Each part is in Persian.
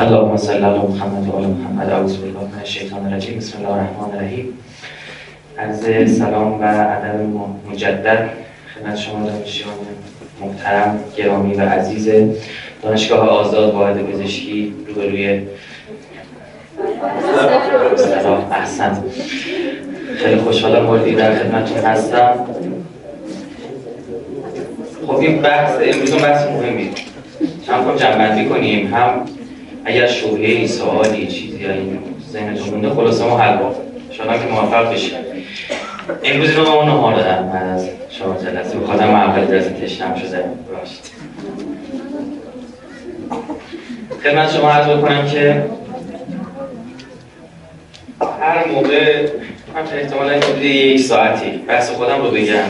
اللهم صل علی محمد و آل محمد. اعوذ بالله من الشیطان الرجیم. بسم الله الرحمن الرحیم. از سلام و ادب مجدد خدمت شما دانشجویان محترم گرامی و عزیز دانشگاه آزاد واحد پزشکی روبروی احسن. خیلی خوشحالم موردی در خدمتتون هستم. خب این بحث امروز بحث مهمی. هم کنم جنبندی کنیم. هم اگر شبهه سوالی چیزی این ذهنتون مونده خلاصه ما حل شما که موفق بشید امروز رو ما نهار دادم بعد از چهار جلسه بخاطر من اول جلسه تشنم شده. باشید خدمت شما عرض بکنم که هر موقع هم احتمالا حدود یک ساعتی بحث خودم رو بگم.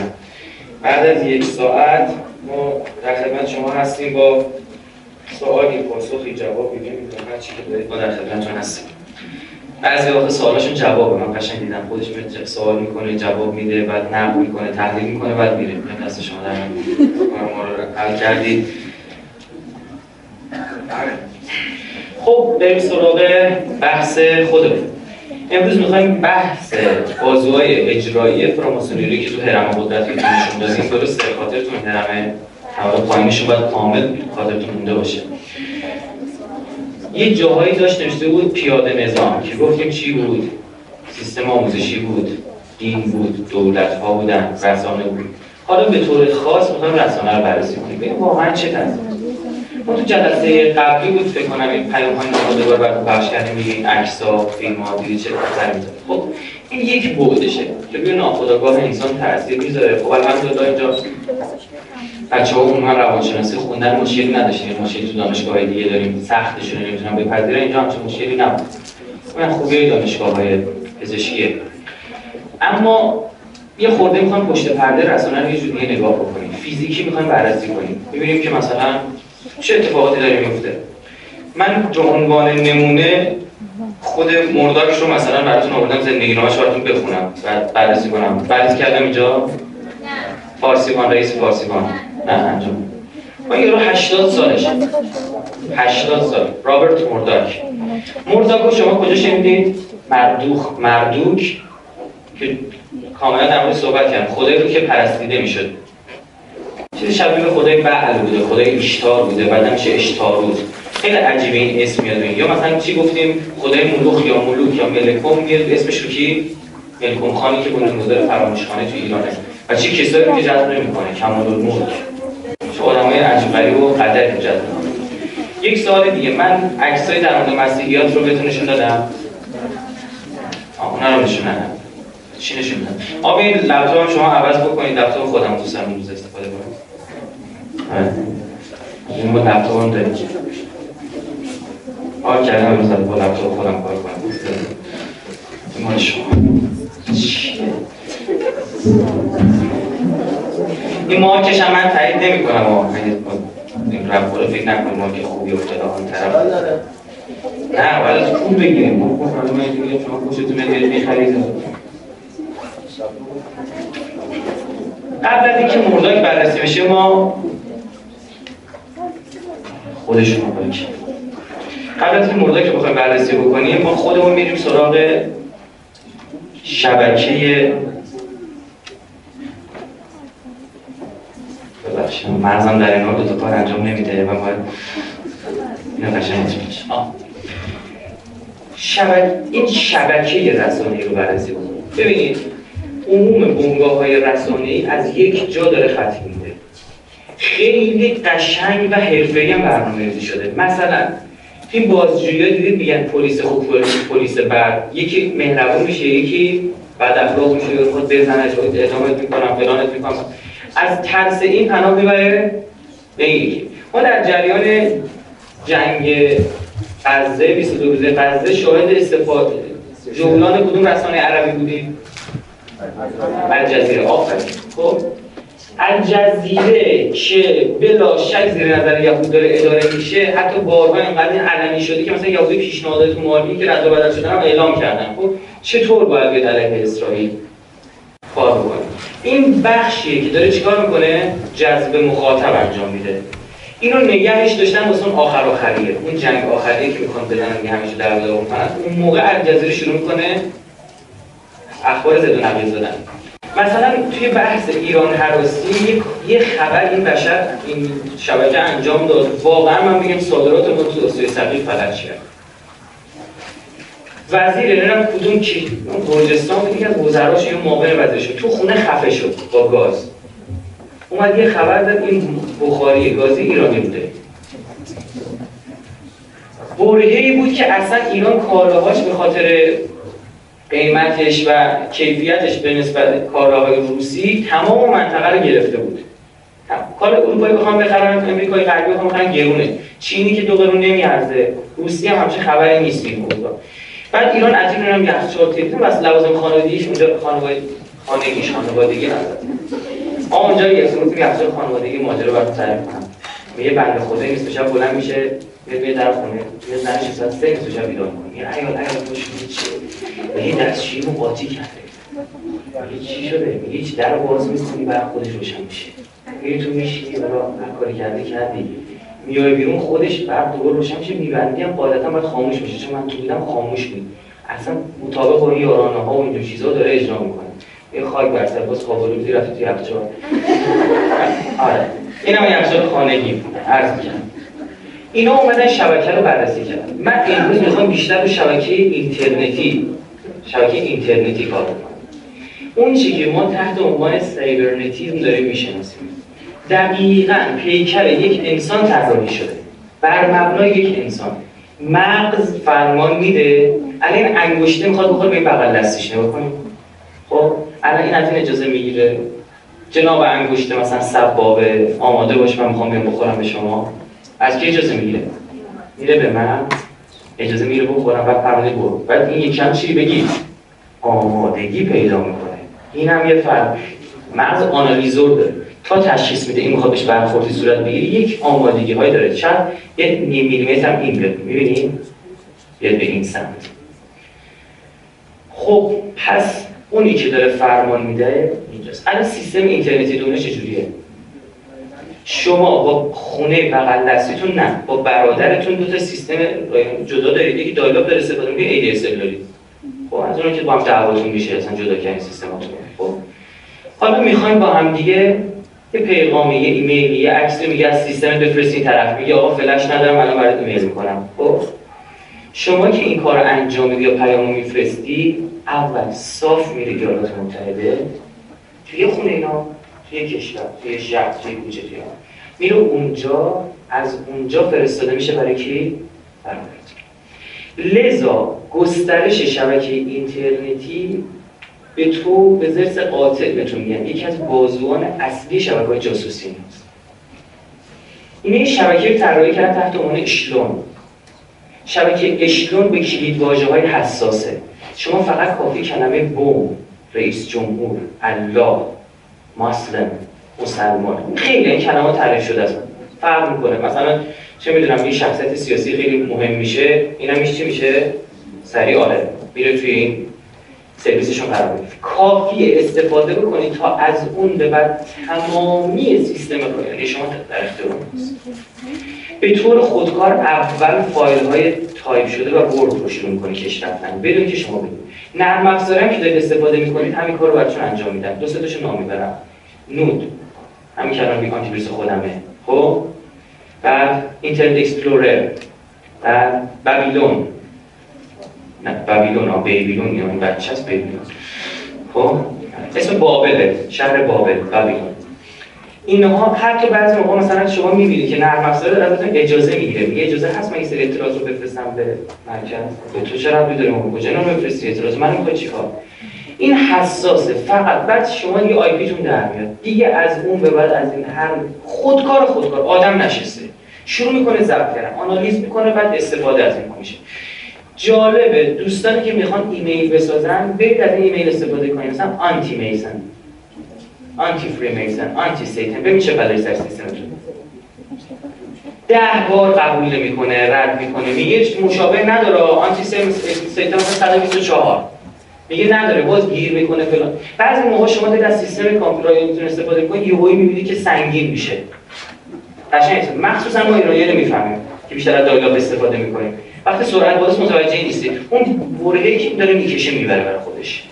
بعد از یک ساعت ما در خدمت شما هستیم با سوالی پاسخی جوابی نمی‌دونم هر چی که دارید ما در خدمتتون هستیم. بعضی وقت سوالاشون جوابه. من قشنگ دیدم خودش میاد سوال می‌کنه جواب میده بعد نقد می‌کنه تحلیل می‌کنه بعد میره. دست شما در ما رو حل کردید. خب بریم سراغ بحث خودمون. امروز می‌خوایم بحث بازوهای اجرایی فراماسونری که تو هرم قدرت نشون دادیم درسته؟ خاطرتون هرم حالا پایینشون باید کامل خاطرتون مونده باشه. یه جاهایی داشت نوشته بود پیاده نظام که گفتیم چی بود؟ سیستم آموزشی بود دین بود دولت ها بودن رسانه بود. حالا به طور خاص می‌خوایم رسانه رو بررسی کنیم. ببین واقعا چه تصمیم ما تو جلسه قبلی بود فکر کنم این پیام های نماده براتون پخش کردیم میگه این فیلم ها دیدی چه اثری می‌ذاره خب این یک بعدشه. که روی ناخودآگاه انسان تاثیر می‌ذاره. خب الحمدلله اینجا بچه ها عموما روانشناسی خوندن مشکلی نداشتیم مشکلی تو دانشگاه دیگه داریم سختشون نمی‌تونم بپذیرن اینجا همچون مشکلی نبود. من خوبی دانشگاه های پزشکیه. اما یه خورده می‌خوام پشت پرده رسانه رو یه جوری نگاه بکنیم. فیزیکی می‌خوایم بررسی کنیم. ببینیم که مثلا چه اتفاقاتی داره میفته من به عنوان نمونه خود مرداک رو مثلا براتون آوردم زندگی نامش براتون بخونم بعد بررسی کنم. بررسی کردم اینجا؟ فارسیوان رئیس فارسیوان. نه انجام با یه رو 80 سالش 80 سال. رابرت مرداک. مرداک رو شما کجا شنیدید؟ مردوخ مردوک؟ که کاملا در مورد صحبت کردم. خدایی رو که پرستیده می‌شد. چیزی شبیه به خدای بعل بوده خدای ایشتار بوده بعد میشه اشتاروت. خیلی عجیبه این اسم میاد یا مثلا چی گفتیم؟ خدای ملوک یا ملوک یا ملکم؟ میاد اسمش رو کی؟ ملکم خانی که بنیانگذار فراموشخانه تو ایرانه. و چی کسایی که جذب نمی‌کنه؟ کمال الملک آدمای عجیب و قدر جذب یک سوال دیگه. من عکسای در مورد مسیحیات رو بهتون نشون دادم. اونا رو نشون ندادم. چی نشون دادم؟ آب این لپتاپ شما عوض بکنید. لپتاپ خودم دوست دارم روز استفاده کنم. آره. این با لپتاپ هم داریم. آه کردم امروز با لپتاپ خودم کار کنم. این مارکش هم من تایید نمی کنم این رفت رو فکر نکنم مارک خوبی افتاده آن طرف. نه باید از پول بگیریم ما خب حالا شما خوشتون میاد می‌خرید. قبل از اینکه مرداک بررسی بشه ما خودشون رو قبل از اینکه مرداک رو بخوایم بررسی بکنیم ما خودمون میریم سراغ شبکه ببخشید. مغزم در این حال دو کار انجام نمیده و باید اینو قشنگ بشه شبکه این شبکه رسانه‌ای رو بررسی بکنیم ببینید عموم بنگاه های رسانه‌ای از یک جا داره خط میده. خیلی قشنگ و حرفه‌ای هم برنامه‌ریزی شده. مثلا این بازجویی دیدید میگن پلیس خوب پلیس بد. یکی مهربون میشه یکی بعد اخلاق میشه. خود بزنه ادامه می‌کنم فلانت می‌کنم. از ترس این پناه می‌بره به یکی. ما در جریان جنگ غزه 22 روزه غزه شاهد استفاده. جولان کدوم رسانه عربی بودیم؟ الجزیره. آفرین. خب. الجزیره که بلا شک زیر نظر یهود داره اداره میشه حتی بارها اینقدر علنی شده که مثلا یهودی پیشنهادات مالی که رد و بدل شدن هم اعلام کردن. خب چطور باید به علیه اسرائیل؟ کار بکنه این بخشیه که داره چیکار می‌کنه؟ جذب مخاطب انجام میده. اینو نگهش داشتن واسه اون آخر آخریه. اون جنگ آخریه که می‌خوان بزنن دیگه همیشه در کنن اون موقع الجزیره شروع می‌کنه اخبار زد و نقیض دادن. مثلا توی بحث ایران حراسی یه خبر این بشر این شبکه انجام داد. واقعا من بگم صادرات ما تو آسیای صغیر فلج کرد. وزیر نمی‌دونم کدوم کی گرجستان بود از وزراش یه وزیر شد تو خونه خفه شد با گاز. اومد یه خبر داد این بخاری گازی ایرانی بوده. برهی بود که اصلا ایران کالاهاش به خاطر قیمتش و کیفیتش به نسبت کالاهای روسی تمام منطقه رو گرفته بود. کال اروپایی بخوام بخرن امریکایی غربی بخوام بخرن گرونه. چینی که دو قرون نمیارزه. روسی هم همچه خبری نیست این بعد ایران از این هم یخچال تیتون بس لوازم خانوادگیش اونجا خانواده خانگیش خانوادگی نداره. ما اونجا یه صورت یخچال خانوادگی ماجرا براتون تعریف کنم. یه بنده خدایی نیست شب بلند میشه به در خونه یه زنش ساعت سه نیست شب بیدار کنه یه عیال عیال خوش چیه؟ یه دستشویی قاطی کرده. میگه چی شده؟ میگه هیچ در باز می‌کنی بعد خودش روشن میشه. میگه تو میشینی برای کاری کرده کردی. میای بیرون خودش بعد دوباره روشن میشه میبندی هم قاعدتا باید خاموش میشه چون من تو بودم خاموش بود. اصلا مطابق با یارانه ها و اینجور چیزا داره اجرا می‌کنه. یه خاک بر سر باز خوابالودی رفت توی یخچال. آره. این هم یخچال خانگی بود. عرض می‌کنم. اینا اومدن شبکه رو بررسی کردن. من امروز می‌خوام بیشتر رو شبکه اینترنتی شبکه اینترنتی کار کنم اون چی که ما تحت عنوان سایبرنتیزم داریم می‌شناسیم. دقیقا پیکر یک انسان طراحی شده. بر مبنای یک انسان. مغز فرمان میده. الان انگشته می‌خواد بخوره به این بغل دستش نگاه کنیم خب الان این این اجازه می‌گیره. جناب انگشته مثلا سبابه آماده باش من می‌خوام بیام بخورم به شما. از کی اجازه می‌گیره؟ میره به من. اجازه می‌گیره بخورم. بعد پرونده برو. بعد این یکم چی بگی؟ آمادگی پیدا می‌کنه. این هم یه فرق. مغز آنالیزور داره. تا تشخیص میده این می‌خواد بهش برخوردی صورت بگیری یک آمادگی های داره. شاید یه نیم میلیمتر هم این بیاد. می‌بینیم بیاد به این سمت. خب پس اونی که داره فرمان میده اینجاست. الان سیستم اینترنتی دنیا چجوریه؟ شما با خونه بغل دستیتون نه. با برادرتون دو تا سیستم جدا دارید. یکی دایلاب داره استفاده می‌کنه ADSL دارید. خب از اون که با هم دعواتون میشه اصلا جدا کردن سیستماتون. خب حالا می‌خوایم با هم دیگه یه پیغامی یه ایمیلی یه عکسی میگه از سیستم بفرستی طرف. میگه آقا فلش ندارم الان برات ایمیل می‌کنم. خب؟ شما که این کار انجام میدی یا پیامو میفرستی اول صاف میره ایالات متحده. توی خونه اینا توی کشور توی شهر توی کوچه توی میره اونجا از اونجا فرستاده میشه برای کی؟ برای لذا گسترش شبکه اینترنتی به تو به زرس قاطع بهتون میگن. یکی از بازوان اصلی شبکه های جاسوسی هست این شبکه طراحی کردن تحت عنوان اشلون. شبکه اشلون به کلید واژه های حساسه. شما فقط کافی کلمه بوم رئیس جمهور الله مسلم مسلمان. خیلی این کلمات تعریف شده است. فرق می‌کنه. مثلا چه می‌دونم یه شخصیت سیاسی خیلی مهم میشه. اینم چی میشه سریع آره. میره توی این سرویسشون قرار بگیره کافی استفاده بکنید تا از اون به بعد تمامی سیستم یعنی شما در اختیار به طور خودکار اول فایل های تایپ شده و ورد رو شروع می‌کنه کش رفتن بدون که شما بدونید نرم افزاری که دارید استفاده می‌کنید همین کار رو براتون انجام میدن دو سه نام می‌برم. نود. همین کلمه بی آنتی خودمه. خب؟ بعد اینترنت اکسپلورر. بعد بابیلون. نه بابیلون ها بیبیلون یا بچه هست بیبیلون خب؟ اسم بابله شهر بابل بابیلون. اینها حتی بعضی موقع مثلا شما می‌بینید که نرم افزار ازتون اجازه می‌گیره میگه اجازه هست من این سری اعتراض رو بفرستم به مرکز؟ به تو چرا ربطی داره کجا نمیفرستی بفرستی اعتراض؟ من می‌خوای چیکار این حساسه. فقط بعد شما یه آی پیتون در میاد. دیگه از اون به بعد از این هر خودکار خودکار. آدم نشسته. شروع می‌کنه ضبط کردن. آنالیز می‌کنه بعد استفاده از این میشه جالبه. دوستانی که می‌خوان ایمیل بسازن برید از این ایمیل استفاده کنید مثلا آنتی میسن آنتی فری میسن آنتی سیتن ببین چه بلایی سر سیستمتون ده بار قبول نمی‌کنه رد می‌کنه. میگه مشابه نداره. anti Satan 124 میگه نداره. باز گیر می‌کنه فلان. بعضی موقع شما دارید از سیستم کامپیوتر استفاده کنید یهویی می‌بینید که سنگین میشه. قشنگ. مخصوصا ما ایرانی‌ها نمی‌فهمیم که بیشتر از dial-up استفاده می‌کنیم. وقتی سرعت باز متوجه نیستی. اون برهه‌ای که داره می‌کشه می‌بره برای خودش.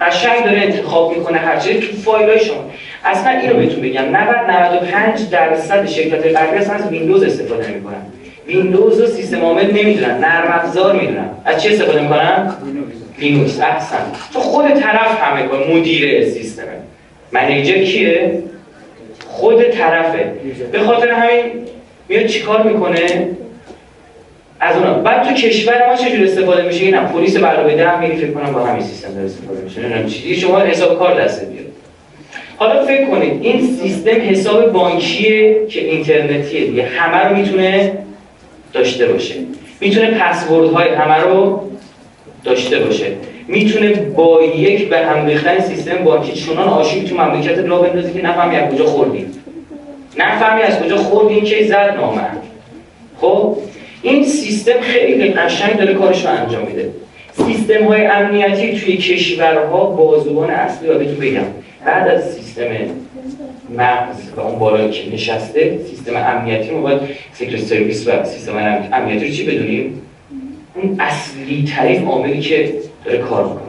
قشنگ داره انتخاب می‌کنه هر چیزی تو فایلای شما اصلا اینو بهتون بگم. 90 95 درصد شرکت غربی اصلا از ویندوز استفاده نمی‌کنن ویندوز و سیستم عامل نمی‌دونن. نرم افزار می‌دونن. از چی استفاده می‌کنن؟ لینوکس احسن. تو خود طرف همه کار. مدیر سیستمه. منیجر کیه؟ خود طرفه. به خاطر همین میاد چیکار می‌کنه؟ از اون بعد تو کشور ما چجور استفاده میشه؟ اینا پلیس علاوه ده میری فکر کنم با همین سیستم داره استفاده میشه. نمی‌دونم چی. شما حساب کار دسته بیاد حالا فکر کنید این سیستم حساب بانکیه که اینترنتیه دیگه. همه رو می‌تونه داشته باشه. می‌تونه پسورد های همه رو داشته باشه. می‌تونه با یک به هم ریختن سیستم بانکی چونان آشیب تو مملکت را بندازی که نفهمی از کجا خوردیم. نفهمی از کجا خوردیم که زد نامرد. خب؟ این سیستم خیلی قشنگ داره کارش رو انجام میده. سیستم های امنیتی توی کشورها بازوان اصلی رو بهتون بگم. بعد از سیستم مغز و اون بالا که نشسته سیستم امنیتی ما باید secret service و سیستم امنیتی رو چی بدونیم؟ اون اصلی ترین عاملی که داره کار می‌کنه.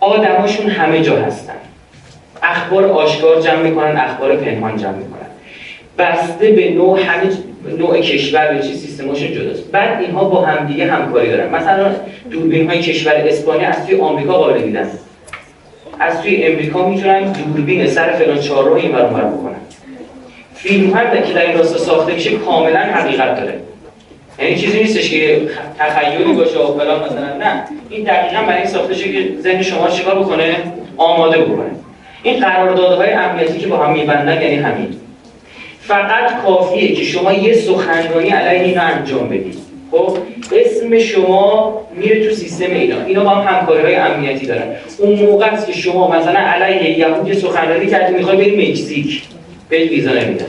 آدماشون همه جا هستن. اخبار آشکار جمع می‌کنن اخبار پنهان جمع می‌کنن. بسته به نوع همه نوع کشور به چی سیستماشون جداست. بعد اینها با همدیگه همکاری دارن. مثلا دوربین های کشور اسپانیا از توی آمریکا قابل دیدن. از توی امریکا می‌تونن دوربین سر فلان چهارراه این ور بکنن. فیلم هم که در این راستا ساخته میشه کاملا حقیقت داره. یعنی چیزی نیستش که تخیلی باشه و فلان مثلا. نه. این دقیقا برای این ساخته شه که ذهن شما چیکار بکنه؟ آماده بکنه. این قراردادهای امنیتی که با هم میبندن یعنی همین. فقط کافیه که شما یه سخنرانی علیه اینا انجام بدید. خب؟ اسم شما میره تو سیستم اینا. اینا با هم همکاری های امنیتی دارن. اون موقع است که شما مثلا علیه یهود سخنرانی کردی می‌خوای بری مکزیک. به ویزا نمیدن.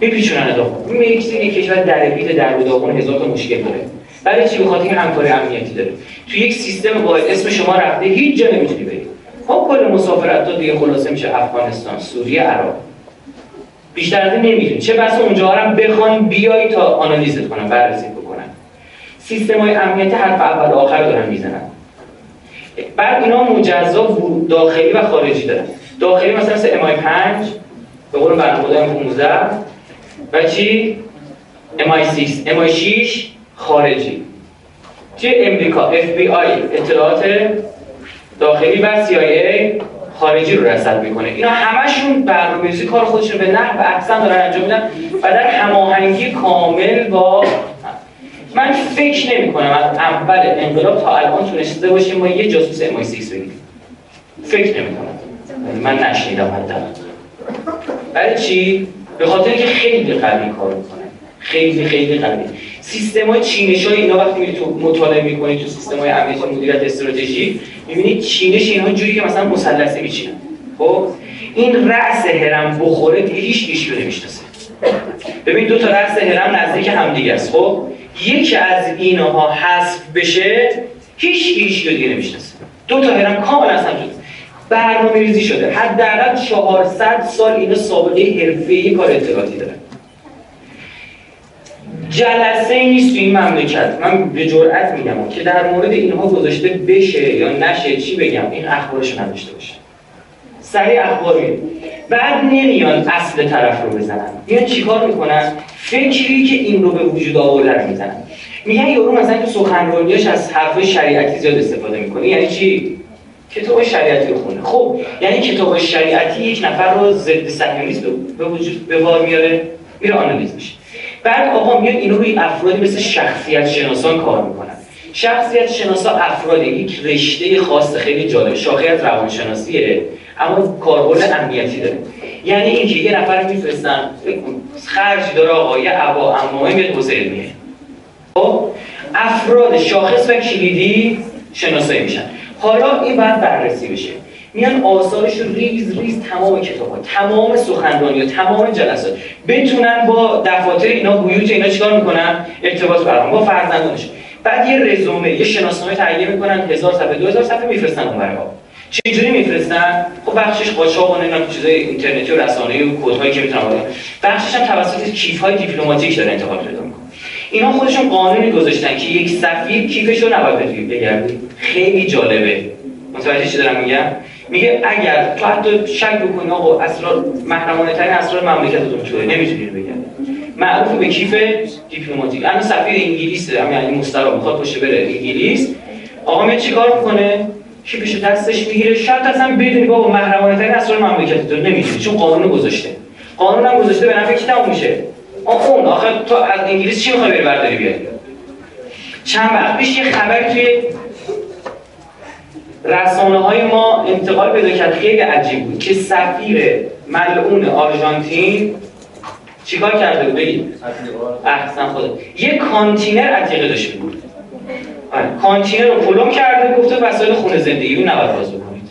میپیچونن ادامه مکزیک یک کشور دربیت در داغون هزار تا مشکل داره. برای چی؟ بخاطر این همکاری امنیتی داره. تو یک سیستم واحد اسم شما رفته هیچ جا نمی‌تونی بری. خب کل مسافرت دیگه خلاصه میشه. افغانستان سوریه عراق. بیشتر از این چه بس اونجا هم بخوان بیای تا آنالیزت کنن بررسی بکنن. سیستم های امنیتی حرف اول آخر دارن می‌زنن. بعد اینا مجزا داخلی و خارجی دارن. داخلی مثلا مثل امای 5 به قول برنامه 15 و چی؟ امای 6 امای 6 خارجی. چه امریکا آی اطلاعات داخلی و CIA خارجی رو رصد می‌کنه. اینا همشون برنامه‌ریزی کار خودشون به نحو احسن دارن انجام میدن و در هماهنگی کامل با من فکر نمی کنم از اول انقلاب تا الان تونسته باشیم ما یه جاسوس ام 6 بگیریم. فکر نمی کنم من نشنیدم حتی برای چی؟ به خاطر که خیلی قوی کار می‌کنه. خیلی خیلی قوی. سیستم های چینش های اینا وقتی تو مطالعه می‌کنید تو سیستم های امنیتی مدیریت استراتژی می‌بینید چینش اینها جوری که مثلا مثلثی میچینن. خب؟ این رأس هرم بخوره دیگه هیچ هیچ نمی‌شناسه. ببین دو تا رأس هرم نزدیک همدیگه است. خب؟ یکی از اینها حذف بشه هیچ هیچ دیگه نمی‌شناسه. دو تا هرم کاملا از هم برنامه ریزی شده. حداقل 400 سال اینا سابقه حرفه‌ای کار اطلاعاتی دارن. جلسه ای نیست تو این مملکت. من به جرئت میگم که در مورد اینها گذاشته بشه یا نشه چی بگم؟ این اخبارش نداشته باشه سریع اخبار میاد بعد نمیان اصل طرف رو بزنن. میان چیکار می‌کنن؟ فکری که این رو به وجود آورده می‌زنن. میگن یارو مثلا تو سخنرانیاش از حرف شریعتی زیاد استفاده می‌کنه. یعنی چی؟ کتاب شریعتی رو خونه. خب یعنی کتاب شریعتی یک نفر رو ضد صهیونیسم به وجود به بار میاره میره آنالیز میشه. بعد آقا میاد اینو روی افرادی مثل شخصیت شناسان کار می‌کنن شخصیت شناسا افراد یک رشته خاص خیلی جالب شاخه از روانشناسیه اما کاربرد امنیتی داره. یعنی اینکه یه نفر میفرستن خرج داره آقا یه عبا امامه میاد حسین میه خب؟ افراد شاخص و کلیدی شناسایی میشن. حالا این باید بررسی بشه. میان آثارش ریز ریز تمام کتاب تمام سخنرانی تمام جلسات. بتونن با دفاتر اینا بیوت اینا چیکار می‌کنن؟ ارتباط برقرار با فرزندانش. بعد یه رزومه یه شناسنامه تهیه می‌کنن هزار صفحه 2000 صفحه میفرستن اون برای چجوری میفرستن؟ خب بخشش قاچاق و نمی‌دونم چیزای اینترنتی و رسانه‌ای و کدهایی که می‌تونن بخشش هم توسط کیف‌های دیپلماتیک داره انتقال پیدا می‌کنه. اینا خودشون قانونی گذاشتن که یک سفیر کیفش رو نباید بگردی خیلی جالبه. متوجه چی دارم میگم؟ میگه اگر تو حتی شک بکنی آقا اسرار محرمانه ترین اسرار مملکتتون نمی‌تونی بگن معروف به کیف دیپلماتیک. الان سفیر انگلیس یعنی مسترا می‌خواد باشه بره انگلیس. آقا می چیکار می‌کنه؟ کیفش دستش می‌گیره. شرط اصلا بدونی بابا محرمانه ترین اسرار مملکتتون. نمی‌تونی چون قانون گذاشته. قانون هم گذاشته به نفع کی تموم میشه؟ اون. آخه تو از انگلیس چی می‌خوای بری برداری بیاری چند وقت پیش یه خبر توی رسانه های ما انتقال پیدا کرد. خیلی عجیب بود که سفیر ملعون آرژانتین چیکار کرده بود؟ بگید. احسن خود یه کانتینر عتیقه داشته بود. آره، کانتینر رو پلمپ کرده گفته وسایل خونه زندگی رو نباید باز بکنید.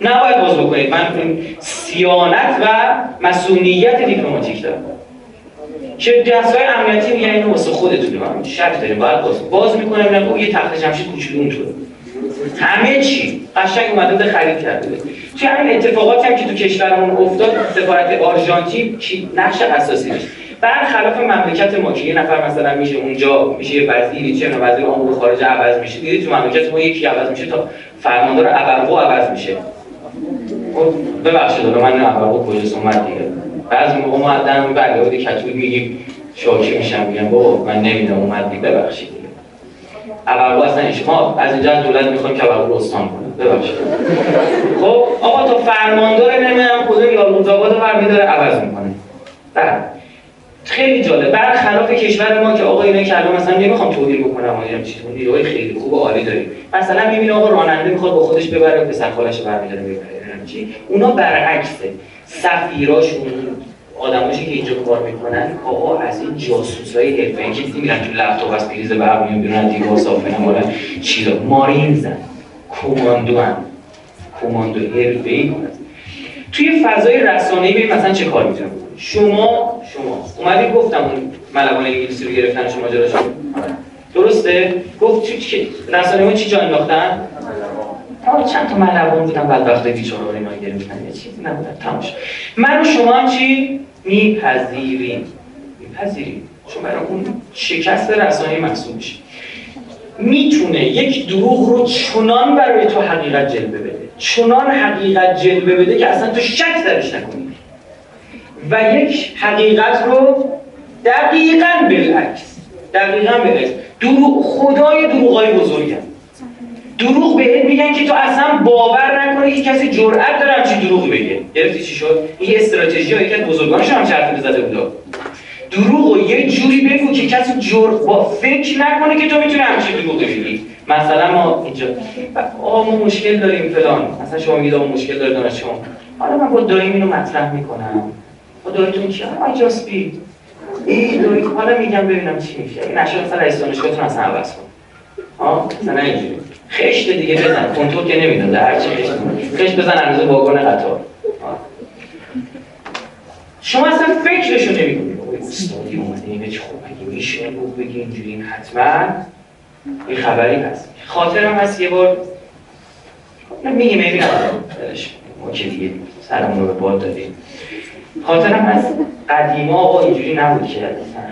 نباید باز بکنید. من صیانت و مسئولیت دیپلماتیک دارم. که دستگاه امنیتی میگن اینو واسه خودتونه من شک داریم باید باز باز می‌کنه میگن یه تخت جمشید کوچولو اونطوره همه چی. قشنگ اومده بوده خرید کرده همین اتفاقاتی هم که تو کشورمون افتاد سفارت آرژانتین نقش اساسی داشت. برخلاف مملکت ما که یه نفر مثلا میشه اونجا میشه یه وزیری چه وزیر امور خارجه عوض میشه. دیدی تو مملکت ما یکی عوض میشه تا فرماندار ابرقو عوض میشه. خب، ببخشید من ابرقو کجا اومد دیگه. بعضی موقع ما دن برگردی کتول میگیم شاکی میشم میگم بابا من نمی‌دونم اومد ببخشید. ابرقو اصلا ما از اینجا دولت می‌خوایم که ابرقو استان کنه. ببخشید. خب آقا تو فرماندار نمی‌دونم کدوم یالقوت آباد برمیداره عوض می‌کنه. بعد خیلی جالب. برخلاف کشور ما که آقا اینا که الان مثلا نمی‌خوام توضیح بکنم ما چیز نیروهای خیلی خوب و عالی داریم. مثلا می‌بینه آقا راننده می‌خواد با خودش ببره پسر برمیداره می‌بره. چی؟ اونا برعکسه. سفیراشون آدماشی که اینجا کار می‌کنن آقا از این جاسوسای حرفه‌ای که میرن تو لپتاپ از پریز برق میون دیوار صاف کنن چیزا مارین زن. کماندو هم. کماندو حرفه‌ای. توی فضای رسانه‌ای ببین مثلا چه کار می‌تونن شما شما. اومدی گفتم اون ملوان انگلیسی رو گرفتن شما جلوشون. درسته؟ گفت که رسانه‌ای چی جا انداختن؟ چند تا ملوان بودن بعد وقت بیچاره رو اینا گرفتن یه چیزی نبودن تماش من و شما چی؟ میپذیریم. میپذیریم. چون برای اون شکست رسانه محسوب میشه. می‌تونه یک دروغ رو چنان برای تو حقیقت جلوه بده. چنان حقیقت جلوه بده که اصلا تو شک درش نکنی. و یک حقیقت رو دقیقا بالعکس دقیقا بالعکس. دروغ خدای دروغای بزرگم. دروغ بهت میگن که تو اصلا باور نکنی که کسی جرأت داره همچین دروغ بگه. گرفتی چی شد؟ این استراتژی هایی که بزرگانش هم چرت زده بود دروغ و یه جوری بگو که کسی جر با فکر نکنه که تو می‌تونی همچین دروغ بگی. مثلا ما اینجا آقا ما مشکل داریم فلان. مثلا شما میگید مشکل داره دانش شما. حالا من با دایم اینو مطرح می‌کنم. با دایتون چی؟ آی جاست بی ای دایی حالا میگم ببینم چی میشه. این نشه مثلا رئیس دانشگاهتون اصلا عوض کن. ها مثلا اینجوری. خشت دیگه بزن. کنترل که نمی‌داده هر چی خشت خشت بزن اندازه واگن قطار. شما اصلا فکرشو نمی‌کنید استادی اومده چه خوب بگی میشه بود بگی اینجوری این حتما. یه خبری هست. خاطرم هست یه بار. میگه می‌بینم. ما که دیگه سرمون رو به باد دادیم خاطرم هست قدیما آقا اینجوری نبود که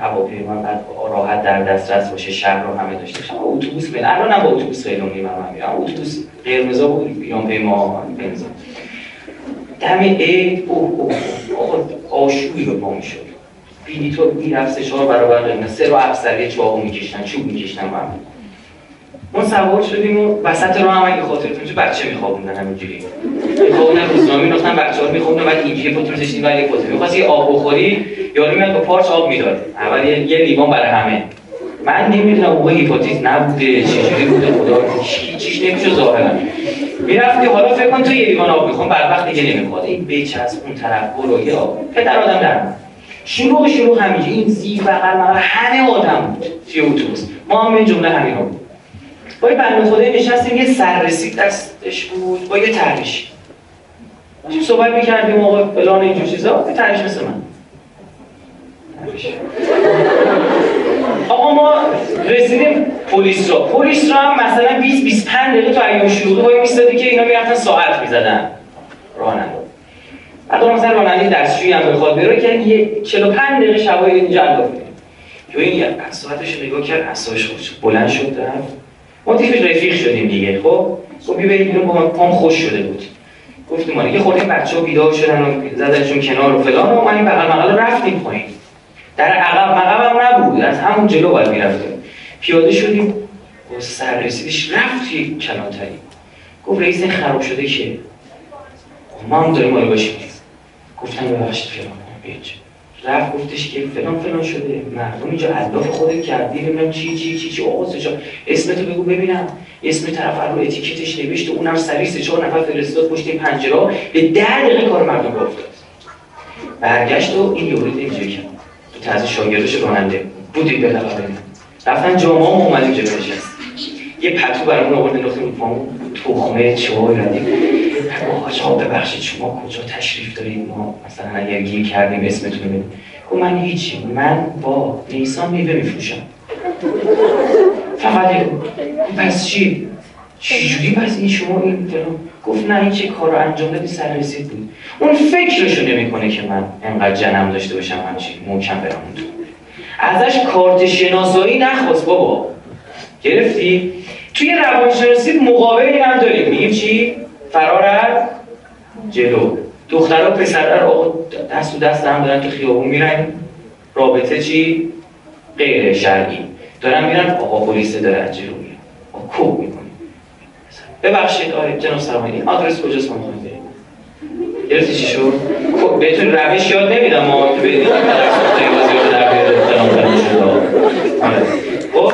هواپیما بعد راحت در دسترس باشه شهر رو همه داشته باشه. اتوبوس بین الان هم با اتوبوس خیلی من میرم اتوبوس قرمزا بود. بیان پیما بنزین. دم عید اوه اوه آقا آشوبی به پا می‌شد. تو می‌رفت سه چهار برابر قیمت سه رو افسری چاقو میکشتن. چوب میکشتن من ما سوار شدیم و وسط رو هم اگه خاطرتون چه بچه میخوابوندن همینجوری. میخوابوندن روزنامه مینداختن بچه ها میخوابوندن بعد اینجوری پتو میذاشتیم ولی یه پتو می‌خواست یه آب بخوری یارو میاد با پارچ آب می‌داد. اول یه, لیوان برای همه. من نمی‌دونم موقع هیپاتیت نبوده چجوری بوده خدا هیچیش نمیشه ظاهرا. می‌رفتی حالا فکر کن تو یه لیوان آب می‌خوام بعد وقت دیگه نمی‌خواد. این بچسب اون طرف برو یه آب. پدر آدم در شروع شروع همینجا این زیر بغل همه آدم بود. توی اتوبوس. ما هم این جمله همینا بود. با یه بنده نشستیم یه سررسید دستش بود با یه ترمیش داشتیم صحبت می‌کردیم موقع فلان اینجور چیزا؟ یه ترمیش مثل من. آقا ما رسیدیم پلیس را پلیس را هم مثلا 20 25 دقیقه تو ایام شروع وای میستادی که اینا می‌رفتن ساعت می‌زدن. راننده. بعد مثلا راننده دستشویی هم بخواد بره که یه 45 دقیقه شبای اینجا انداخته که این ساعتش نگاه کرد اعصابش بلند شد ما دیگه رفیق شدیم دیگه خب؟ گفت بریم بیرون با من پام خوش شده بود. گفتیم ما یه خورده بچه‌ها بیدار شدن و زدنشون کنار و فلان. و ما این بغل مقاله رفتیم پایین. در عقب مقب هم نبود. از همون جلو باید می‌رفتیم. پیاده شدیم. و سر رسیدش رفت توی کلانتری گفت رئیس خراب شده که ما هم داریم مال باشیم گفتن ببخشید فلان. بیچ رفت گفتش که فلان فلان شده مردم اینجا علاف خودت کردی ببینم چی چی چی چی آقا سجا اسمتو بگو ببینم. اسم طرف رو اتیکتش نوشته اونم سری سه چهار نفر فرستاد پشت این پنجره به ده دقیقه کار مردم رو افتاد. برگشت و این یورید اینجا کرد. تو تازه شاگردش راننده بودی به لقا رفتن جامعه هم اومدیم جا نشست یه پتو برامون آورد انداختیم رو پامون تخمه چای ردیم آقا ببخشید شما کجا تشریف دارید؟ ما مثلا اگر گیر کردیم اسمتون رو بدیم گفت من هیچی. من با نیسان میوه میفروشم. فقط پس چی؟ چجوری پس این شما این فلان گفت نه این چه کار انجام دادی سر رسید بود. اون فکرشو نمی‌کنه که من انقدر جنم داشته باشم همچین محکم برم تو ازش کارت شناسایی نخواست بابا. گرفتی؟ توی روانشناسی مقابل این هم داریم. میگیم چی؟ فرار از جلو. دخترها پسرها آقا دست و دست هم دارن که خیابون میرن. رابطه چی؟ غیر شرعی. دارن میرن آقا پلیس از جلو میرن کوب می‌کنه ببخشید آره جناب سرمانی آدرس کجاست ما می‌خوایم بریم گرفتی چی شد؟ خب بهتون روش یاد نمیدم. ما که بدید. خب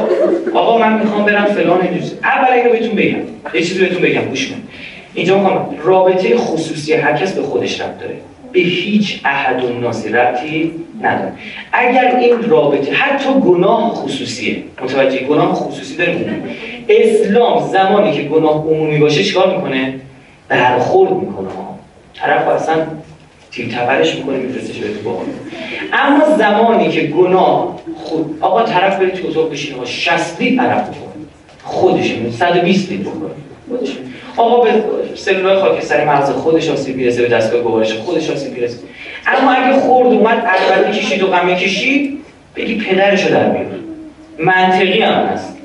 آقا من می‌خوام برم فلان اینجوری. اول اینو بهتون بگم. یه چیزی بهتون بگم. گوش کن. اینجا می‌خوام رابطه خصوصی هر کس به خودش ربط داره. به هیچ احد و ربطی نداره. اگر این رابطه حتی گناه خصوصیه متوجه گناه خصوصی داره اسلام زمانی که گناه عمومی باشه چیکار می‌کنه؟ برخورد می‌کنه. طرف اصلا تیر تبرش می‌کنه میفرستش به تو اما زمانی که گناه خود آقا طرف بره تو اتاق بشینه با 60 لیتر عرق بکنه خودش 120 لیتر بکنه خودش آقا به سلولای خاکستری مغز خودش آسیب می‌رسه به دستگاه گوارش خودش آسیب می‌رسه. اما اگه خورد اومد عربده کشید و قمه کشید بگی پدرشو در بیار. منطقی هم هست.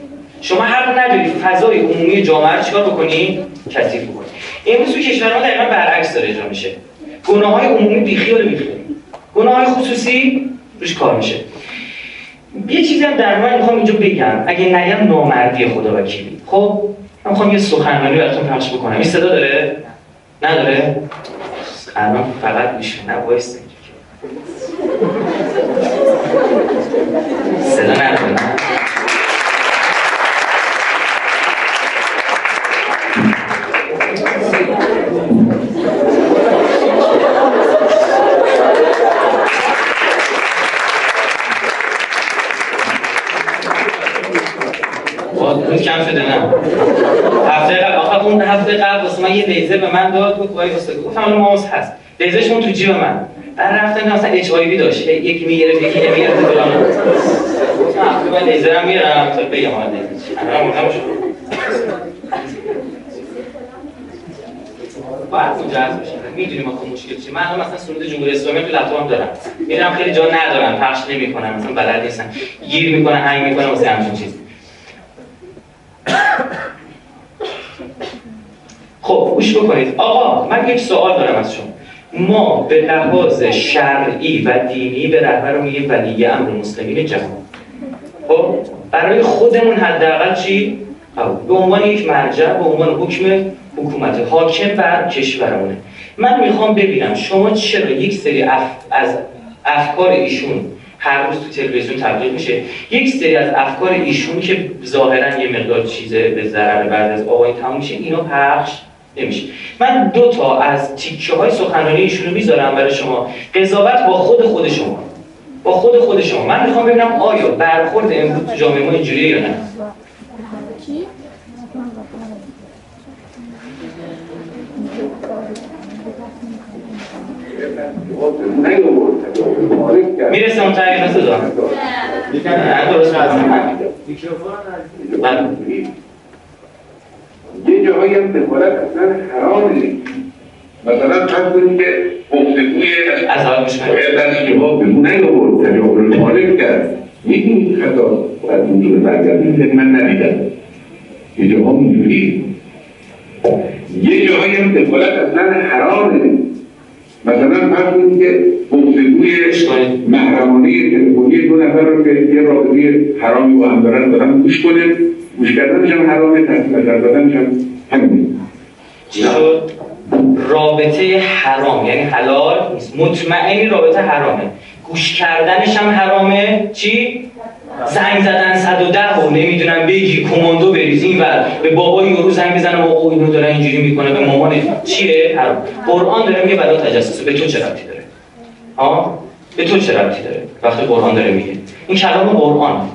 شما حق نداری فضای عمومی جامعه رو چیکار بکنی؟ کثیف بکنی. امروز تو کشور ما دقیقا برعکس داره اجرا میشه. گناه های عمومی بیخیال بیخیال گناه های خصوصی روش کار میشه. یه چیزی هم در من می‌خوام اینجا بگم. اگه نگم نامردی خدا وکیلی. خب؟ من می‌خوام یه سخنرانی براتون پخش بکنم. این صدا داره؟ نداره؟ الان فقط میشه. نه وایس صدا نداره یه لیزر به من داد گفت وای استاد گفتم الان ماوس هست. لیزرش اون تو جیب من. بعد رفتم مثلا اچ آی وی داشت. یکی می‌گرفت یکی نمی‌گرفت فلان گفتم من لیزرم میرم. تا بگم حالا الان مهم شد باید مجهز بشیم می‌دونیم ما مشکل چیه. من مثلا سرود جمهوری اسلامی تو لپتاپم دارم. میرم خیلی جا ندارم. پخش نمی‌کنم. مثلا بلد نیستم. گیر می‌کنه هنگ می‌کنه واسه همچین چیز خب گوش بکنید. آقا من یک سوال دارم از شما. ما به لحاظ شرعی و دینی به رهبر میگیم ولی امر مسلمین جهان. خب برای خودمون حداقل چی؟ به عنوان یک مرجع به عنوان حکم حکومت حاکم بر کشورمونه. من می‌خوام ببینم شما چرا یک سری از افکار ایشون هر روز تو تلویزیون تبلیغ میشه یک سری از افکار ایشون که ظاهرا یه مقدار چیزه به ضرر بعد از آقای تموم میشه اینو پخش نمیشه. من دو تا از تیکه های سخنرانی ایشون رو می‌ذارم برای شما. قضاوت با خود خود شما. با خود خود شما. من می‌خوام ببینم آیا برخورد امروز تو جامعه ما اینجوریه یا نه. می‌رسه اون تغییر مثل دارم درست. یه جاهایی هم دخالت اصلا حرامه مثلا فرض کنید که گفتگوی از باید در جواب بگو نیاورد تجاور المالک کرد. می‌دونید خطا باید اونجور برگردید من ندیدم. یه جاها اینجوری یه جاهایی هم دخالت اصلا حرامه مثلا فرض کنید که گفتگوی محرمانه تلفنی دو نفر رو که یه رابطه حرامی با هم دارن دارن گوش کنه گوش کردنش هم حرامه تحصیل نظر دادنش هم همینه چی؟ رابطه حرام یعنی حلال نیست مطمئنی رابطه حرامه گوش کردنش هم حرامه چی؟ زنگ زدن 110 و نمی‌دونم بگی کماندو بریز این ور به بابای یورو زنگ بزنم آقا اینو داره اینجوری می‌کنه به مامان چیه؟ حرام قرآن داره میگه بلا تجسس به تو چه ربطی داره؟ ها؟ به تو چه ربطی داره؟ وقتی قرآن داره میگه این کلام قرآن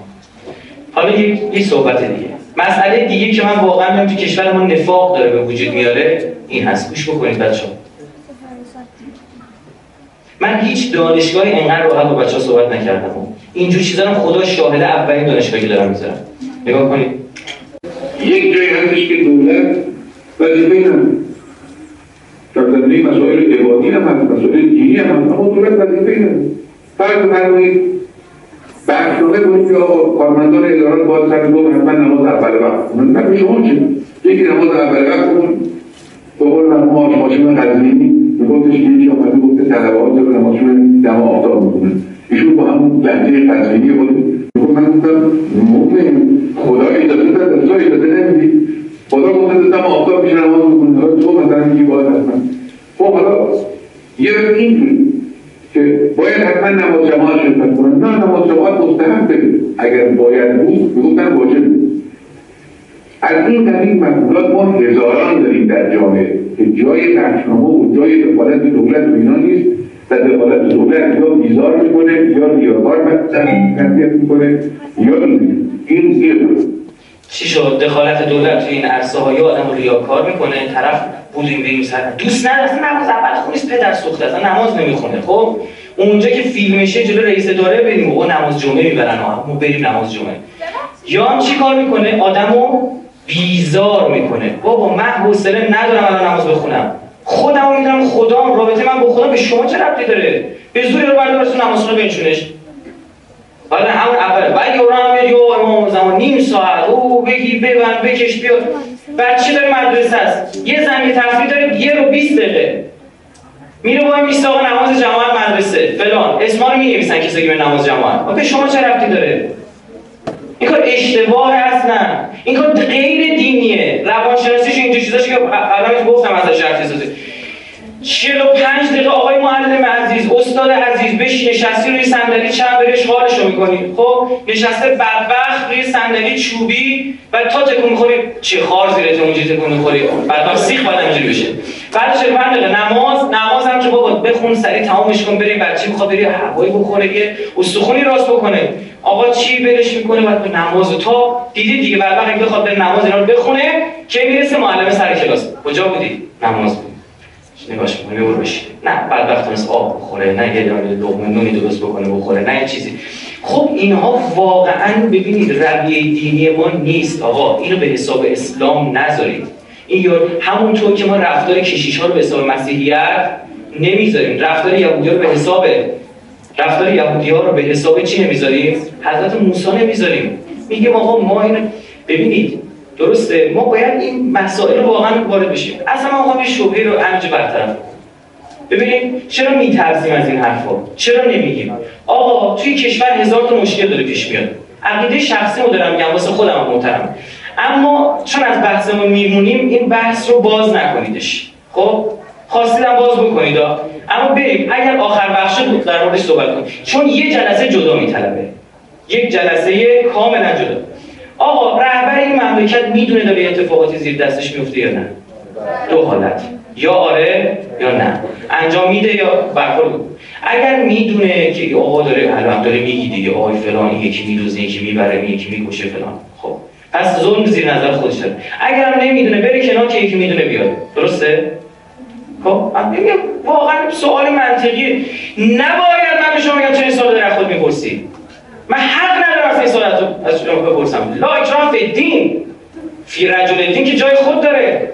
حالا یک یه صحبت دیگه مسئله دیگه که من واقعا میگم تو کشور ما نفاق داره به وجود میاره این هست. گوش بکنید بچه من هیچ دانشگاهی انقدر راحت با بچه ها صحبت نکردم. اینجور چیزا رو خدا شاهد اولین دانشگاهی دارم می‌ذارم. نگاه کنید. یک جایی هستش که دولت وظیفه نداره. در زمینه مسائل عبادی هم هست مسائل دینی هم هست اما دولت وظیفه فرض بفرمایید برنامه کنید که آقا کارمندان ادارات باید سر دو حتما نماز اول وقت. کنن نه شما چه یکی نماز اول وقت کن به قول مرحوم ماشین قزوینی میگفتش که یکی آمده گفته طلبات رو نمازشون دم آفتاب می‌کنن ایشون با همون لحظه قزوینی بود. می‌گفت من گفتم مؤمن خدا اجازه داده تو اجازه نمیدی. خدا گفته دم آفتاب میشه نماز می‌کنه حالا تو مثلا میگی باید حتما. خب حالا یه اینجوری حتما نماز جماعت شرکت کنن نه نماز جماعت مستحب اگر باید بود می‌گفتن واجب از این قبیل مفهولات ما هزاران داریم در جامعه که جای رهنما و جای دخالت دولت و اینا نیست و دخالت دولت یا بیزار می‌کنه یا ریاکار تربیت می‌کنه یا این این یه چی شد؟ دخالت دولت تو این عرصه های آدم رو ریاکار می‌کنه طرف بودیم بریم سر. دوست نداره نماز اول خونیست پدر سوخته اصلا نماز نمی‌خونه. خب؟ اونجا که فیلمشه جلو رئیس اداره بریم و نماز جمعه می‌برن ما بریم نماز جمعه. یا هم چی کار می‌کنه؟ آدمو بیزار می‌کنه. بابا من حوصله ندارم الان نماز بخونم. خودم می‌دونم خدام رابطه من با خدا به شما چه ربطی داره؟ به زوری رو بردار تو نماز رو بنشونش. حالا همون اول. بعد یورو هم میاد یو امام زمان نیم ساعت. او بگی ببند بکش بیا بچه داره مدرسه است. یه زنگ تفریح داره یه رو 20 دقیقه. میره وای میسته آقا نماز جماعت مدرسه. فلان. اسما رو می‌نویسن کسی که به نماز جماعت. به شما چه ربطی داره؟ این کار اشتباه اصلا این کار غیر دینیه. روانشناسیش اینجور چیزاش که الان گفتم ازش حرف زدم 45 دقیقه آقای معلم عزیز استاد عزیز بش نشستی روی صندلی چند بری اشغالشو می‌کنی؟ خب نشسته بدبخت روی صندلی چوبی و تا تکون می‌خوری چه خار زیرت اونجا تکون می‌خوری؟ بدبخت سیخ باید اینجوری بشه. بعد 45 دقیقه نماز نماز هم که بابا بخون سری تمامش کن بری بچه می‌خواد بری؟ هوایی بخوره یه استخونی راست بکنه. آقا چی بلش می‌کنه؟ بعد به نماز تا دیدی دیگه اگه بخواد بره نماز اینا رو بخونه که می‌رسه؟ معلم سر کلاس. کجا بودی؟ نماز. بود نگاش می‌کنه برو بشینه نه بدبخت تونست آب بخوره نه یه دانه لقمه نونی درست بکنه بخوره نه یه چیزی. خب اینها واقعا ببینید رویه دینی ما نیست آقا. اینو به حساب اسلام نذارید. این همونطور که ما رفتار کشیش ها رو به حساب مسیحیت نمی‌ذاریم. رفتار یهودی رو به حساب رفتار یهودی ها رو به حساب چی نمی‌ذاریم؟ حضرت موسی نمی‌ذاریم. میگیم آقا ما این ببینید درسته؟ ما باید این مسائل رو واقعا وارد بشیم. اصلا ما می‌خوام شبهه رو همینجا برطرف ببینید چرا میترسیم از این حرفا؟ چرا نمیگیم؟ آقا توی کشور هزار تا مشکل داره پیش میاد. عقیده شخصی رو دارم میگم واسه خودم محترم. اما چون از بحثمون میمونیم این بحث رو باز نکنیدش. خب؟ خواستیدم باز بکنید اما بریم. اگر آخر بخش بود در موردش صحبت کنیم. چون یه جلسه جدا میطلبه. یک جلسه کاملا جدا. آقا رهبر این مملکت می‌دونه داره اتفاقاتی زیر دستش میفته یا نه؟ دو حالت. یا آره یا نه. انجام میده یا برخورد اگر می‌دونه که آقا داره الان داره میگی دیگه آقای فلان یکی میدوزه یکی می‌بره یکی می‌کشه فلان. خب. پس ظلم زیر نظر خودش داره. اگر نمی‌دونه بره کنار که یکی می‌دونه بیاد. درسته؟ خب. واقعا سوال منطقی نباید من به شما بگم چه سوال در خود می‌پرسی؟ من حق ندارم این رو از شما بپرسم. لا اکرام فی دین فی رجل دین که جای خود داره.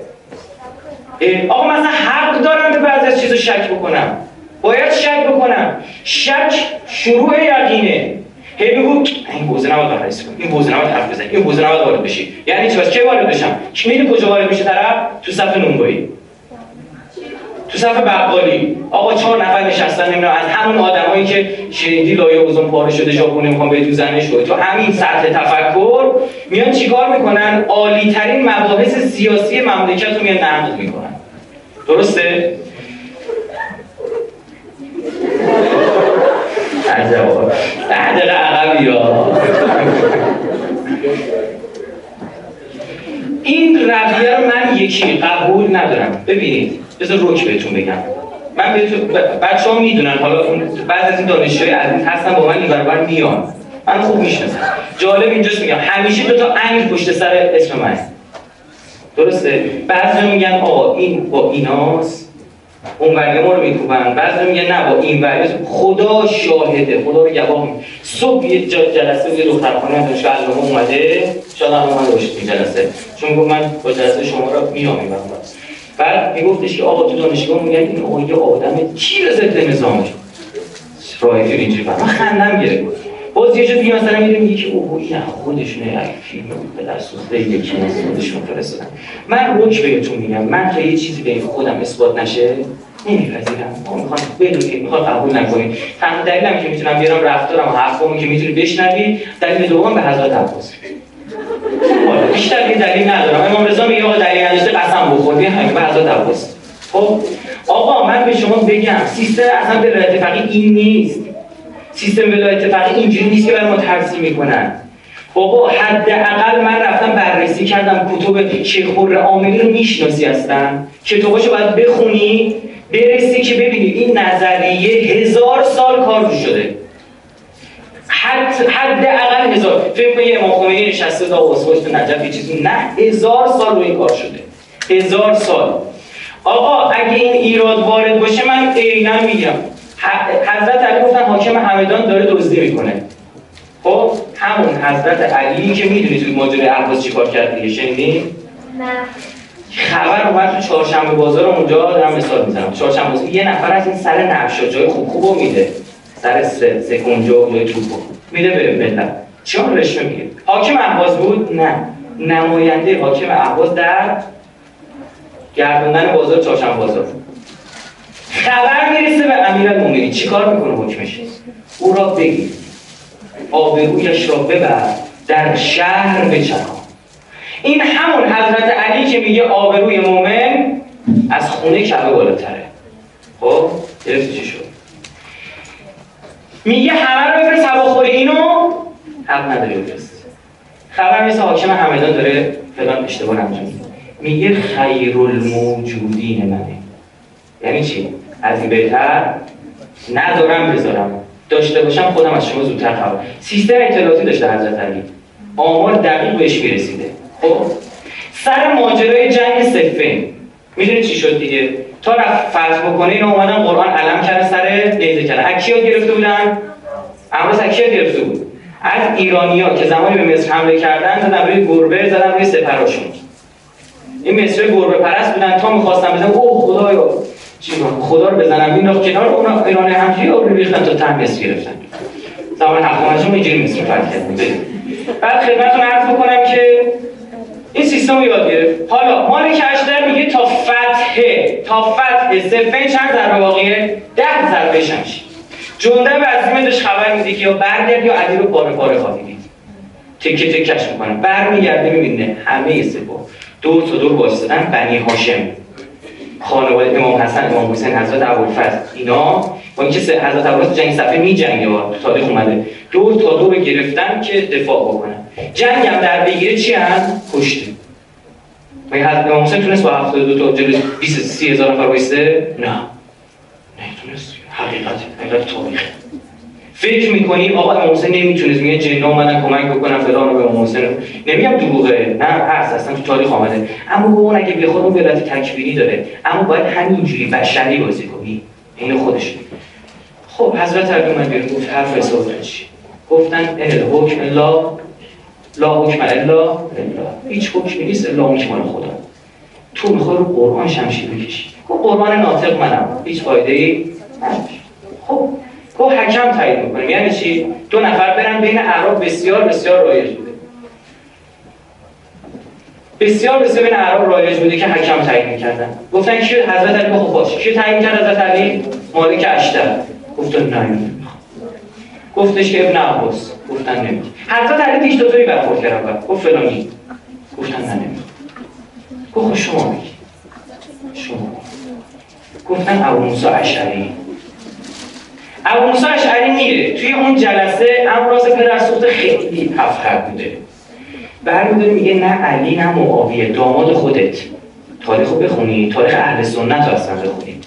آقا مثلا حق دارم به بعضی از چیزا شک بکنم. باید شک بکنم. شک شروع یقینه. هی بگو این حوزه نباید کنی. این حوزه نباید حرف بزنی. این حوزه نباید وارد بشی. یعنی چی؟ واسه چه وارد بشم؟ میره کجا وارد میشه طرف؟ تو صف نونوایی. تو صف بقالی. آقا چهار نفر نشستن نمی‌دونم از همون آدمایی که شنیدی لایه اوزون پاره شده می‌خوان به زنش تو همین سطح تفکر میان چیکار می‌کنن؟ عالی ترین مباحث سیاسی مملکت رو میان نقد می‌کنن. درسته؟ عجبا بعد عقب یا این رویه رو من یکی قبول ندارم. ببینید. بذار روک بهتون بگم. من بهتون بچه ها می‌دونن حالا بعض از این دانشجوی عزیز هستن با من این برابر میان. من خوب می‌شناسم. جالب اینجاست میگم همیشه دو تا انگ پشت سر اسم من درسته؟ بعضی میگن آقا این با ایناست اون ولی ما رو میکوبن. بعضی میگن نه با این ولی خدا شاهده خدا رو گواه صبح یه جلسه یه دخترخانه دانشگاه علامه اومده. شاید هم اومده باشید این جلسه. چون گفت من با جلسه شما رو میام این بعد میگفتش که آقا تو دانشگاه میگن این آقا یه آدم تیر ضد نظامه رایفی اینجوری من خندم گرفت. باز یه دیگه مثلا میره میگه که اوه این خودشونه. یک فیلم به دست یکی از خودشون فرستادن. من روک بهتون میگم. من تا یه چیزی به خودم اثبات نشه نمیپذیرم. ما می‌خوام بدونید می‌خوام قبول نکنید تنها دلیلم که می‌تونم بیارم رفتارم حرفامو که می‌تونی بشنوی دلیل دوم به حضرت عباس. بیشتر یه دلیل ندارم. امام رضا میگه آقا دلیل نداشته قسم بخور. بیا همین عباس خب؟ آقا من به شما بگم سیستم اصلا به فقیه این نیست. سیستم ولایت فقیه اینجوری نیست که برای ما ترسیم می‌کنن. بابا حداقل من رفتم بررسی کردم کتب شیخ عاملی رو می‌شناسی هستن. کتاباشو باید بخونی برسی که ببینی. این نظریه هزار سال کار شده حد حداقل هزار. فکر کنید امام خمینی نشسته تا واسه نجف یه چیزی نه. هزار سال رو این کار شده. هزار سال. آقا اگه این ایراد وارد باشه من عینا میگم. حضرت علی گفتن حاکم همدان داره دزدی می‌کنه. خب همون حضرت علی که می‌دونی توی ماجرای اهواز چیکار کرد دیگه شنیدین؟ نه. خبر اومد تو چهارشنبه بازار اونجا دارم مثال می‌زنم. چهارشنبه بازار یه نفر از این سر نقشا جای خوب خوبو میده. سر سکنجا جای توپو میده به ملت. چون رشوه میگه حاکم اهواز بود؟ نه. نماینده حاکم اهواز در گردوندن بازار چهارشنبه بازار. خبر می‌رسه به امیرالمومنین. چیکار می‌کنه حکمش؟ او را بگیر. آبرویش را ببر. در شهر بچرخان این همون حضرت علی که میگه آبروی مومن از خونه کعبه بالاتره. خب گرفتی چی میگه همه رو بفرست هواخوری اینو حق نداری بفرست. خبر مثل حاکم همدان داره فلان اشتباه انجام میگه خیر الموجودین منه. یعنی چی؟ از این بهتر ندارم بذارم. داشته باشم خودم از شما زودتر خبر. سیستم اطلاعاتی داشته حضرت علی. آمار دقیق بهش می‌رسیده. خب؟ سر ماجرای جنگ سفین. می‌دونی چی شد دیگه؟ تا رفت فرض بکنه اینو اومدن قرآن علم کرده سر نیزه کرده از کیا گرفته بودن؟ امروز از کیا گرفته بود؟ از ایرانیا که زمانی به مصر حمله کردن زدن روی گربه زدن روی سپراشون. این مصر گربه پرست بودن تا می‌خواستن بزنن. اوه خدایا. خدا رو بزنم. این کنار اون ایران همجوری رو ریختن تا تن مصر گرفتن. زمان حکومتشون اینجوری مصر فتح کردن بعد خدمتتون عرض بکنم که این سیستم یاد گرفت. حالا مالک اشتر میگه تا فتح تا فتح سفین چند ضربه واقعیه ده ضربه شمشی جنده به عظیمه خبر میده که یا برگرد یا علی رو پاره پاره خواهی دید. تکه تکش می‌کنه. برمیگرده می‌بینه همه سپاه. دور تا دور واسطن بنی هاشم. خانواده امام حسن امام حسین حضرت ابوالفضل. اینا با اینکه حضرت ابوالفضل جنگ صفحه می جنگه تو تاریخ اومده. دور تا دور گرفتن که دفاع بکنن. جنگ هم در بگیره چی هم کشته. مگه حضرت امام حسین تونست با 72 تا جلو 20 30 هزار نفر وایسته؟ نه. نه تونست. حقیقت حقیقت تاریخ. فکر می‌کنیم آقا امام حسین نمی‌تونست؟ میگه جنا اومدن کمک بکنن فلان به امام حسین نمیگم دروغه. نه هست اصلا تو تاریخ آمده. اما با اون اگه بیا خود اون ولایت تکبیری داره اما باید همینجوری بشری بازی کنی. این خودش خب حضرت بیرون گفت حرف حساب چی گفتن ال حکم لا لا حکم الا هیچ حکمی نیست الا حکم خدا تو می‌خوای رو قرآن شمشیر بکشی خب قرآن ناطق منم هیچ فایده ای خب گفت حکم تعیین می‌کنیم یعنی چی دو نفر برن بین اعراب بسیار بسیار رایج بوده بسیار بسیار بین اعراب رایج بوده که حکم تعیین می‌کردن گفتن کی حضرت علی خب باش کی تعیین کرد حضرت علی مالک اشتر گفتن نه گفتش که ابن عباس گفتن نمی حضرت علی دیکتاتوری برخورد کردن گفت فلانی گفتن نه نمی گفت خب شما بگی شما. گفتن ابو موسی اشعری. ابو موسی اشعری میره توی اون جلسه امراض پدر سوخت خیلی افخر بوده. برمیداره میگه نه علی نه معاویه داماد خودت. تاریخو بخونی تاریخ اهل سنت رو اصلا بخونی.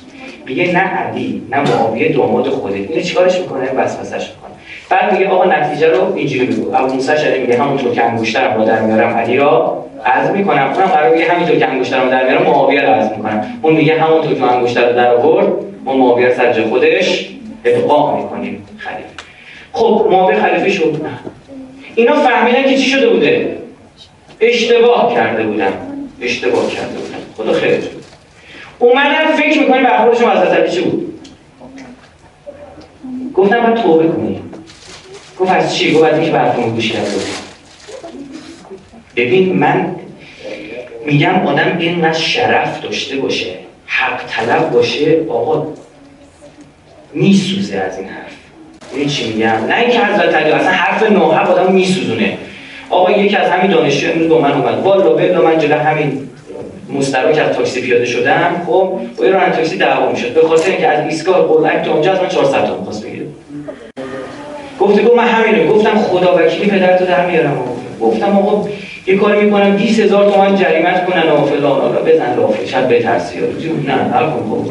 میگه نه علی نه معاویه داماد خودت. اینو چیکارش می‌کنه؟ وسوسش می‌کنه. بعد میگه آقا نتیجه رو اینجوری بگو. ابو موسی اشعری میگه همونطور که انگشترم رو در میارم علی را عزم می‌کنم. اونم قرار میگه همینطور که انگشترم در میارم معاویه رو عزم می‌کنم. اون میگه همونطور که انگشتر رو در آورد ما معاویه سر جای خودش ابقا می‌کنیم. خلیفه. خب معاویه خلیفه شد. اینا فهمیدن که چی شده بوده؟ اشتباه کرده بودن. اشتباه کرده بودن. خدا خیرت اومدن فکر می‌کنیم برخوردشون از علی چی بود؟ گفتم باید توبه کنیم گفت از چی؟ گفت از اینکه برخورد گوش کرده ببین من میگم آدم اینقدر شرف داشته باشه حق طلب باشه آقا میسوزه از این حرف. این چی میگم؟ نه اینکه حضرت علی اصلا حرف نوحب آدم میسوزونه. آقا یکی از همین دانشجو امروز با من اومد. والا بلا من جلو همین مستراک از تاکسی پیاده شدم خب با یه راننده تاکسی دعوا می‌شد. به خاطر اینکه از ایستگاه قلعک تا اونجا از من 400 تا می‌خواست بگیره. گفته گفت من همینو گفتم خدا وکیلی پدرتو در میارم. گفتم آقا یه کاری می‌کنم 20000 تومان جریمت کنن و فلان. حالا بزن لافه شاید بترسی. نه هر کن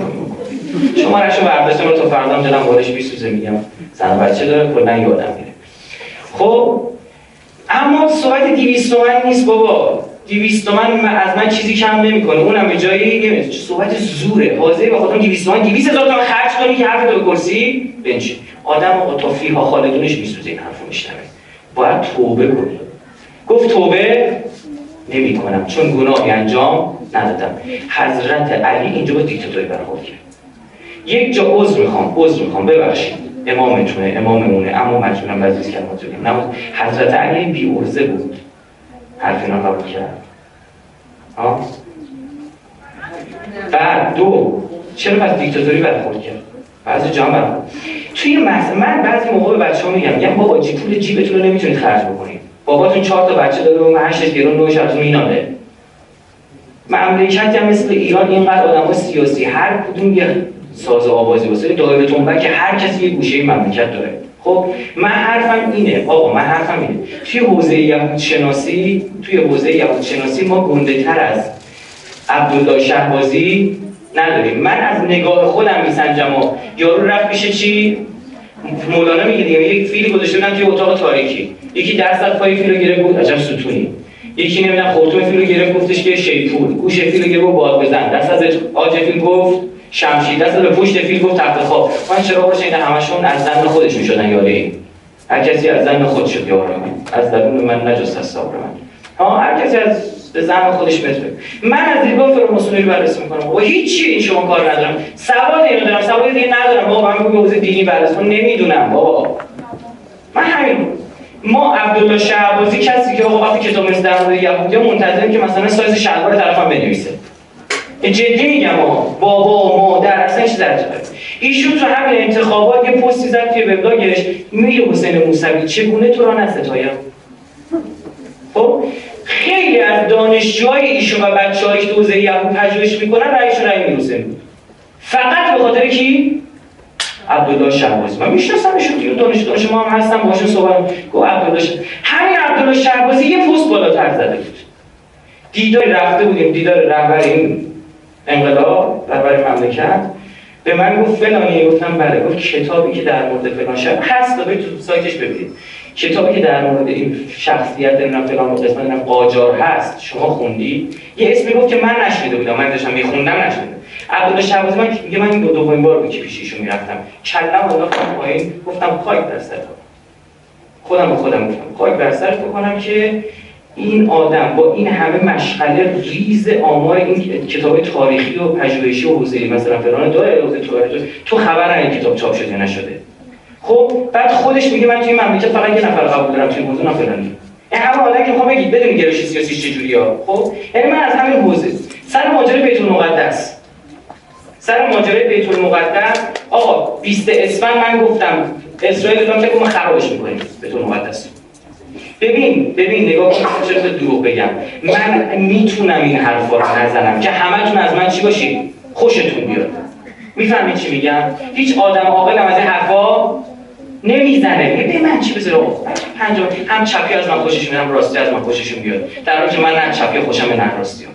شما رشو برداشتم رو تا فردا دلم بالش بیسوزه میگم. زن بچه داره کلا یادم میره. خب اما صحبت 200 تومن نیست بابا. 200 تومن از من چیزی کم نمی‌کنه. اونم به جایی نمیشه صحبت زوره. حاضر با خودم 200 تومن 200 هزار تومن خرج کنی که حرف تو کرسی بنشین. آدم آقا تا فیها خالدونش میسوزه این حرفو میشنوه. باید توبه کنی. گفت توبه نمی کنم چون گناهی انجام ندادم. حضرت علی اینجا با دیکتاتوری برخورد کرد. یک جا عذر می‌خوام عذر می‌خوام. ببخشید. امامتونه اماممونه. اما مجبورم بعضی کلمات بگم. نه حضرت علی بی ارزه بود. حرف اینا قبول کرد ها؟ بعد دو چرا پس دیکتاتوری برخورد کرد؟ بعضی جا برخورد توی مثلا من بعضی موقع به بچه‌ها میگم میگم بابا جی پول جیبتون رو نمی‌تونید خرج بکنید. باباتون چهار تا بچه داره و هشتش گرون نوش از میناله مملکتی هم مثل ایران اینقدر آدم سیاسی هر کدوم یه ساز آوازی واسه دایره تنبک هر کسی یه گوشه مملکت داره. خب من حرفم اینه آقا من حرفم اینه. توی حوزه یهود شناسی توی حوزه یهود شناسی ما گنده تر از عبدالله شهبازی نداریم. من از نگاه خودم میسنجم و یارو رفت میشه چی؟ مولانا میگه دیگه یک فیلی گذاشته بودن توی اتاق تاریکی. یکی درصد پای فیلو گرفت بود عجب ستونی. یکی نمی‌دونم خورتوم فیلو گرفت گفتش که شیپور گوش فیلو گرفت باد بزن. دست از آج فیل گفت شمشیر دست به پشت فیل گفت تحت خواب. من چرا برش این همشون از زن خودشون شدن یاره هر کسی از زن خود شد یاره من از درون من نجست از صبر من. ها هر کسی از به زن خودش متر من از دیدگاه فراماسونری بررسی می‌کنم. و هیچی این شما کار ندارم. سواد اینو دارم سواد دیگه ندارم. بابا من به حوزه دینی بررسی نمی‌دونم بابا. من همین. ما عبدالله شعبازی کسی که آقا وقتی کتاب در مورد یهودی منتظریم که مثلا سایز شلوار طرفم بنویسه. جدی میگم بابا مادر اصلا چیز ایشون تو همین انتخابات یه پستی زد توی وبلاگش میگه حسین موسوی چگونه تو را نستایم؟ خب؟ خیلی از دانشجوهای ایشون و بچه‌هایی که حوزه یهود پژوهش می‌کنن رأیشون رأی میروسه فقط به خاطر کی؟ عبدالله شهبازی من میشناسمشون دیگه دانش دانش ما هم هستم باشون صحبت گفت عبدالله همین عبدالله شهبازی یه پست بالاتر زده بود. دیدار رفته بودیم دیدار رهبر این انقلاب رهبر مملکت به من گفت فلانی گفتم بله گفت کتابی که در مورد فلان شب هست برید تو سایتش ببینید. کتابی که در مورد این شخصیت نمی‌دونم فلان قسمت نمی‌دونم قاجار هست. شما خوندی؟ یه اسمی گفت که من نشنیده بودم من داشتم میخوندم نشنیده عبدالله شهبازی من میگه من این دو دومین بار بود که پیش ایشون می‌رفتم. کلم انداختم پایین گفتم خاک در سر خودم به خودم گفتم خاک بر سر بکنم که این آدم با این همه مشغله ریز آمار این کتاب تاریخی و پژوهشی و حوزه مثلا فلان داره حوزه تو خبر این کتاب چاپ شده نشده. خب بعد خودش میگه من توی مملکت فقط یه نفر قبول دارم توی موضوع فلانی. این همه آدم که می‌خوام بگید بدون گرایش سیاسی چجوری ها خب یعنی من از همین حوزه. سر ماجرای بیت المقدس. سر ماجرای بیت المقدس آقا 20 اسفند من گفتم اسرائیل دارم که ما خرابش می‌کنیم بیت المقدس. ببین ببین نگاه کن چرا دروغ بگم. من می‌تونم این حرفا رو نزنم که همتون از من چی باشید خوشتون بیاد. می‌فهمید چی میگم؟ هیچ آدم عاقل از این حرفا نمی‌زنه. میگه من چی بذاره؟ پنجم هم چپی از من خوشش میاد راستی از من خوشش میاد. در حالی که من نه چپی خوشم نه راستی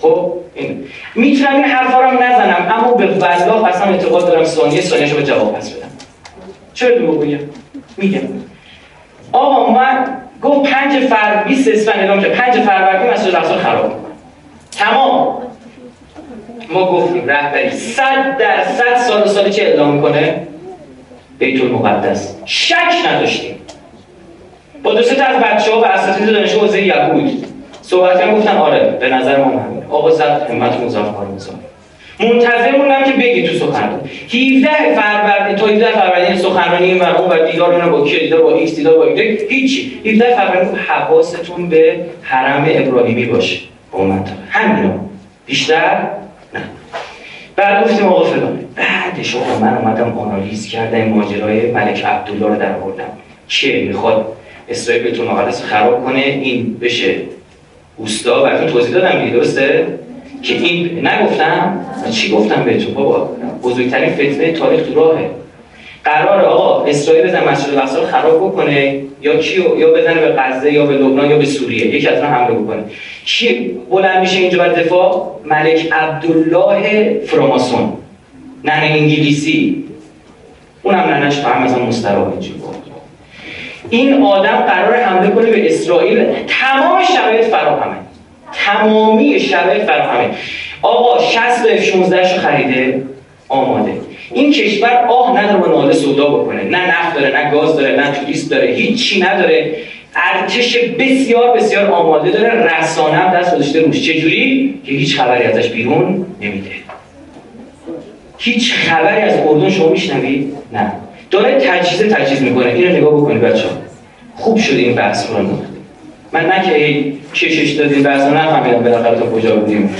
خب؟ این. می‌تونم این حرفا رو نزنم اما به والله اصلا اعتقاد دارم ثانیه ثانیه‌شو به جواب پس بدم. چرا دروغ بگم میگم. آقا من گفت پنج فر 20 اسفند اعلام کرد. پنج فروردین مسجد الاقصا خراب. تمام. ما گفتیم رهبری. صد درصد سال سالی چه اعلام می‌کنه؟ بیت المقدس. شک نداشتیم. با دو تا از بچه ها و اساتید دانشگاه حوزه یهود صحبت هم گفتن آره به نظر ما همین آقا زد همت مزافر مزافر منتظر موندم که بگی تو سخنرانی. 17 فروردین تا 17 فروردین سخنرانی این اون و دیدار اون با کی دیدار با ایکس دیدار با ایکس هیچی. 17 فروردین حواستون به حرم ابراهیمی باشه. با منطقه همینا بیشتر؟ نه. بعد گفتیم آقا فلان بعدش آقا من اومدم آنالیز کردم ماجرای ملک عبدالله رو در بردم که می‌خواد اسرائیل بیت المقدس خراب کنه؟ این بشه. اوستا براتون توضیح دادم دیگه درسته؟ که این نگفتم چی گفتم بهتون بابا؟ بزرگترین فتنه تاریخ تو راهه. قرار آقا اسرائیل بزن مسجد الاقصا خراب بکنه یا کیو؟ یا بزنه به غزه یا به لبنان یا به سوریه. یکی از اونها حمله بکنه. کی بلند میشه اینجا بر دفاع؟ ملک عبدالله فراماسون. ننه انگلیسی. اونم ننش فهم مثلا مستراح این آدم قرار حمله کنه به اسرائیل. تمام شرایط فراهمه. تمامی شرایط فراهمه آقا 60 F 16 شو خریده آماده. این کشور آه نداره با ناله سودا بکنه. نه نفت داره نه گاز داره نه توریست داره هیچی نداره. ارتش بسیار بسیار آماده داره. رسانه هم دست گذاشته روش. چجوری؟ که هیچ خبری ازش بیرون نمیده. هیچ خبری از اردن شما میشنوید؟ نه. داره تجهیز تجهیز می‌کنه. اینو نگاه بکنید بچه خوب شده این بحث رو من نه که کشش دادیم بحث رو نفهمیدم بالاخره تا کجا بودیم.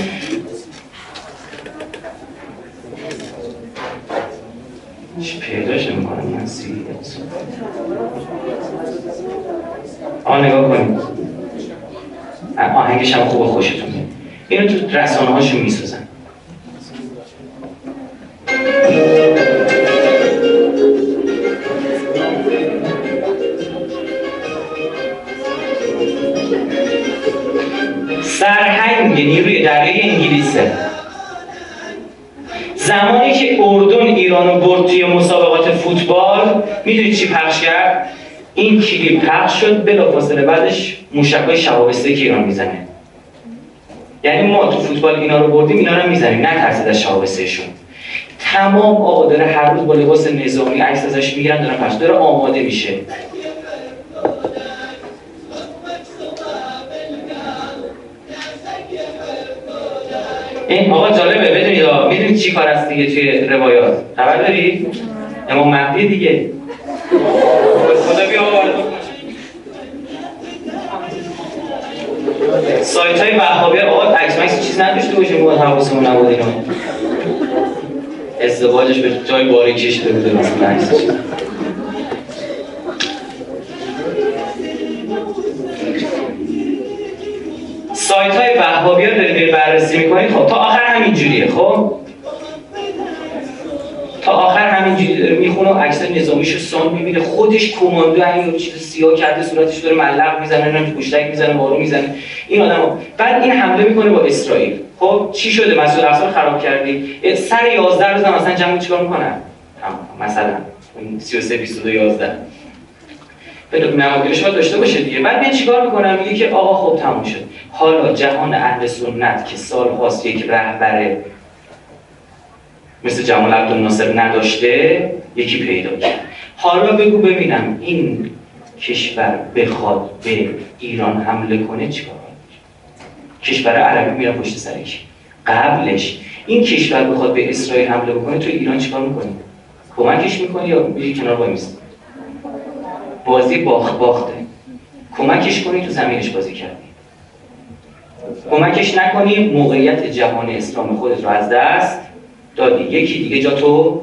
پیداش نمی‌کنم من سیریت آه نگاه کنید آهنگش هم خوب خوشتون اینو تو رسانه هاشون می‌سازن. نیروی دریای انگلیسه. زمانی که اردن ایرانو برد توی مسابقات فوتبال می‌دونید چی پخش کرد؟ این کلیپ پخش شد بلافاصله بعدش موشکای شوابسته که ایران می‌زنه. یعنی ما تو فوتبال اینا رو بردیم اینا رو می‌زنیم نترسید از شون تمام آقا داره هر روز با لباس نظامی عکس ازش می‌گیرن داره پخش داره آماده میشه. این آقا جالبه بدونید می‌دونید چی کار است دیگه توی روایات؟ خبر داری؟ امام مهدی دیگه. خدا بیا سایت های وهابی آقا عکس مکس چیز نداشته باشه ما حواسمون نبود اینا ازدواجش به جای باری کشیده بوده مثلا. سایت های وهابی ها دارید بررسی می‌کنید خب تا آخر همین جوریه خب؟ تا آخر همینجوری می‌خونه و عکس نظامیشو سان می‌بینه. خودش کماندو همین چیز سیاه کرده صورتش داره ملق می‌زنه نه پشتک می‌زنه بارو می‌زنه. این آدم بعد این حمله می‌کنه با اسرائیل. خب چی شده؟ مسئول افسر خراب کردی. سر 11 روز مثلا جمع چیکار می‌کنن مثلا. 33 22 11 به نمایش داشته باشه دیگه. بعد من چیکار می‌کنم میگه که آقا خب تموم شد. حالا جهان اهل سنت که سال هاست یک رهبر مثل جمال عبدالناصر نداشته یکی پیدا کرد حالا بگو ببینم این کشور بخواد به ایران حمله کنه چیکار کشور عربی میره پشت سرش. قبلش این کشور بخواد به اسرائیل حمله بکنه تو ایران چیکار می‌کنی؟ کمکش می‌کنی یا میری کنار وای بازی باخ باخته. کمکش کنی تو زمینش بازی کردی کمکش نکنی موقعیت جهان اسلام خودت رو از دست دادی. یکی دیگه جا تو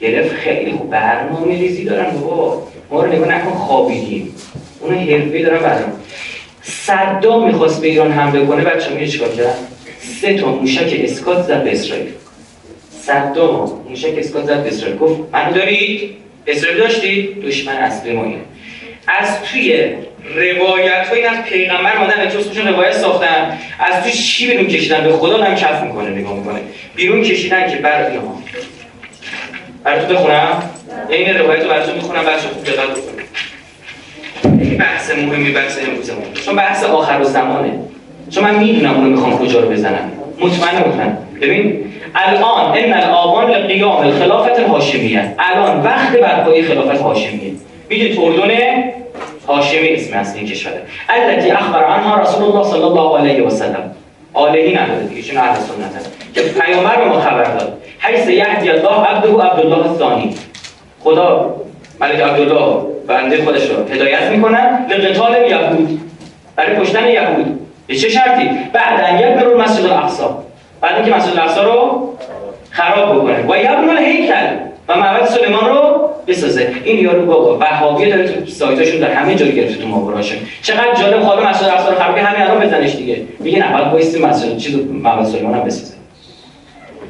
گرفت خیلی خوب برنامه ریزی دارن بابا. ما رو نگاه نکن خوابیدیم. اون حرفه دارن برنامه. صدام می‌خواست به ایران حمله کنه بچه میره چیکار کرد سه تا موشک اسکات زد به اسرائیل. صدام موشک اسکات زد به اسرائیل. گفت منو دارید؟ اسرائیل داشتید؟ دشمن اصلی ما اینه. از توی روایت های از پیغمبر مادن اتروسشون روایت ساختن از توی چی بیرون کشیدن؟ به خدا هم کف می‌کنه نگاه می‌کنه. بیرون کشیدن که بر اینها براتون بخونم؟ این روایت رو براتون می‌خونم بچه خوب دقت بکنید. این بحث مهمی بحث امروزمون. چون بحث آخر و زمانه. چون من می‌دونم اونو می‌خوام کجا رو بزنم مطمئن مطمئن ببین الان ان الآبان لقیام الخلافت الهاشمیه. الان وقت برپایی خلافت هاشمیه. می‌دونید اردن هاشمی اسم اصلی این کشوره التي اخبر عنها رسول الله صلی الله علیه و سلم. آلهی نداره دیگه چون اهل سنت که پیامبر به ما خبر داد. حیث یهدی الله عبده عبدالله الثانی. خدا ملک عبدالله بنده خودش رو هدایت می‌کنن لقتال یهود. برای کشتن یهود. به چه شرطی؟ بعد ان یبنوا المسجد الاقصی. بعد اینکه مسجد الاقصی رو خراب بکنه. و یبنوا الهیکل. و معبد سلیمان رو بسازه. این یارو بابا وهابیه داره تو سایتاشون در همه جا گرفته تو ماوراشون چقدر جالب مسجد الاقصی رو خراب همین الان بزنش دیگه. میگه بعد وایسی مسجد چیز معبد سلیمان هم بسازه.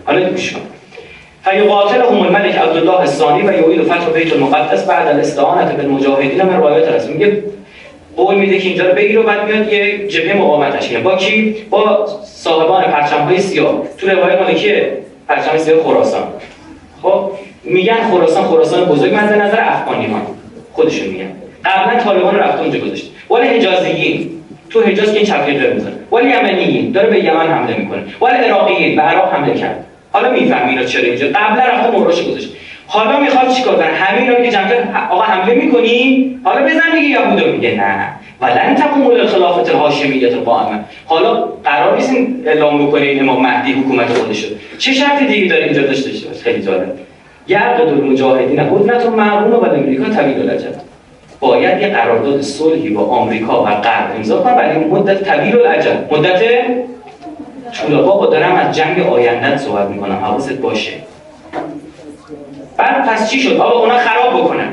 حالا گوش کن. فیقاتلهم الملك عبد الله الثانی و یعید فتح بیت المقدس بعد الاستعانه بالمجاهدین من روایت رسول میگه قول میده که اینجا رو بگیر و بعد میاد یه جبهه مقاومت تشکیل با کی؟ با صاحبان پرچم های سیاه. تو روایت مالکیه پرچم سیاه خراسان. خب؟ میگن خراسان خراسان بزرگ. مد نظر افغانی ها خودشون میگن. قبلا طالبان رفته اونجا گذاشت. ولی حجازیین. تو حجاز که این داره می‌زنه. ولی یمنیین. داره به یمن حمله می‌کنه. ولی عراقیین به عراق حمله کرد. حالا می‌فهمی اینا چرا اینجا. قبلا رفته مراش گذاشت. حالا می‌خواد چیکار کنه؟ همین رو که جمع آقا حمله می‌کنی حالا بزن دیگه یهودا میگه نه. ولن تقوم الخلافت الهاشمیت قائمه حالا قرار نیست اعلام بکنه امام مهدی حکومت خودشو. چه شرطی دیگه داره اینجا داشته باشه؟ خیلی جالب. یعقد المجاهدین هدنت مرهون و امریکا طویل العجل باید یه قرارداد صلحی با آمریکا و غرب امضا کنن برای مدت طویل العجل مدت طول بابا دارم از جنگ آینده صحبت می‌کنم. حواست باشه. بعد پس چی شد؟ آقا اونا خراب بکنن.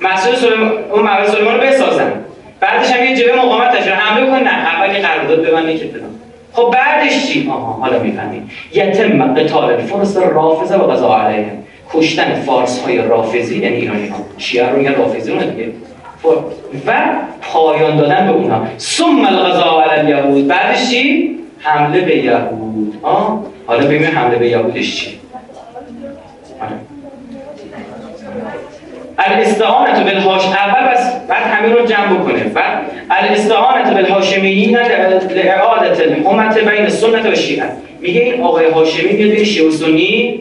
مسئول سلیمان اون معبد سلیمان رو بسازن. بعدش هم یه جبه مقاومت تشکیل حمله کنن نه اول یه قرارداد ببندی که بدن خب بعدش چی؟ آها حالا می‌فهمید یتم قتال الفرس رافضه و قضا علیه کشتن فارس های رافضی یعنی ایرانی ها شیعه رو میگن رافضی رو دیگه. و پایان دادن به اونها ثم الغذا علی الیهود. بعدش چی؟ حمله به یهود. آه؟ حالا ببین حمله به یهودش چی؟ الاستعانه بالهاش اول بس بعد همین رو جمع بکنه. بعد الاستعانه بالهاشمیین لاعاده الامه بین سنت و شیعه. میگه این آقای هاشمی میاد شیعه و سنی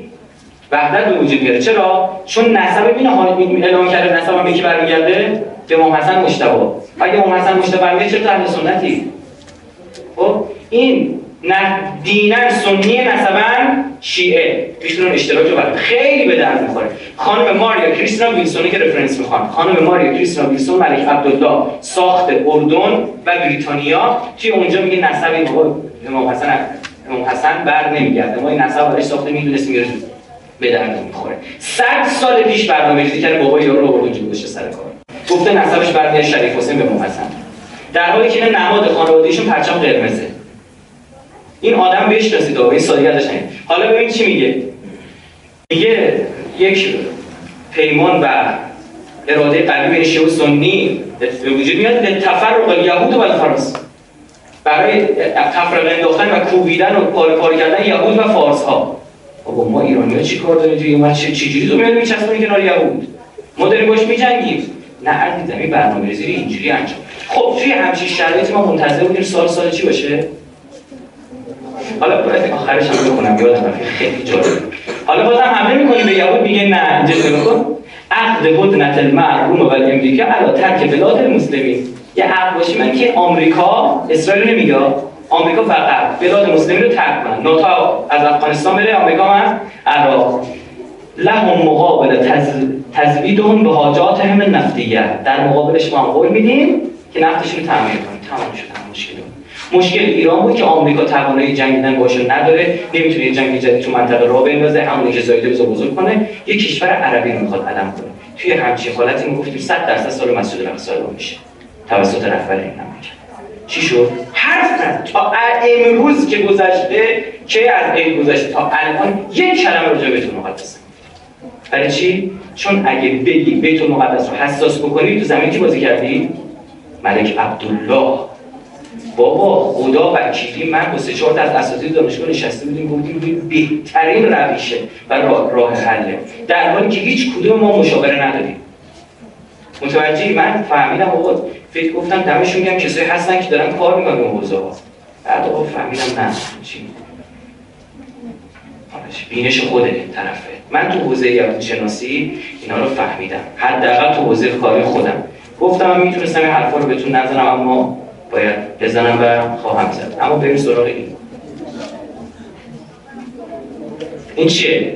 وحدت به وجود میاره. چرا؟ چون نسب بین اعلام کرده نسب هم یکی برمیگرده به امام حسن مجتبی اگه امام حسن مجتبی برمیگرده چرا اهل سنتی؟ خب؟ این نه دینن سنی نسبن شیعه. بیشتر اشتراک رو خیلی به درد می‌خوره. خانم ماریا کریستینا ویلسونی که رفرنس می‌خوان. خانم ماریا کریستینا ویلسون ملک عبدالله ساخت اردن و بریتانیا توی اونجا میگه نسب امام حسن امام حسن بر نمیگرده. ما این نسب برای ساخته می‌دونست میره به درد می‌خوره 100 سال پیش برنامه ریزی کرده بابا یارو رو آورد گذاشته سر کار. گفته نسبش برمیاد شریف حسین به امام حسن در حالی که نماد خانوادگیشون پرچم قرمزه. این آدم بشناسید این سادگی ازش حالا ببین چی میگه. میگه یک پیمان و اراده قلبی بین شیعه و سنی به وجود میاد. تفرق الیهود و الفرس. برای تفرق انداختن و کوبیدن و پاره پاره کردن یهود و فارس ها بابا ما ایرانی ها چی کار داریم؟ توی اومد چه چجوری تو میاد میچسبونی کنار یهود؟ ما داریم باش میجنگیم. نه عزیزم این برنامه ریزی اینجوری انجام. خب توی همچین شرایطی ما منتظر بودیم سال سال چی باشه؟ حالا باید آخرش هم بخونم یادم رفت. خیلی جالب. حالا بازم حمله می‌کنی به یهود میگه نه اینجا کن عقد هدنت المرحوم و امریکا علا ترک بلاد المسلمین یه عقد باشی من که آمریکا اسرائیل نمیگه. آمریکا فقط بلاد مسلمین رو ترک کنن. ناتا از افغانستان بره آمریکا من عراق. لهم مقابل تزویدهم به حاجات هم نفتیه در مقابلش ما قول میدیم که نفتشون رو تعمیر کنیم. تمام شد مشکل مشکل ایران بود که آمریکا توانایی جنگیدن باشه نداره. نمی‌تونه جنگ جدید تو منطقه راه بندازه. همونی که زایده بزرگ بزرگ کنه. یه کشور عربی رو می‌خواد علم کنه. توی همچین حالتی می‌گفتیم 100 درصد سال مسعود الاقصی میشه. توسط رهبر این مملکت چی شد؟ حرف نزد تا امروز که گذشته که از این گذشته تا الان یک کلمه راجع به بیت مقدس برای چی؟ چون اگه بگی بیت المقدس رو حساس بکنی تو زمین کی بازی کردی؟ ملک عبدالله بابا خدا وکیلی من با سه چهار از اساتید دانشگاه نشسته بودیم گفتیم بهترین رویشه و راه حله در حالی که هیچ کدوم ما مشاوره نداریم متوجهی من فهمیدم بابا فکر گفتم دمشون میگم کسایی هستن که دارن کار می‌کنن به حوزه ها بعد آقا فهمیدم نه چی؟ بینش خوده طرفه. من تو حوزه یاد شناسی اینا رو فهمیدم. حداقل تو حوزه کاری خودم. گفتم من می‌تونستم این حرفا رو بهتون نزنم اما باید بزنم و خواهم زد. اما بریم سراغ این. این چیه؟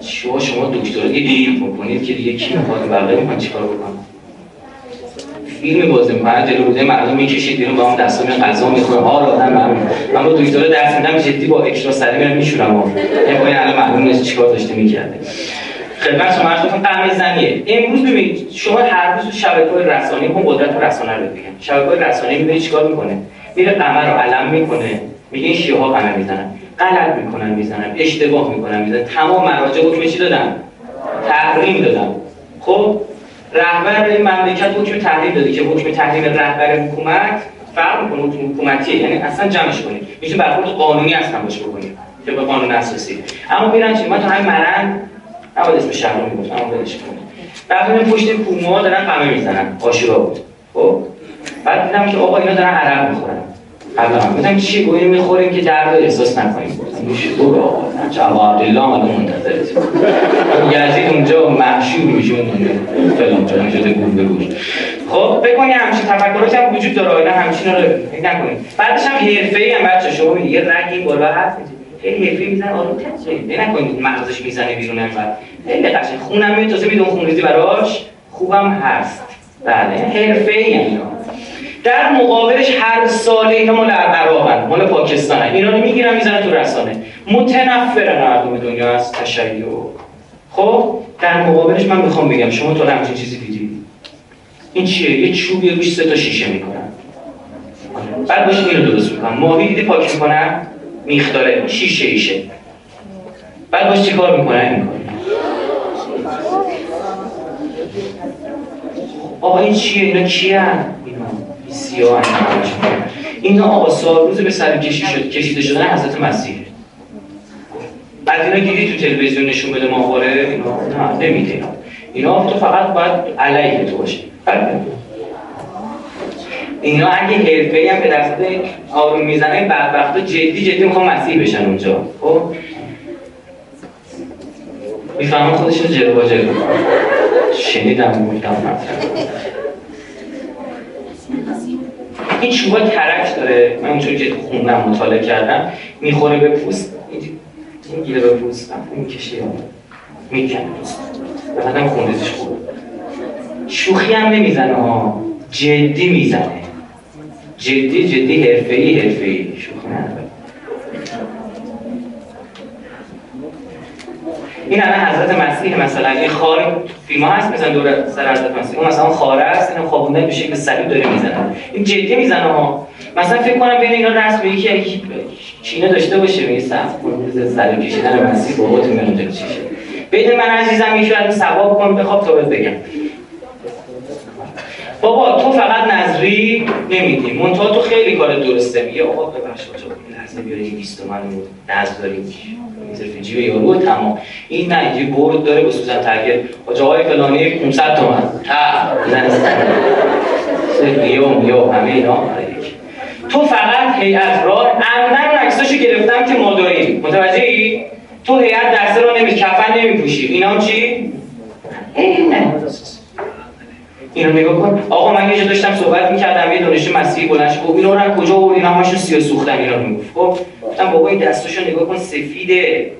شما شما دکترا دیگه بکنید که دیگه کی می‌خواد بقیه می‌خواد چیکار بکنم فیلم بازی می‌کنن جلو بوده مردم می‌کشید بیرون با هم دستا می غذا می‌خورن حال آدم من من با دکترا درس میدم جدی با اکسترا سری میرم میشورم یه پای الان معلوم نیست چیکار داشته می‌کرده. خدمت شما عرض کنم قمه زنیه. امروز ببینید شما هر روز شبکه‌های رسانه‌ای هم قدرت رسانه رو بگم شبکه‌های رسانه‌ای می‌بینید چیکار می‌کنه؟ میره قمر رو علم می‌کنه. میگه این شیعه ها قمر می‌زنن. غلط می‌کنن می‌زنن. اشتباه می‌کنن می‌زنن. تمام مراجع حکم چی دادن؟ تحریم دادن. خب؟ رهبر این مملکت حکم تحریم داده که حکم تحریم رهبر حکومت فرق می‌کنه حکم حکومتیه یعنی اصلا جمعش کنید. میشه برخورد قانونی اصلا باشه بکنید که به قانون اساسی. اما میرن چی؟ من تو همین مرند نباید اسم شهر رو اما بدش کنید. رفتم پشت کوما دارن قمه می‌زنن. آشورا بود. خب؟ بعد دیدم که آقا اینا دارن عرق می‌خورن. قبلا گفتم چی گویی می‌خوریم که درد احساس نکنیم؟ میشه برو آقا جواب عبدالله آمده منتظرت یزید اونجا محشور میشه اون فلان جا نجات گول به گوش خب بکنی همچین تفکرات هم وجود داره آینا همچین رو نکنید بعدش هم حرفه‌ای هم بچه شما یه رنگی بالا هست خیلی حرفی می‌زنه آروم تنشه نکنید مغزش می‌زنه بیرون انقدر. خیلی قشنگ. خونم میاد تازه میدون خونریزی براش. خوبم هست. بله حرفه‌ای اینا در مقابلش هر ساله مال عراقن مال پاکستان اینا رو می‌گیرن می‌زنن تو رسانه. متنفرن مردم دنیا از تشیع. خب در مقابلش من می‌خوام بگم شما تو همچین چیزی دیدی؟ این چیه؟ یه چوبی روش سه تا شیشه می‌کنن. بعد باش اینو درست می‌کنن. ماهی دیدی پاک می‌کنن؟ میختاره شیشه ایشه. بعد باش چیکار می‌کنن؟ می‌کنن آقا این چیه؟ اینا کیه سیاه اینا آقا سالروز به سر کشی شد کشیده شدن حضرت مسیح. بعد اینا گیری تو تلویزیون نشون بده ماهواره اینا نه نمیده. اینا تو فقط باید علیه تو باشه. اینا اگه حرفه هم به دست آروم می‌زنه بدبختا جدی جدی می‌خوام مسیح بشن اونجا. خب؟ می‌فهمم خودشون جلو با جلو. شنیدم گفتم این چوبا ترک داره. من اونجوری که خوندم مطالعه کردم می‌خوره به پوست این گیره به پوست می‌کشه می‌کنه پوست بعدم خوندیزش خوب شوخی هم نمی‌زنه ها. جدی می‌زنه. جدی جدی حرفه‌ای حرفه‌ای. شوخی نداره. این الان حضرت مسیح مثلا یه خار فیلم هست مثلا دور سر حضرت مسیح اون مثلا خاره است اینو خوابونده به شکل سریع داره می‌زنه. این جدی می‌زنه ها. مثلا فکر کنم بین اینا رسم یکی چینه داشته باشه میگه صف سر کشیدن مسیح با خودت میرم جلو چیشه. بین من عزیزم یکی از ثواب کن بخواب تا بگم. بابا تو فقط نظری نمیدی. منتها تو خیلی کار درسته میگه آقا ببخش لحظه بیاری 20 تومن نظر داریم می‌ذاره جیب یارو تمام. این نه یه برد داره به سوزن ترکه جاهای فلانی 500 تومن. تا بزن یوم یا همه اینا. تو فقط هیئت را عمدن عکساشو گرفتم که ما داریم متوجهی؟ تو هیئت درس رو نمی کفن نمی پوشی اینا چی؟ اینه اینو نگاه کن. آقا من یه داشتم صحبت می‌کردم یه دانشجو مسیحی بلند شد اینا رو کجا آوردین؟ اینا همشون سیاه سوختن. اینا می‌گفت. خب گفتم بابا این دستاشو نگاه کن سفیده.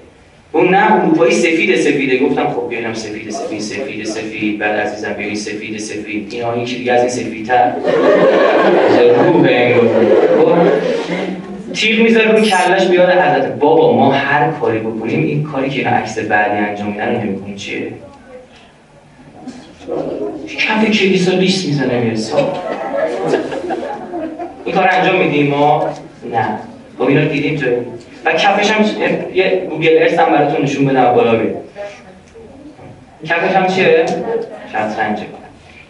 اون نه اروپایی سفید سفیده. گفتم خب بیایم سفید سفید سفید سفید بعد عزیزم بیاین سفید سفید اینا این دیگه از این سفیدتر. روح تیر می‌ذاره رو کلش بیاد حضرت بابا ما هر کاری بکنیم این کاری که اینا عکس بعدی انجام میدن نمی‌کنیم. چیه؟ کف کلیسا لیست می‌زنه می‌رسه. این کار انجام میدیم ما؟ نه. خب اینا دیدیم تو و کفش هم یه گوگل ارس هم براتون نشون بدم بالا بید کفش هم چیه؟ شطرنجه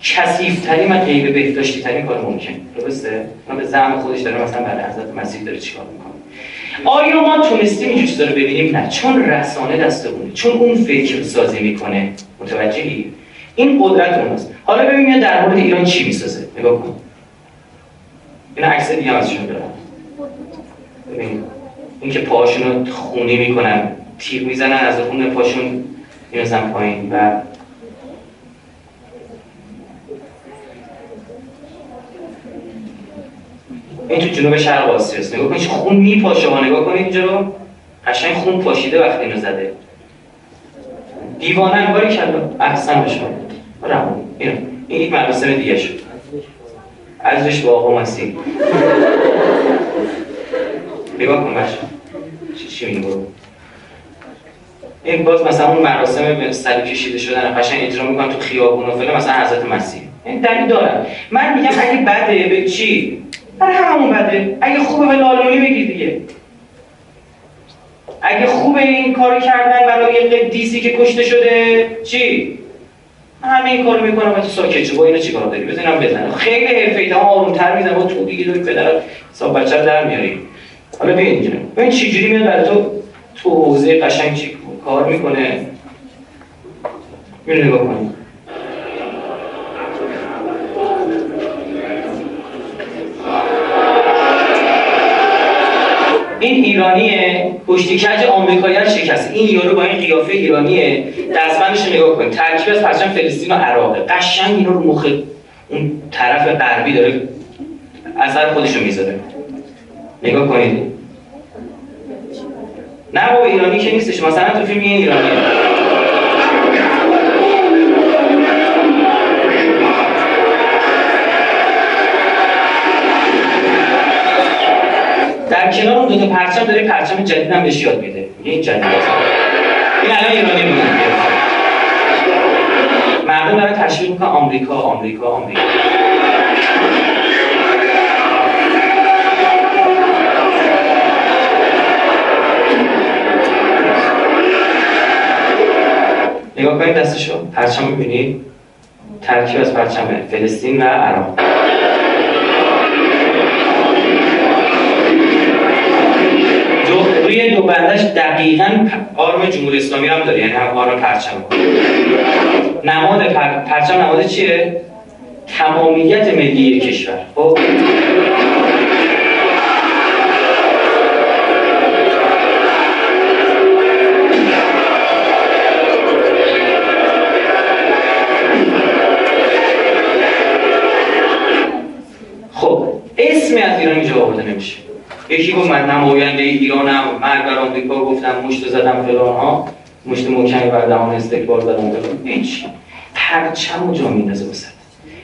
کسیفترین و غیر بهداشتی ترین کار ممکن. درسته؟ ما به زعم خودش داره مثلا برای حضرت مسیح داره چیکار می‌کنه. آیا ما تونستیم این چیزا رو ببینیم؟ نه. چون رسانه دستمونه. چون اون فکر سازی می‌کنه. متوجهی؟ این قدرت اوناست حالا ببینیم در مورد ایران چی می‌سازه. نگاه کن. این عکس دیگه ازشون دارم ببین. این که پاشون رو خونی می‌کنن تیر می‌زنن از خون پاشون می‌رسن پایین و این تو جنوب شرق آسیا است. نگاه کنید خون میپاشه ها. نگاه کنید اینجا رو. قشنگ خون پاشیده وقتی اینو زده. دیوانه باری کرد احسن بشه. رمون اینو این یک مراسم دیگه شد. ازش با آقا مسیح نگاه کن بشه چی چی میگه این باز مثلا اون مراسم صلیب کشیده شدن قشنگ اجرا می‌کنن تو خیابون و فلان مثلا حضرت مسیح. این دلیل دارن من میگم اگه بده به چی؟ برای همون بده. اگه خوبه به لالونی بگیر دیگه. اگه خوبه این کار کردن برای قدیسی که کشته شده چی؟ همه این کارو می‌کنم و تو ساکت با اینو چیکار داری؟ بزنم بزنم. خیلی حرفه‌ای تمام آرومتر می‌زنم. با تو دیگه داری پدر حساب بچه در میاری. حالا ببین اینجا. ببین چه جوری میاد برای تو؟ تو حوزه قشنگ چی کار می‌کنه؟ اینو نگاه کنید این ایرانیه؟ پشتی کج آمریکایی رو شکسته این یارو با این قیافه ایرانیه. دستبندش نگاه کنید ترکیب از پرچم فلسطین و عراقه. قشنگ اینا رو مخ اون طرف غربی داره اثر خودش رو می‌ذاره. نگاه کنید. نه بابا ایرانی که نیستش. مثلا تو فیلم این ایرانیه. در کنار اون دو تا پرچم داره پرچم جدید هم بهش یاد میده؟ میگه این جدید. است این الان ایرانی بود. مردم دارن تشویق می‌کنن آمریکا آمریکا آمریکا. نگاه کنید دستشو. پرچم می‌بینید ترکیب از پرچم فلسطین و عراق. دو بندش دقیقا آرم جمهوری اسلامی هم داره یعنی هم آرم پرچم. نماد پر... پرچم نماد چیه؟ تمامیت ملی کشور. خب؟ یکی گفت من نماینده ایرانم مرگ بر آمریکا گفتم مشت زدم فلان ها. مشت محکمی بر دهان استکبار زدم فلان. هیچ. پرچم و جا میندازه وسط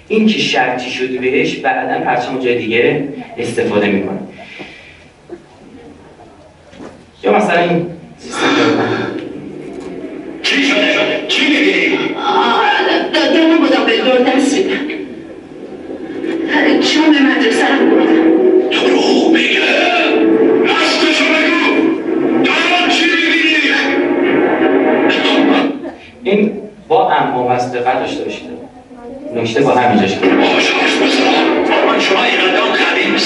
این که شرطی شده بهش بعدا پرچم و جای دیگه استفاده می‌کنه. یا مثلا این سیستم چی شده؟ شده؟ چی می‌بینی؟ دارم بودم به دور دست چون به مدرسه رو بردم دروغ میگه. این با اما مصدقه داشته باشید نکته با همینجا شد باش حرف بزن من شما ایرادان قوی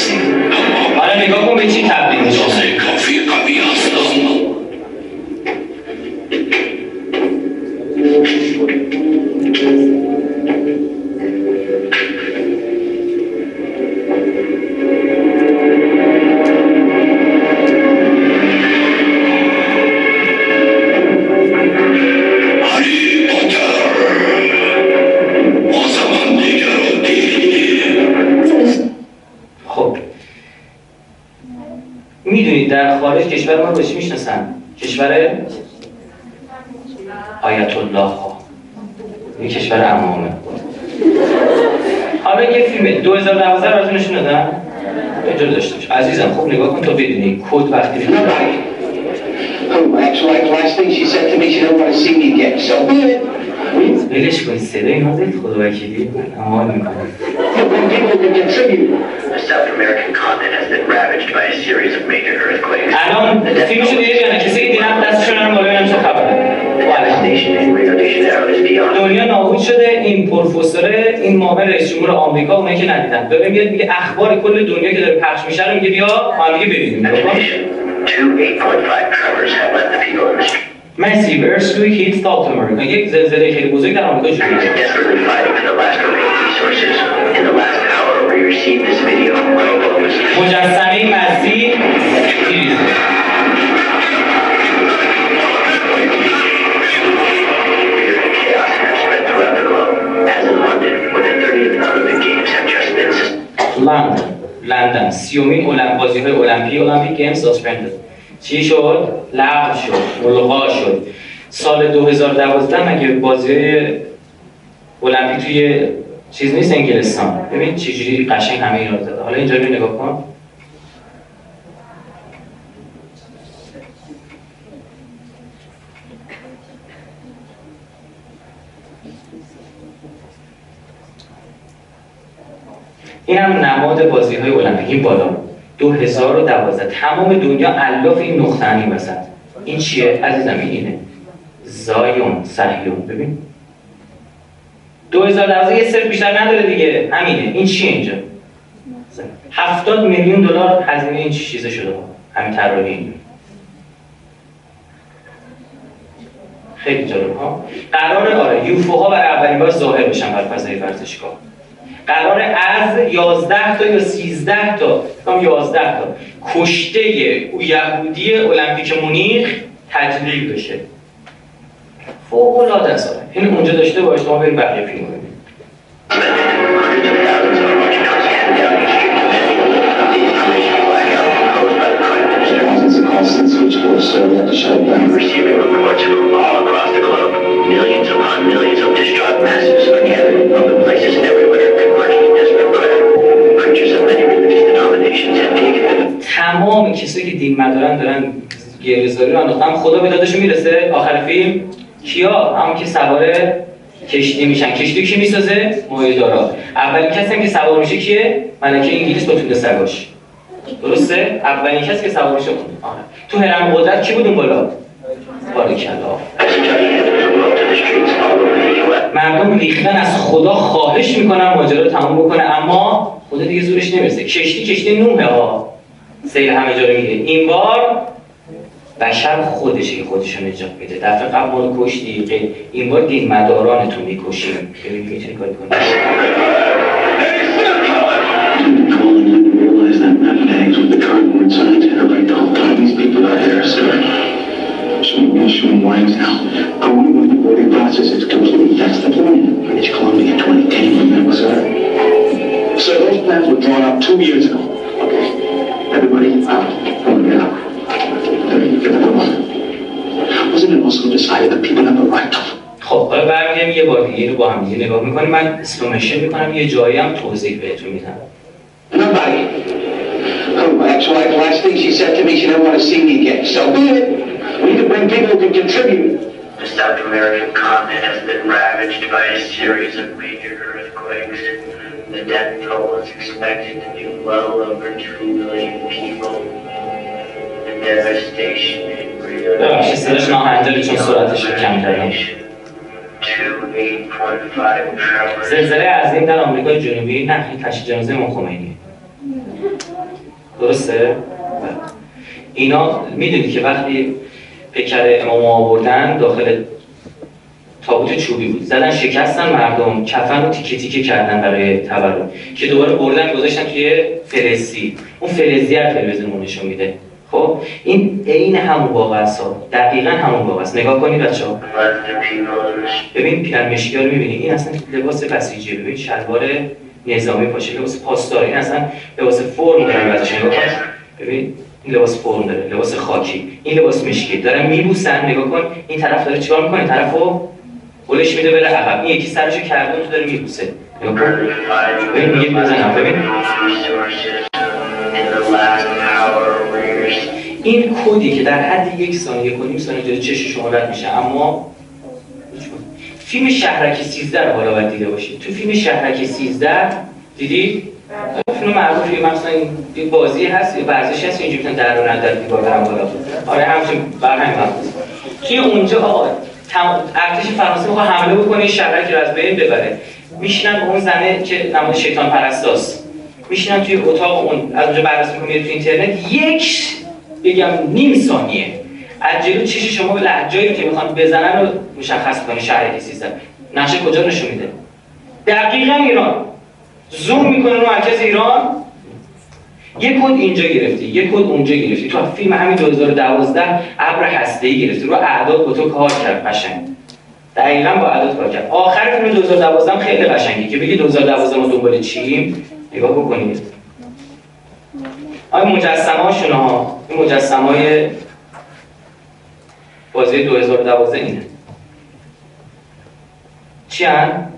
اخبار کل دنیا که داره پخش میشه رو میگه بیا ما هم دیگه ببینیم As a nation, two 8.5 tremors have left the people in the street. Massive سی‌امین المپ بازی های المپی Olympic game suspended چی شد؟ لغو شد ملغا شد. سال 2012 مگه بازی المپیک توی چیز نیست انگلستان؟ ببین چجوری قشنگ همه اینا زده حالا اینجا رو نگاه کن این هم نماد بازی های المپیک این بالا 2012 تمام دنیا الاف این نقطه این وسط این چیه؟ عزیزم این اینه. زایون صهیون ببین. 2012 یه صرف بیشتر نداره دیگه. همینه. این چیه اینجا؟ 70 میلیون دلار هزینه این چیزه شده همین طراحی خیلی جالب ها؟ قرار آره یوفوها برای اولین بار ظاهر بشن بر فضای ورزشگاه. قرار از 11 تا یا 13 تا هم 11 تا. کشته او یهودی المپیک مونیخ تجلیل بشه. فوق العاده است. این اونجا داشته باش ما بریم بقیه فیلم Millions upon millions of distraught masses are from the places everywhere converging in desperate prayer. Preachers of many religious denominations have taken to the تمام کسایی که دین مدارن دارن گریزاری رو انداختن. خدا به دادشون می‌رسه. آخر فیلم. کیا؟ همون که سوار کشتی میشن. کشتی کی می‌سازه؟ مایدارا اولین کسی هم که سوار میشه کیه؟ ملکه انگلیس با توله سگاش. درسته؟ اولین کسی که سوار میشه. تو هرم قدرت کی بود اون بالا؟ باریکلا مردم ریختن از خدا خواهش می‌کنن ماجرا رو تمام بکنه. اما خدا دیگه زورش نمی‌رسه. کشتی کشتی نوحه ها. سیل همه جا میگه این بار بشر خودشه که خودش رو نجات میده. دفعه قبل ما کشتی این بار دین مداران تو می‌کشیم. ببین می‌تونی کاری کنی. Calling in to realize that meth tags with the cardboard signs had it right the whole time. These people out here are scared. Shooting me, shooting wings now. Going with the voting process is complete. That's the plan. British Columbia 2010, remember, sir? So those plans were drawn up two years ago. Okay. Everybody out. Come on, get out. There, get everyone. Wasn't it also decided that people have a right to خب حالا برمیگردیم یه بار دیگه رو با هم دیگه نگاه میکنیم من اسلومشن میکنم یه جایی هم توضیح بهتون میدم Nobody. Oh, actually, like last thing she said to me, she didn't want to see me again. So be it. We need to bring people who can contribute. The South American continent has been ravaged by a series of major earthquakes. The death toll is expected to be well over 2 million people. The devastation in Rio de ببخشید صداش ناهنجاری چون سرعتش رو کم کردم Two 8.5 tremors. زلزله عظیم در آمریکای جنوبی نه این تشییع جنازه امام خمینی درسته؟ بله. اینا می‌دونی که وقتی پیکر امام آوردن داخل تابوت چوبی بود. زدن شکستن مردم کفن رو تیکه تیکه کردن برای تورم که دوباره بردن گذاشتن توی فلزی. اون فلزی هر تلویزیون نشون میده. خب؟ این عین همون واقع است. دقیقا همون واقع است. نگاه کنید بچه ها ببین پیرمشکی ها رو می‌بینی. این اصلا لباس بسیجیه ببین شلوار نظامی پاشه. لباس پاسدار. این اصلا لباس فرم دارن کن ببین این لباس فرم داره لباس خاکی. این لباس مشکی. دارن میبوسن نگاه کن. این طرف داره چیکار می‌کنه؟ طرفو گلش میده بره عقب. این یکی سرشو کرده تو داره میبوسه. نگاه کن. ببین میگه بزنم ببین. این کدی که در حد یک ثانیه کنیم ثانیه جلوی چش شما رد میشه. اما فیلم شهرک 13 رو حالا باید دیده باشید. تو فیلم شهرک 13 دیدی؟ فیلم معروفی مثلا این بازی هست یه ورزشی هست اینجوری می‌تونن در رو در دیوار برن بالا آره همچین بر همین توی اونجا؟ آقا ارتش فرانسه می‌خواد حمله بکنه شهرک رو از بین ببره. میشینن اون زنه که نماد شیطان پرستاست میشینن توی اتاق اون از اونجا بررسی می‌کنه تو اینترنت. یک بگم نیم ثانیه. از جلو چش شما به لحجایی که می‌خوان بزنن رو مشخص کنه شهر سیستم. نقشه کجا نشون میده؟ دقیقا ایران. زوم می‌کنه رو مرکز ایران. یک کد اینجا گرفتی یک کد اونجا گرفتی. تو فیلم همین 2012 ابر هسته‌ای گرفتی. رو اعداد با تو کار کرد قشنگ. دقیقا با اعداد کار کرد. آخر فیلم 2012 خیلی قشنگی که بگی 2012 ما دنبال چیم؟ نگاه بکنید. آیا مجسمه هاشون ها این مجسمه های بازی 2012 اینه. چی هن؟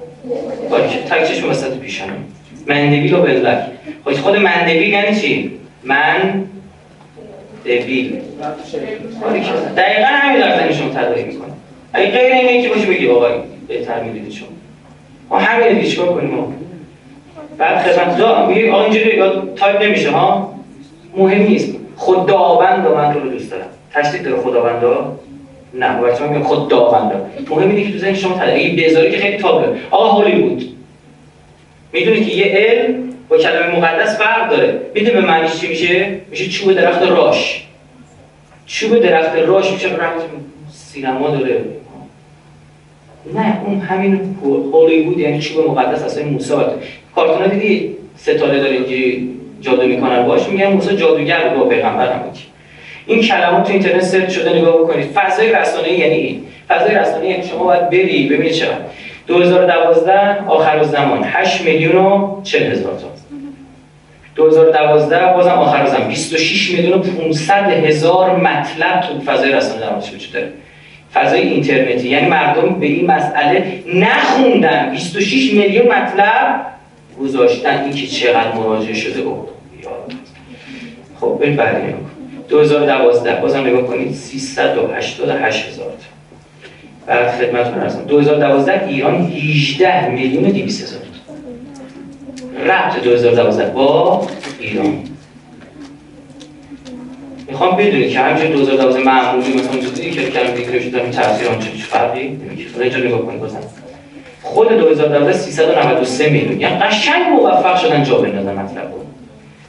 تک چشم وسط پیشانه. مندویل و بلک خب خود مندویل یعنی چی؟ من دویل دقیقا همین در زنی شما تدایی می‌کنه اگه غیر اینه که باشه بگی آقای بهتر می‌دید شما. ما همین دیگه چیکار کنیم بعد خدمت دا میگه آقا اینجوری تایپ نمیشه ها؟ مهم نیست. خداوند من رو دوست دارم. تشدید داره خداوند نه بچه‌ها میگن خداوند مهم اینه که تو شما تدریجی بذاری که خیلی تابلو آقا هالیوود می‌دونی که یه علم با کلمه مقدس فرق داره. می‌دونی به معنیش چی میشه؟ میشه چوب درخت راش. چوب درخت راش میشه رمز سینما داره. نه اون همین هالیوود یعنی چوب مقدس اصلا موسی کارتونا دیدی ستاره داره اینجوری جادو می‌کنن باش میگن موسی جادوگر با پیغمبر هم این کلمات تو اینترنت سرچ شده نگاه بکنید. فضای رسانه‌ای یعنی این. فضای رسانه‌ای یعنی شما باید بری ببینید چقدر 2012 آخر زمان 8 میلیون و 40 هزار تا. 2012 بازم آخر زمان 26 میلیون و 500 هزار مطلب تو فضای رسانه در وجود داره. فضای اینترنتی یعنی مردم به این مسئله نخوندن. 26 میلیون مطلب گذاشتن. این که چقدر مراجعه شده. بود خب بریم بعدی 2012 بازم نگاه کنید 388 هزار بعد خدمتتون ارزم 2012 ایران 18 میلیون 200 هزار ربط 2012 با ایران. می‌خوام بدونید که همینجور 2012 معمولی مثلا اونجوری که دیگه شده این تاثیر اون چه فرقی نمی‌کنه اینجا نگاه کنید بازم. خود 2012 393 میلیون. یعنی قشنگ موفق شدن جا بندازن مطلب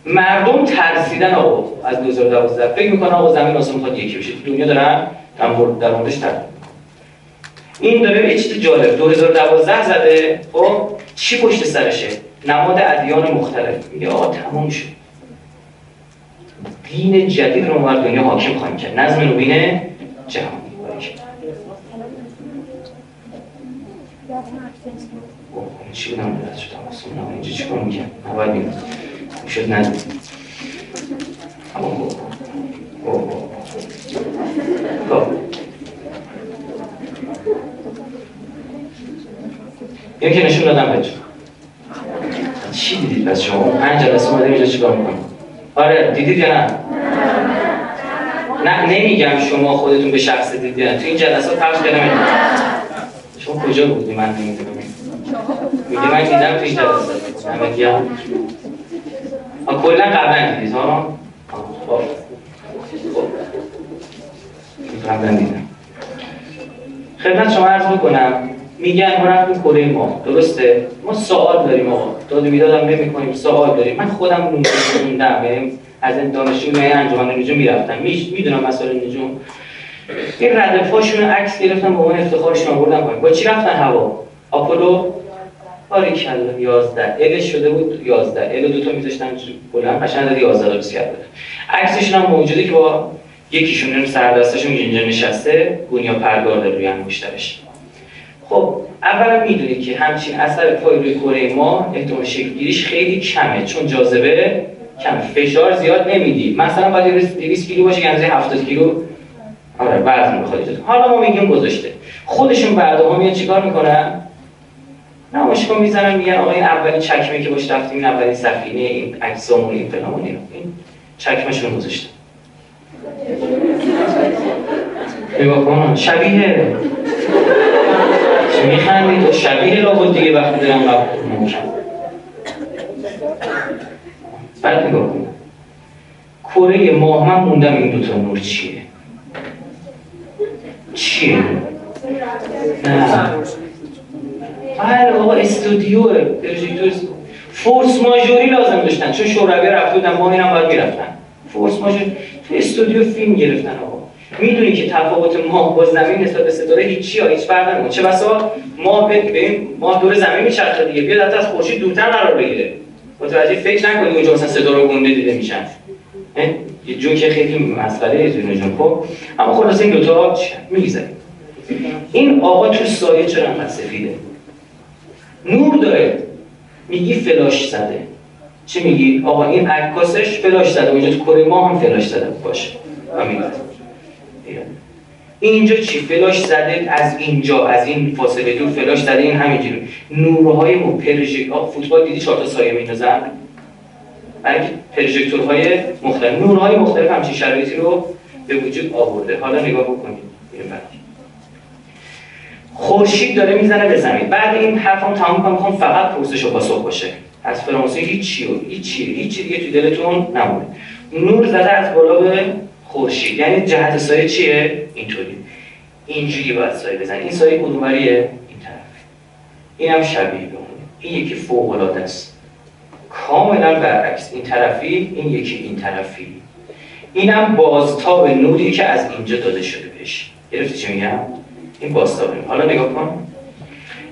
مردم ترسیدن آقا از 2012 فکر می‌کنن آقا زمین آسمون می‌خواد یکی بشه. دنیا دارن در موردش تر این داره یه چیز جالب 2012 زده خب چی پشت سرشه؟ نماد ادیان مختلف. میگه آقا تموم شد. دین جدید رو ما دنیا حاکم خواهیم کرد. نظم نوین جهانی چی بودم؟ که نشون دادم بهتون چی دیدید پس شما؟ پنج جلسه اومده اینجا چیکار می‌کنم آره دیدید یا نه؟ نه نمیگم شما خودتون به شخص دیدید تو این جلسات پخش کردم شما کجا بودی من نمی‌دونم. میگه من دیدم تو این جلسات همه گیم کلا قبلا دیدید ها خب. قبلا دیدم. خدمت شما عرض می‌کنم. میگن ما رفتیم کره ما درسته؟ ما سوال داریم آقا. داد هم نمی‌کنیم سوال داریم. من خودم موندم. یعنی از این دانشجوی انجمن نجوم می‌رفتم. می‌دونم مسائل نجوم. این ردفاشون عکس گرفتم با اون افتخارشون آوردم با چی رفتن هوا؟ آپولو؟ باری کلا. 11 الش شده بود 11 ال دو تا میذاشتن بلند قشنگ داد 11 رو بس کرده عکسشون هم موجوده که با یکیشون رو سر دستشون اینجا نشسته گونیا پردار داره روی انگشترش خب اولا می‌دونید که همچین اثر پای روی کره ما احتمال شکل گیریش خیلی کمه چون جاذبه کم فشار زیاد نمیدی. مثلا باید 200 کیلو باشه یعنی 70 کیلو. آره وزن می‌خواد حالا ما میگیم گذاشته. خودشون بعدا میاد چیکار می‌کنن؟ نمایشگاه می‌زنن میگن آقا این اولین چکمه که باش رفتیم این اولین سفینه این اجسامون این فلان این چکمشون گذاشته. نگاه کن شبیه میخندید شبیه لابد دیگه وقتی دارم محکم بعد نگاه کره ماه من موندم این دوتا نور چیه. چیه؟ نه. بله آقا استودیوه پروژکتور فورس ماژوری لازم داشتن. چون شوروی رفته بودن ما اینم باید می‌رفتن. فورس ماژوری. تو استودیو فیلم گرفتن آقا. می‌دونی که تفاوت ماه با زمین نسبت به ستاره هیچی ها هیچ فرق نمی‌کنه چه بسا؟ ماه به ماه دور زمین میچرخه دیگه. بیاد از خورشید دورتر قرار بگیره. متوجه؟ فکر نکنی اونجا مثلا ستاره گنده دیده میشن. یه جون که خیلی مسئله تو جون خب؟ اما خلاص این دوتا می‌گذاریم این آقا تو سایه چرا انقدر سفیده؟ نور داره. میگی فلاش زده. چه میگی؟ آقا این عکاسش فلاش زده. اونجا تو کره ما هم فلاش زده. باشه. همین اینجا چی؟ فلاش زده از اینجا از این فاصله دور فلاش زده این همینجوری نورهای مو پروژکت فوتبال دیدی چهار تا سایه میندازن؟ برای پروژکتورهای مختلف نورهای مختلف همچین شرایطی رو به وجود آورده. حالا نگاه بکنید خورشید داره می‌زنه به زمین. بعد این حرفم تمام کنم می‌خوام فقط پرسش و پاسخ باشه. از فرانسه هیچ و هیچ هیچ دیگه تو دلتون نمونه نور زده از بالا به خورشید. یعنی جهت سایه چیه؟ اینطوری اینجوری باید سایه بزنه این سایه کدومریه؟ این طرف. این هم شبیه به این یکی فوق العاده است. کاملا برعکس. این طرفی این یکی این طرفی. اینم بازتاب نوری که از اینجا داده شده بهش. گرفتی چی میگم؟ این بازتابه حالا نگاه کن.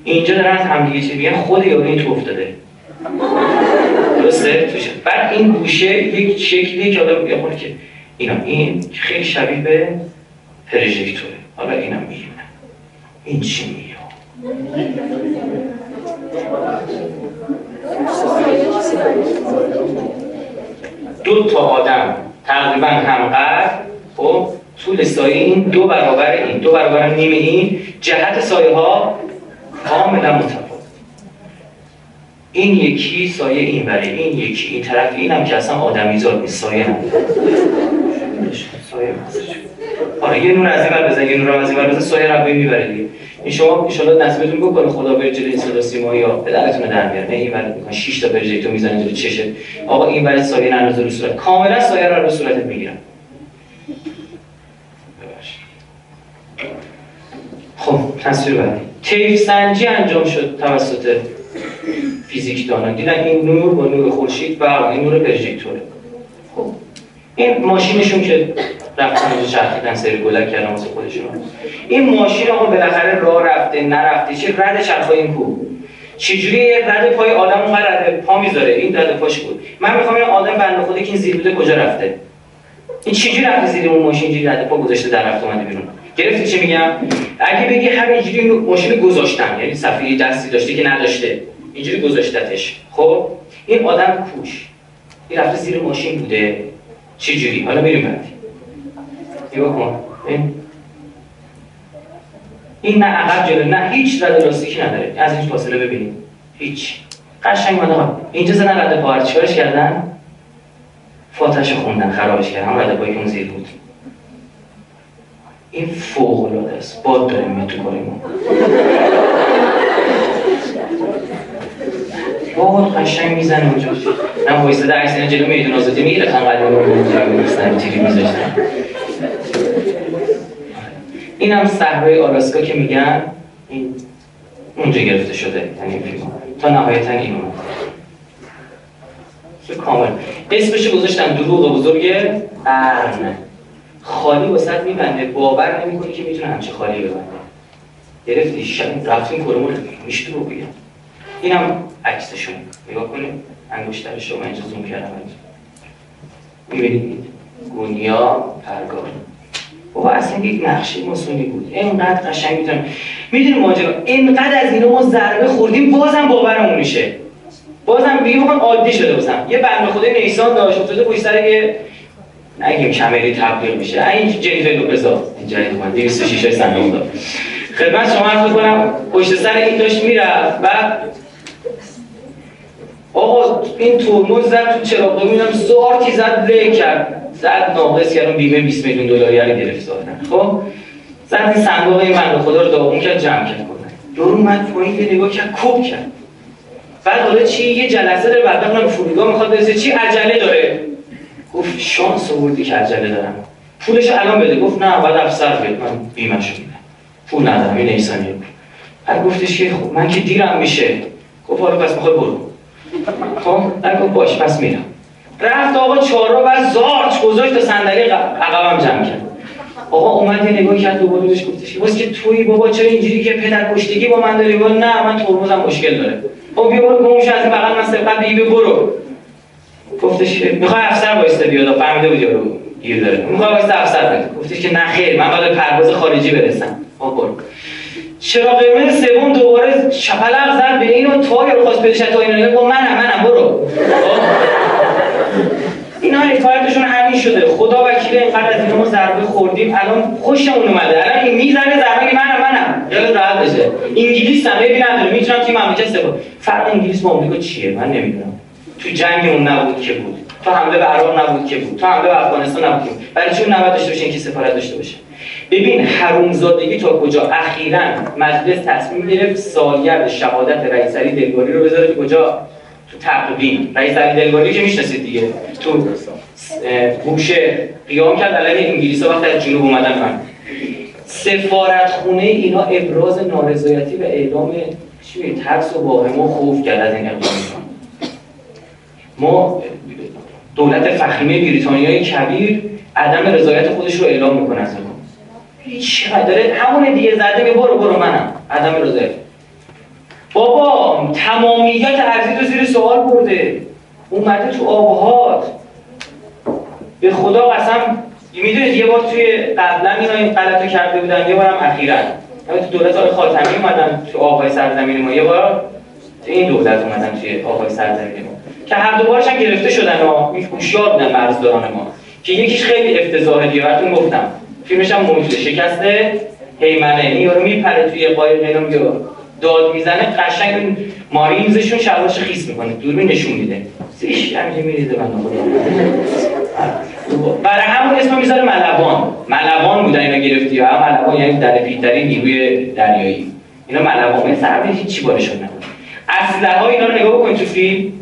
اینجا دارن از همدیگه چی میگن؟ خود این تو افتاده. درسته؟ بعد این گوشه یک شکلی که آدم میگه که اینا این خیلی شبیه به پروژکتوره. حالا اینم میگم این چی میگه؟ دو تا آدم تقریبا همقدر خب طول سایه این دو برابر این. دو برابر نیم این. جهت سایه ها کاملا متفاوت. این یکی سایه این برای این یکی این طرف. این هم که اصلا آدمیزاد نیست سایه هم. سایه آره یه نور از این بر بزن یه نور از این بر بزن سایه رو می‌بره این شما ان شاء الله نصیبتون بکنه خدا بر جلوی صدا سیمایی ها پدرتون در بیاره. نه این ور می‌کنه 6 تا پروژکتور می‌زنه جلوی چشه. آقا این ور سایه نندازه رو صورت. کاملا سایه رو رو صورتت می‌گیرن خب تصویر بعدی. تیف سنجی انجام شد توسط فیزیک دانا. دیدن این نور با نور خورشید و این نور پروژکتوره. این ماشینشون که رفتن اینجا چرخیدن سری گلک کردن واسه خودشون. این ماشین آقا بالاخره راه رفته نرفته. چه رد چرخای این کو چجوری رد پای آدم اون رد پا می‌ذاره؟ این رد پاش بود. من می‌خوام این آدم بنده خدا که این زیر بوده کجا رفته؟ این چجوری رفته زیر اون ماشین؟ اینجوری رد پا گذاشته در رفت اومده بیرون؟ گرفتی چی میگم؟ اگه بگی همینجوری ماشین گذاشتم یعنی صفحه دستی داشته که نداشته اینجوری گذاشتتش. خب؟ این آدم کوش این رفته زیر ماشین بوده. چجوری؟ حالا بریم بعدی. نگاه کن. این نه عقب جلو نه هیچ رد لاستیکی نداره. از این فاصله ببینیم. هیچ. قشنگ من اینجا زدن رد پا. چیکارش کردن؟ فاتش خوندن خرابش کردن. هم رد پایی اون زیر بود. این فوق العاده است. باد داره میاد تو کاری ما باد قشنگ می‌زنه اونجا. من وایساده عکس اینا جلو میدون آزادی خان قدیم رو می‌زنم تیری میذاشتم. این هم صحرای آلاسکا که میگن این اونجا گرفته شده یعنی این فیلم. تا نهایتا این اومد کامل. اسمش گذاشتن دروغ بزرگ قرن. خالی وسط میبنده. باور نمی‌کنی که می‌تونه همچه خالی ببنده. گرفتی شب رفتیم کرمول میشه رو بگم اینم عکسشون. نگاه کنیم. انگشتر شما اینجا زوم کردم. می‌بینید؟ گونیا پرگار. بابا اصلا یک نقشه ماسونی بود. اینقدر قشنگ می‌تونم. می‌دونی ماجرا؟ اینقدر از اینا ما ضربه خوردیم بازم باورمون میشه. بازم دیگه بخوام عادی شده باشم یه بنده خدای نیسان داشت افتاده پشت سر یه نگیم کمری تبلیغ میشه. این لوپزا این جدید اومد 206 های صندوق داد خدمت شما عرض کنم پشت سر این داشت می‌رفت و آقا این ترمز زد تو چراغ. میدم زارتی زد له کرد. زد ناقص کردم بیمه 20 میلیون دلاری رو گرفت خب؟ زد این صندوق بنده خدا رو داغون کرد جمع کرد کنن یارو اومد پایین یه نگاه کرد کوب کرد. بعد حالا چی؟ یه جلسه داره بعد بخونم فرودگاه می‌خواد برسه. چی؟ عجله داره. گفت شانس آوردی که عجله دارم. پولش الان بده. گفت نه بعد افسر بیاد من بیمه‌شو میدم. پول ندارم این ایسانیه بعد گفتش که خب من که دیرم میشه. گفت حالا پس می‌خوای برو. خب گفت باش پس میرم. رفت آقا چهارراه بعد زارچ گذاشت تا صندلی عقبم جمع کرد. آقا اومد یه نگاه کرد دوباره بهش گفتش واسه که توی بابا چرا اینجوری که پدر کشتگی با من داری؟ گفت نه من ترمزم مشکل داره. خب بیا برو گمش از این بغل من سبقت بگی برو. گفتش می‌خوای افسر وایسته بیاد؟ فهمیده بود یارو گیر داره. می‌خوای وایسته افسر بیاد گفتش که نه خیر من باید پرواز خارجی برسم. خب برو. چرا قرمز سوم دوباره شپلق زد به اینو تا یارو خواست بدش تا اینو گفت منم منم برو. خب؟ اینا حکایتشون همین شده. خدا وکیل اینقدر از اینا ما ضربه خوردیم. الان خوشمون اومده. الان این می‌زنه ضربه منم منم. خیلی راحت بشه. انگلیس هم عیبی نداره. می‌تونم تیم مملکت سپاه فرق انگلیس با آمریکا چیه؟ من نمی‌دونم. تو جنگ اون نبود که بود. تو حمله به عراق نبود که بود. تو حمله به افغانستان نبود که برای چون نباید داشته باشه؟ اینکه سفارت داشته باشه. ببین حرومزادگی تا کجا؟ اخیرا مجلس تصمیم گرفت سالگرد شهادت رئیس علی دلگاری رو بذاره کجا؟ تو تقویم. رئیس علی دلگاری که می‌شناسید دیگه. تو گوشه قیام کرد. علیه انگلیس وقتی از جنوب اومدن من. سفارت خونه اینا ابراز نارضایتی و اعلام چی ترس و واهم و خوف کرد از این اقدام ما دولت فخیمه بریتانیای کبیر عدم رضایت خودش رو اعلام می‌کنه هیچ داره همون دیگه زده می برو برو منم. عدم رضایت. بابا تمامیت ارزی تو زیر سوال برده. اومده تو آبهات. به خدا قسم می‌دونید یه بار توی قبلا اینا این غلطو کرده بودن یه بارم اخیرا. تو دولت آقای خاتمی اومدن تو آبهای سرزمین ما. یه بار تو این دولت اومدن توی آبهای سرزمین ما. که هر دوبارش هم گرفته شدن و هوشیار بودن مرزداران ما. که یکیش خیلی افتضاحه دیگه براتون گفتم. فیلمش هم موجوده شکست هیمنه. این میپره توی قایق اینا میگه داد می‌زنه قشنگ مارینزشون شلوارش خیس می‌کنه دوربین نشون میده. سیش همینجا میریزه بنده خدا. برای همون اسم می‌ذاره ملبان ملبان بودن اینا گرفتی و ملبان یعنی در پیتری نیروی دریایی. اینا ملبان سر هیچ بارشون نبود اسلحه ها اینا رو نگاه بکنید تو فیلم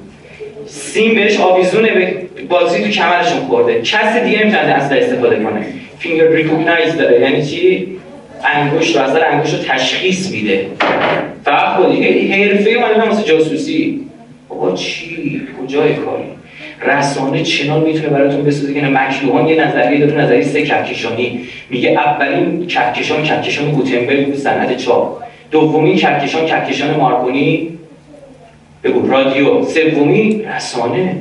سیم بهش آویزونه به بازی تو کمرشون خورده. کسی دیگه نمی‌تونه اصلا استفاده کنه. فینگر ریکوگنایز داره. یعنی چی؟ انگشت رو اثر انگشت رو تشخیص میده. فقط خودی حرفه اومده واسه جاسوسی. بابا چی؟ کجای کاری؟ رسانه چنان می‌تونه براتون بسازه که مکلوهان یه نظریه داره نظریه سه کهکشانی. میگه اولین کهکشان کهکشان گوتنبرگ بود صنعت چاپ. دومین کهکشان کهکشان مارکونی. بگو رادیو. سومی رسانه.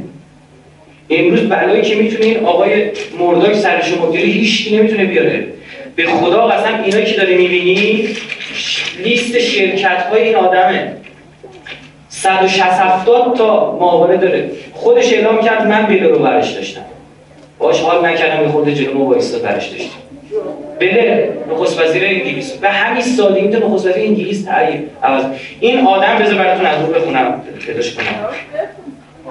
امروز بلایی که می‌تونه این آقای مرداک سرش مدیری هیچ نمی‌تونه بیاره. به خدا قسم اینایی که داری می‌بینی لیست شرکت های این آدمه. 160 تا معامله داره. خودش اعلام کرد من بله رو برش داشتم. باش حال نکردم به خود جلو ما برش داشتم. بله نخست وزیر انگلیس. و همین تو نخست وزیر انگلیس تعیین عوض. این آدم بذار براتون از رو بخونم پیداش کنم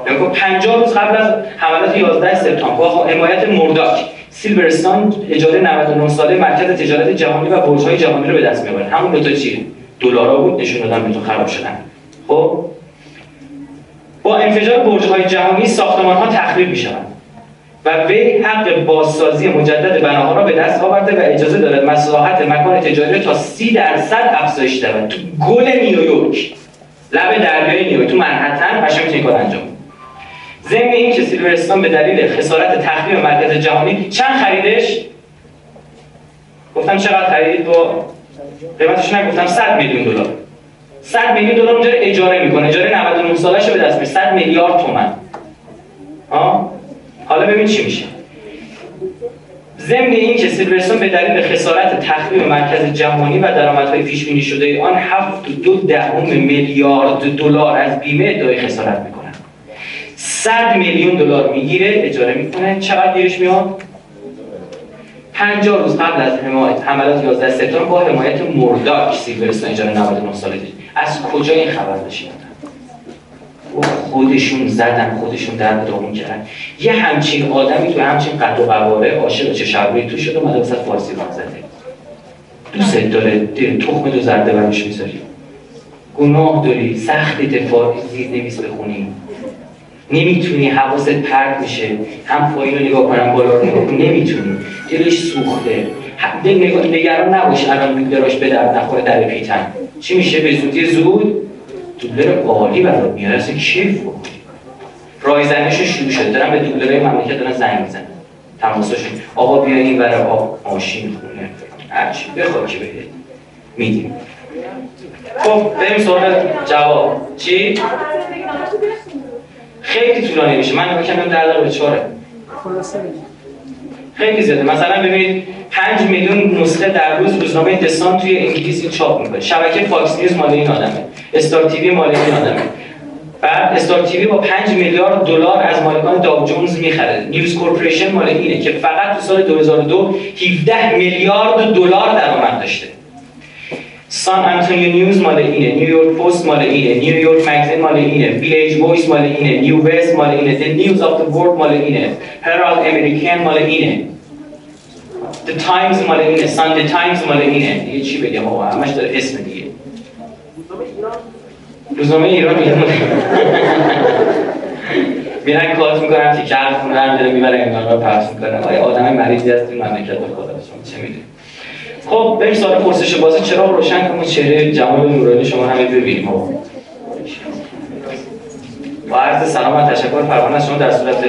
یعنی 50 روز قبل از حملات 11 سپتامبر با حمایت مرداک سیلورستان اجاره 99 ساله مرکز تجارت جهانی و برج‌های جهانی رو به دست می‌آورد. همون دو تا چیه دلارا بود نشون دادن بهتون خراب شدن. خب؟ با انفجار برج‌های جهانی ساختمان‌ها تخریب می‌شوند و وی حق بازسازی مجدد بناها را به دست آورده و اجازه دارد مساحت مکان تجاری تا 30 درصد افزایش دهد. تو گل نیویورک لب دریای نیویورک تو منحتن قشنگ می‌تونی کار انجام ضمن این که سیلورستان به دلیل خسارت تخریب مرکز جهانی چند خریدش؟ گفتم چقدر خرید؟ با قیمتش نگفتم 100 میلیون دلار. 100 میلیون دلار اونجا اجاره می‌کنه. اجاره 99 سالش به دست میاره 100 میلیارد تومان. ها؟ حالا ببین چی میشه. ضمن این که سیلورستون به دلیل خسارت تخریب مرکز جهانی و درآمدهای پیش بینی شده آن 7 دو دهم میلیارد دلار از بیمه ادعای خسارت می‌کنه. 100 میلیون دلار می‌گیره اجاره می‌کنه. چقدر گیرش میاد؟ 50 روز قبل از حمایت حملات 11 سپتامبر با حمایت مرداک سیلورستان اجاره 99 ساله دید. از کجا این خبر داشتید خودشون زدن خودشون درد داغون کردن. یه همچین آدمی تو همچین قد و قواره عاشق چه شبری تو شده اومده وسط فارسی راه زده. دوست داره دل تخم دو زرده برش می‌ذاری. گناه داری سخت دفاعی زیر نویس بخونی. نمی‌تونی حواست پرد میشه. هم پایین رو نگاه کنم بالا رو نگاه نمی‌تونی. دلش سوخته. نگران نباش. الان میدراش به درد نخوره در پیتن. چی میشه به زودی؟ زود دوبلر عالی برات میاره اصلا کیف بکنی رایزنش شروع شده. دارن به دوبلرهای مملکت دارن زنگ می‌زنن. تماساشون. آقا بیا این برای آب ماشین خونه. هرچی بخواد که بهت میدیم. خب بریم سوال جواب. چی؟ خیلی طولانی میشه. من نگاه کردم در به چهاره خیلی زیاده. مثلا ببینید 5 میلیون نسخه در روز روزنامه The Sun توی انگلیسی چاپ می‌کنه. شبکه Fox News مال این آدمه. Star TV مال این آدمه. بعد Star TV با 5 میلیارد دلار از مالکان Dow Jones می‌خره. News Corporation مال اینه که فقط تو سال 2002 17 میلیارد دلار درآمد داشته. San Antonio News مال اینه New York Post مال اینه New York Magazine مال اینه Village Voice مال اینه New West مال اینه The News of the World مال اینه هرالد امریکن مال اینه. The Times مال اینه ساندی تایمز مال اینه. یه چی بگم آقا همش داره اسم دیگه. روزنامه ایران میگه. میرن کات می‌کنن که کرد خونن داره می‌بره انگار رو پرس می‌کنن آیا آدم مریضی هست این مملکت به خدا چه می‌دونی؟ خب بریم سوال پرسش بازی. چرا روشن کنیم چهره جمال نورانی شما همه ببینیم. با عرض سلام و تشکر پروانه شما در صورت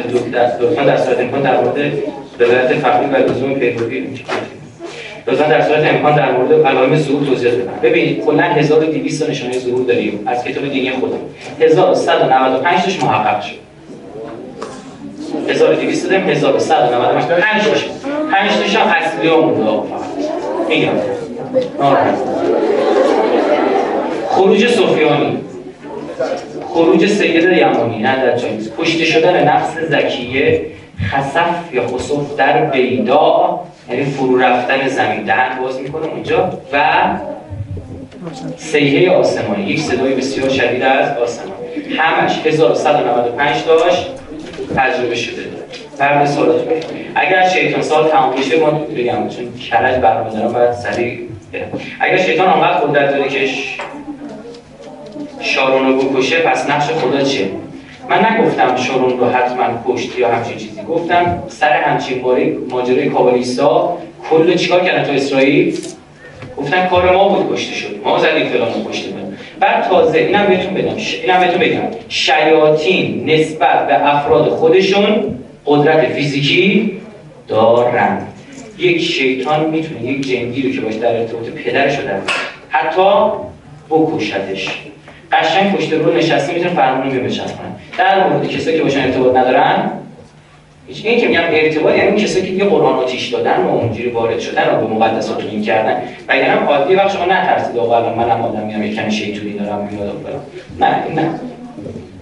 لطفا در صورت امکان در مورد ولایت فقیه و لزوم پیروی لطفا در صورت امکان در مورد علائم ظهور توضیح بدم. ببینید کلا 1200 تا نشانه ظهور داریم از کتاب دینی خودم 1195 تاش محقق شد. 1200 داریم 1195 تاش. 5 تاش هم اصلی فقط میگم خروج سفیانی خروج سید یمانی نه در جایی. کشته شدن نفس زکیه خصف یا خصوف در بیدا یعنی فرو رفتن زمین. دهن باز می‌کنه اونجا. و سیحه آسمانی. یک صدای بسیار شدید از آسمان همش 1195 داشت تجربه شده. فرد سوالات اگر شیطان سال تمام بشه ما بگم چون کرج برنامه دارم باید سریع اگر شیطان آنقدر قدرت داره که شارون رو بکشه پس نقش خدا چیه؟ من نگفتم شارون رو حتما کشت یا همچین چیزی. گفتم سر همچین ماجرای کابالیستا کل چیکار کردن تو اسرائیل؟ گفتن کار ما بود کشته شد. ما زدیم فلان رو کشته بود بعد تازه اینم بهتون بگم. اینم بهتون بگم. شیاطین نسبت به افراد خودشون قدرت فیزیکی دارن. یک شیطان می‌تونه یک جنگی رو که باش در ارتباط پدرش رو در حتی بکشتش. قشنگ پشت رو نشسته می‌تونه فرمون رو در مورد کسایی که باشن ارتباط ندارن هیچ این که میگم ارتباط یعنی کسایی که یه قرآن آتیش دادن و اونجوری وارد شدن و به مقدسات این کردن. و یعنی عادی وقت شما نترسید آقا الان منم آدم میام یکم شیطونی دارم میاد برم نه نه.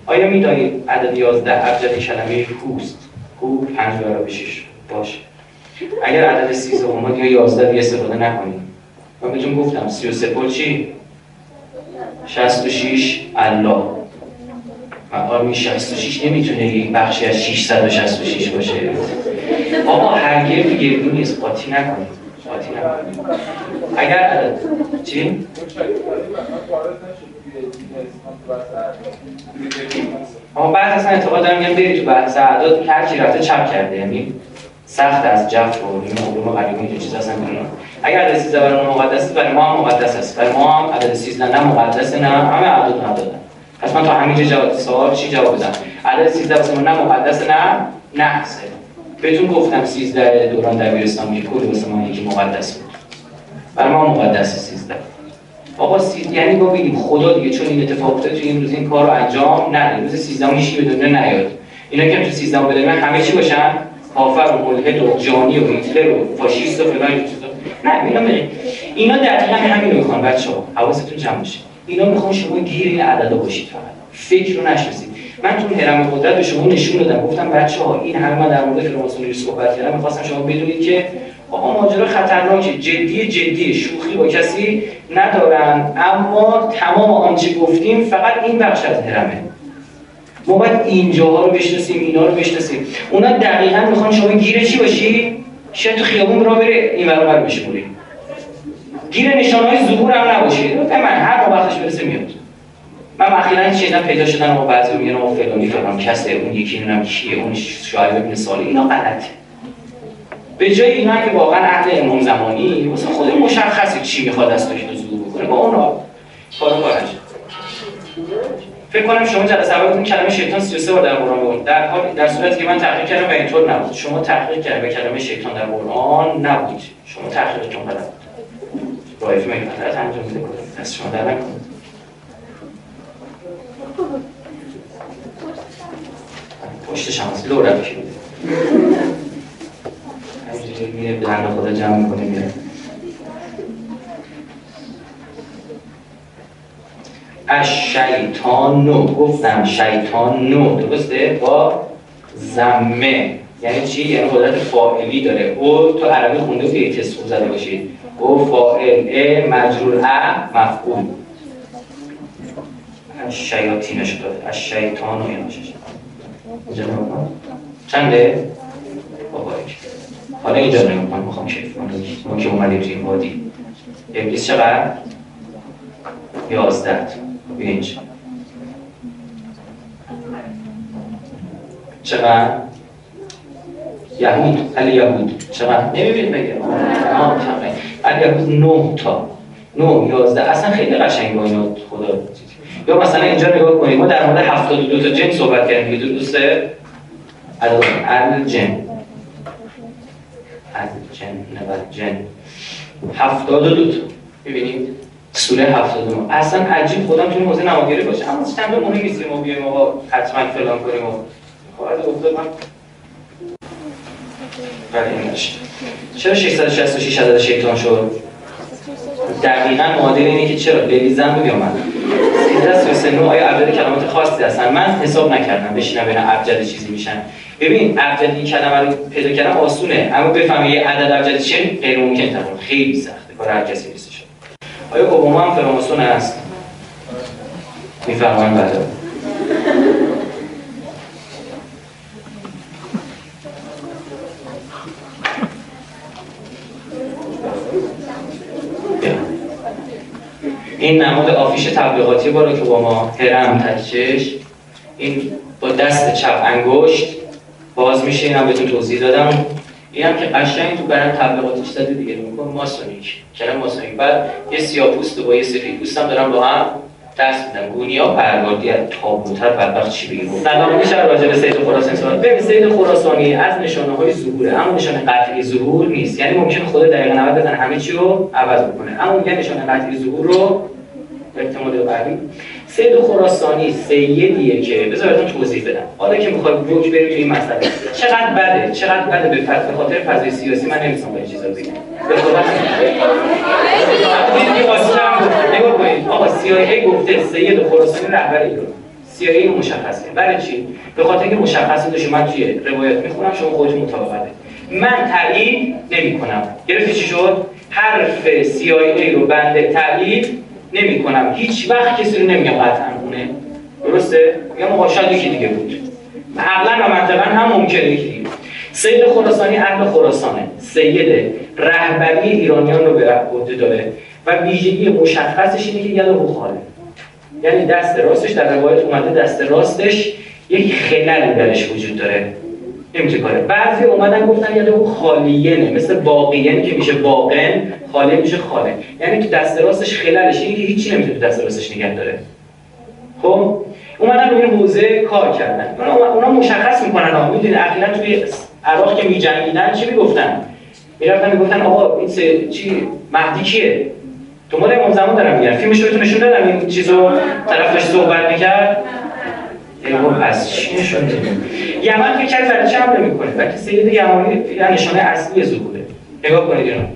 آیا می‌دانید عدد 11 ابجد کلمه هوست هو 5 برابر 6 باشه اگر عدد 13 اومد یا 11 دیگه استفاده نکنید من بهتون گفتم 33 پر چی؟ 66 الله آرمی 66 نمی‌تونه یک بخشی از 666 باشه. آقا هر گردی گردی نیست. قاطی نکنید. قاطی نکنید. اگر عدد چی؟ اما بعد اصلا اعتقاد دارم میگم بری تو بحث اعداد هر رفته چپ کرده یعنی سخت از جف و این علوم قدیمی که چیز اصلا بیرون اگر عدد 13 برای ما مقدس برای ما هم مقدس است. برای ما هم عدد 13 نه مقدس نه همه اعداد ندادن پس من تا همینجا جواب سوال چی جواب بدم؟ عدد 13 واسه نه مقدس نه نحسه بهتون گفتم 13 دوران دبیرستان که کل واسه ما یکی مقدس بود. برای ما مقدس 13 آقا سیز... یعنی ببینیم خدا دیگه چون این اتفاق افتاد تو این روز این کار رو انجام نده روز 13 هیچ به دنیا نیاد. اینا که تو 13 بدون همه چی باشن؟ کافر و ملحد و جانی و هیتلر و فاشیست و فلان نه اینا می اینا دقیقاً همین رو می‌خوان بچه‌ها. حواستون جمع باشه اینا می‌خوان شما گیر این عددا باشید فقط. فکر رو نشناسید. من تو هرم قدرت به شما نشون دادم. گفتم بچه ها این همه من در مورد فراماسونری صحبت کردم. می‌خواستم شما بدونید که آقا ماجرا خطرناکه. جدی جدی شوخی با کسی ندارن اما تمام آنچه گفتیم فقط این بخش از هرمه ما باید اینجاها رو بشناسیم اینا رو بشناسیم. اونا دقیقا می‌خوان شما گیره چی باشی؟ شاید تو خیابون را بره این اونور بشموری گیر نشانهای ظهور هم نباشی من هر وقتش برسه میاد. من اخیرا چیزا پیدا شدن و بعضی میگن ما فلانی فلان کسه اون یکی نمی‌دونم کیه اون شاید ببینه سال اینا غلطه به جای اینا که واقعا اهل امام زمانی واسه خود مشخصه چی می‌خواد از تو ظهور بکنه با اون کارو کارش فکر کنم شما جلسه اول این کلمه شیطان 33 بار در قرآن بود. در حال در صورتی که من تحقیق کردم و اینطور نبود. شما تحقیق کردید به کلمه شیطان در قرآن نبود. شما تحقیقتون غلط بود رایف میگه غلط انجام میده دست شما در نکنید. پشت شمس لو رفت. میره به خدا جمع می‌کنه میره نو. گفتم نو. درسته؟ با زمه یعنی چی؟ یعنی قدرت فاعلی داره. او تو عربی خونده که یک خوب زده باشید او فاعل ا مجرور ا مفعول. شیاطینش داده از شیطان و ایناشش چنده؟ بابایک حالا اینجا نگاه کن. می‌خوام کیف کنم. ما که اومدیم توی این وادی. ابلیس چقدر؟ یازده اینجا چقدر؟ یهود علی یهود. چقدر؟ نمی‌بینید بگه آه علی یهود نه تا. نه یازده. اصلا خیلی قشنگ با اینا. خدا. یا مثلا اینجا نگاه کنید ما در مورد 72 تا جن صحبت کردیم. که درسته الجن الجن نه جن. 72 تا. ببینید سوره 79 اصلا عجیب خودم تو موزه نماگری باشه. اما چند مهم نیست ما بیایم آقا حتما فلان کنیم و خواهد افتاد. من بله این چرا 666 عدد شیطان شد؟ دقیقا معادل اینه که چرا؟ بریزن رو یا من؟ 1339 آیا عبجد کلمات خاصی هستن؟ من حساب نکردم بشینم ببینم ابجد چیزی میشن. ببین ابجد این کلمه رو پیدا کردم آسونه. اما بفهمی یه عدد ابجد چه غیر ممکن تمام خیلی سخته. کار هر کسی. آیا اوباما هم فراماسون است میفرمان بله. این نماد آفیش تبلیغاتی باراک اوباما هرم تکچش این با دست چپ انگشت باز میشه این هم بهتون توضیح دادم. این هم که قشنگ تو برن تبلیغاتش زده دیگه. میکن ماسونیک. کلمه ماسونیک. بعد یه سیاه پوست و با یه سفید پوست هم دارن با هم دست میدن. گونیا پرگاردی از تابوتر بدبخت چی بگیم؟ ندام میشه راجع به سید خراسانی صحبت ببین سید خراسانی از نشانه های ظهوره. اما نشانه قطعی ظهور نیست. یعنی ممکن خود دقیقه 90 بزن همه چی رو عوض بکنه. اما میگن نشانه قطعی ظهور رو احتمال قوی سید خراسانی سیدیه که بذارتون توضیح بدم. حالا که می‌خواد روک بریم تو این مسئله. چقدر بده؟ چقدر بده به به خاطر فضای سیاسی؟ من نمی‌تونم به چیزا بگم. به خدا آقا CIA گفته. سید خراسانی رهبر ایران. CIA مشخصه. برای چی؟ به خاطر اینکه مشخصه داشته من توی روایت می‌خونم شما خودتون مطابقت من تایید نمی‌کنم. گرفتی چی شد؟ حرف CIA رو بنده تایید نمی کنم هیچ وقت کسی رو نمیگم قطعا اونه درسته؟ میگم آقا یکی دیگه بود. عقلا و منطقا هم ممکنه یکی دیگه سید خراسانی اهل خراسانه. سید رهبری ایرانیان رو به عهده داره و ویژگی مشخصش اینه که یاد خاله. یعنی دست راستش در روایت اومده دست راستش یک خللی درش وجود داره. نمیشه کاره. بعضی اومدن گفتن یاد او خالیه مثل باقیه که میشه باقن خاله میشه خاله. یعنی تو دست راستش خلالش اینه که هیچی نمی‌تونه تو دست راستش نگه داره. خب؟ اومدن روی حوزه کار کردن. اونا, اونا مشخص می‌کنن ها می‌دونید اخیرا توی عراق که میجنگیدن چی می‌گفتن؟ می‌رفتن می‌گفتن آقا این سه چی؟ مهدی کیه? تو مال امام زمان دارم میگن فیلمش رو نشون دادم. این چیزو طرف داشت صحبت می‌کرد. ایوان از چی نشون یمن که کسی برای چه حمله می‌کنه؟ بلکه سید یمانی نشانه اصلی ظهوره. نگاه کنید اینو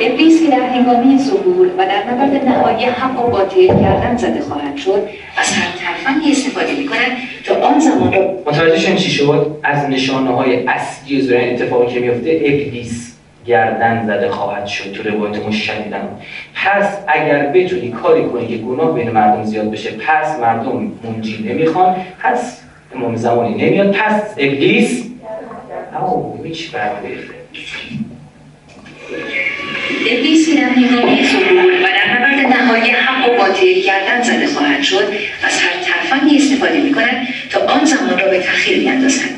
ابلیس که در هنگامی ظهور و در نبرد نهایی حق و باطل گردن زده خواهد شد از هر طرفانی استفاده می کند تا آن زمان متوجه چی شد؟ از نشانه های اصلی زورین اتفاقی که میفته ابلیس گردن زده خواهد شد تو روایت شدیدن پس اگر بتونی کاری کنی که گناه بین مردم زیاد بشه پس مردم منجی نمی‌خوان پس امام زمانی نمیاد پس ابلیس او هیچ ابلیس در ظهور و در نهایی حق و باطل گردن زده خواهد شد از هر طرفانی استفاده می کند تا آن زمان را به تخیل بیاندازد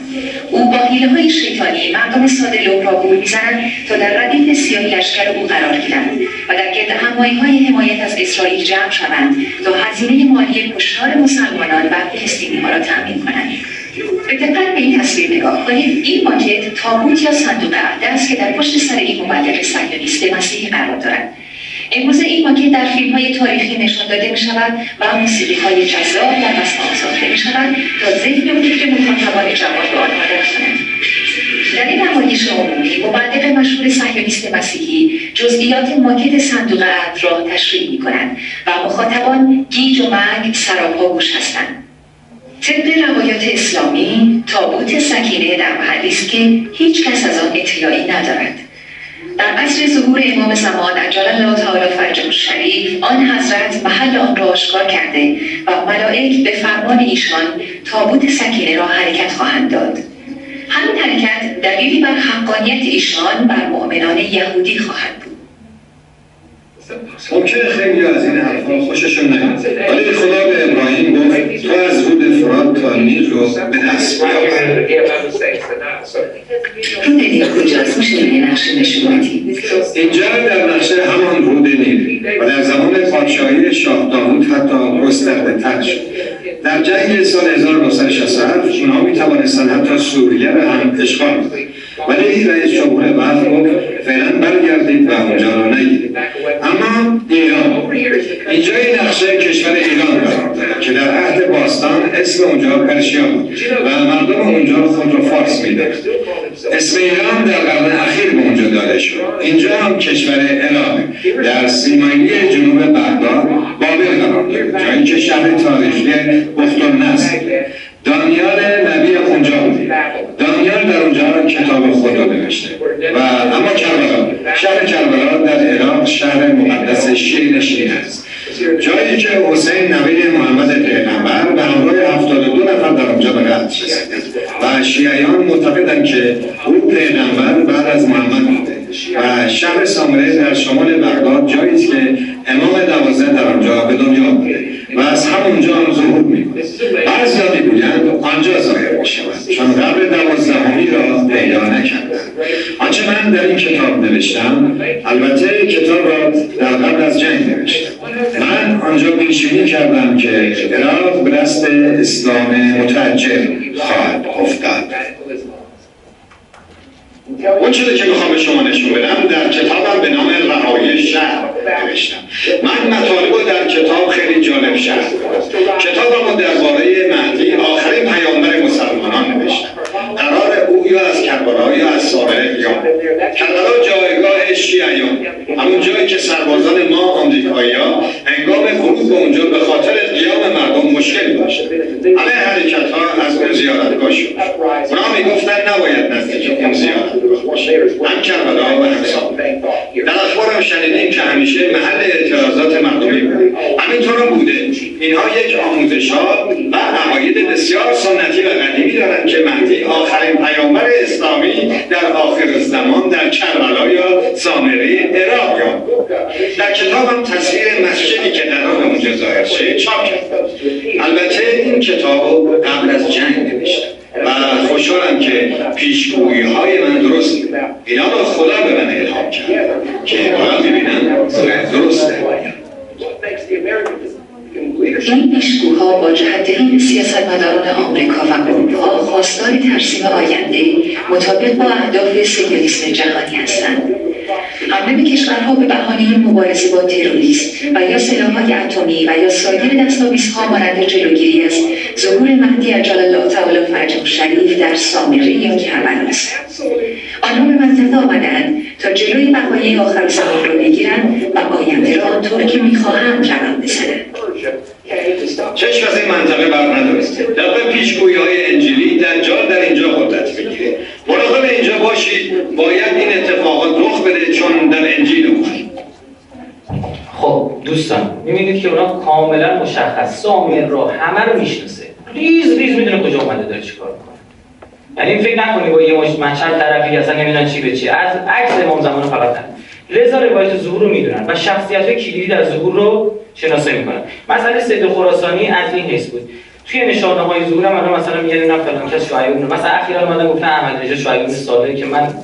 او با حیله های شیطانی مردم ساده لوح را گول می‌زنند تا در ردیف سیاه لشکر او قرار گیرند و در گرد همایی های حمایت از اسرائیل جمع شوند تا هزینه مالی کشتار مسلمانان و فلسطینی ها را تأمین کنند. به دقت به این تصویر نگاه کنید این ماکت تابوت یا صندوق عهد است که در پشت سر این مبلغ صهیونیست مسیحی قرار دارد. امروز این ماکت در فیلم های تاریخی نشان داده می شود و موسیقی های جذاب در مسموع ساخته می شود تا ذهن و فکر مخاطبان جوان به آنها درسانند در این نمایش عمومی مبلغ مشهور صهیونیست مسیحی جزئیات ماکت صندوق عهد را تشریح می کنند و مخاطبان گیج و منگ سراپا گوش هستند. طبق روایات اسلامی تابوت سکینه در محلی که هیچ کس از آن اطلاعی ندارد. در عصر ظهور امام زمان عجل الله تعالی فرجه شریف آن حضرت محل آن را آشکار کرده و ملائک به فرمان ایشان تابوت سکینه را حرکت خواهند داد. همین حرکت دلیلی بر حقانیت ایشان بر مؤمنان یهودی خواهد ممکنه خیلی از این حرفا خوششون نیاد ولی خدا به ابراهیم گفت تو از رود فرات تا نیل رو به دست بیاور رود نیل کجاست؟ میشه نقشه نشون اینجا در نقشه همان رود نیل. و در زمان پادشاهی شاه داوود حتی گسترده تر شد. در جنگ سال 1967 اونها می توانستن حتی سوریه را هم اشغال کنند ولی رئیس جمهور بعد گفت فعلا برگردید و اونجا رو نگیرید اما ایران اینجا این نقشه کشور ایران داره که در عهد باستان اسم اونجا پرشیا بود و مردم اونجا خود رو فارس میده. اسم ایران در قرن اخیر به اونجا داده شد. اینجا هم کشور ایران در سیمایی جنوب بغداد شیعیان معتقدند که او پیغمبر بعد از محمد بوده و شهر سامره در شمال بغداد جایی است که امام دوازده در آنجا به دنیا بوده و از همونجا هم ظهور می‌کنه بعضی ها می‌گویند آنجا ظاهر می‌شود چون قبل دوازدهمی را پیدا نکردن آنچه من در این کتاب نوشتم البته کتاب را در قبل از جنگ نوشتم. من آنجا پیشبینی کردم که عراق به دست اسلام متعجل خواهد افتاد. اون چیزی که می‌خوام به شما نشون بدم در کتابم به نام نباید نزدیک اون زیارتگاه باشه هم کربلا و هم سامره در اخبارم شنیدیم که همیشه محل اعتراضات مردمی بود همینطور بوده اینها یک آموزش ها و عقاید بسیار سنتی و قدیمی دارند که مهدی آخرین پیامبر اسلامی در آخر زمان در کربلا یا سامره عراق در کتابم تصویر مسجدی که قرار اونجا ظاهر شه چاپ کردم البته این کتاب قبل از جنگ نوشتم مطابق با اهداف سیالیسم جهانی هستند. به کشورها به بهانه مبارزه با تروریسم و یا سلاحهای اتمی و یا سایر دستاویزها مانند جلوگیری از ظهور مهدی عجل الله تعالی فرجه شریف در سامره یا کربلا است. آنها به منطقه آمدند تا جلوی بقای آخر زمان را بگیرند و آینده را آنطور که می‌خواهند رقم بزنند. باید این اتفاقات رخ بده چون در انجیل اومد خب دوستان می‌بینید که اونا کاملا مشخص. سامر را همه رو می‌شناسه. ریز ریز می‌دونه کجا اومده داره چیکار می‌کنه. یعنی فکر نکنی با یه مش چند طرفی اصلا نمی‌دونن چی به چی. از عکس امام زمان رو فقط نه لذا روایت ظهور رو می‌دونن و شخصیت کلیدی در ظهور رو شناسایی می‌کنن. مثلا سید خراسانی از این حس بود. توی نشانه های ظهور هم الان مثلا میگن اینا فلان کس شعیب مثلا اخیرا اومدن گفتن احمد نژاد شعیب صالحی که من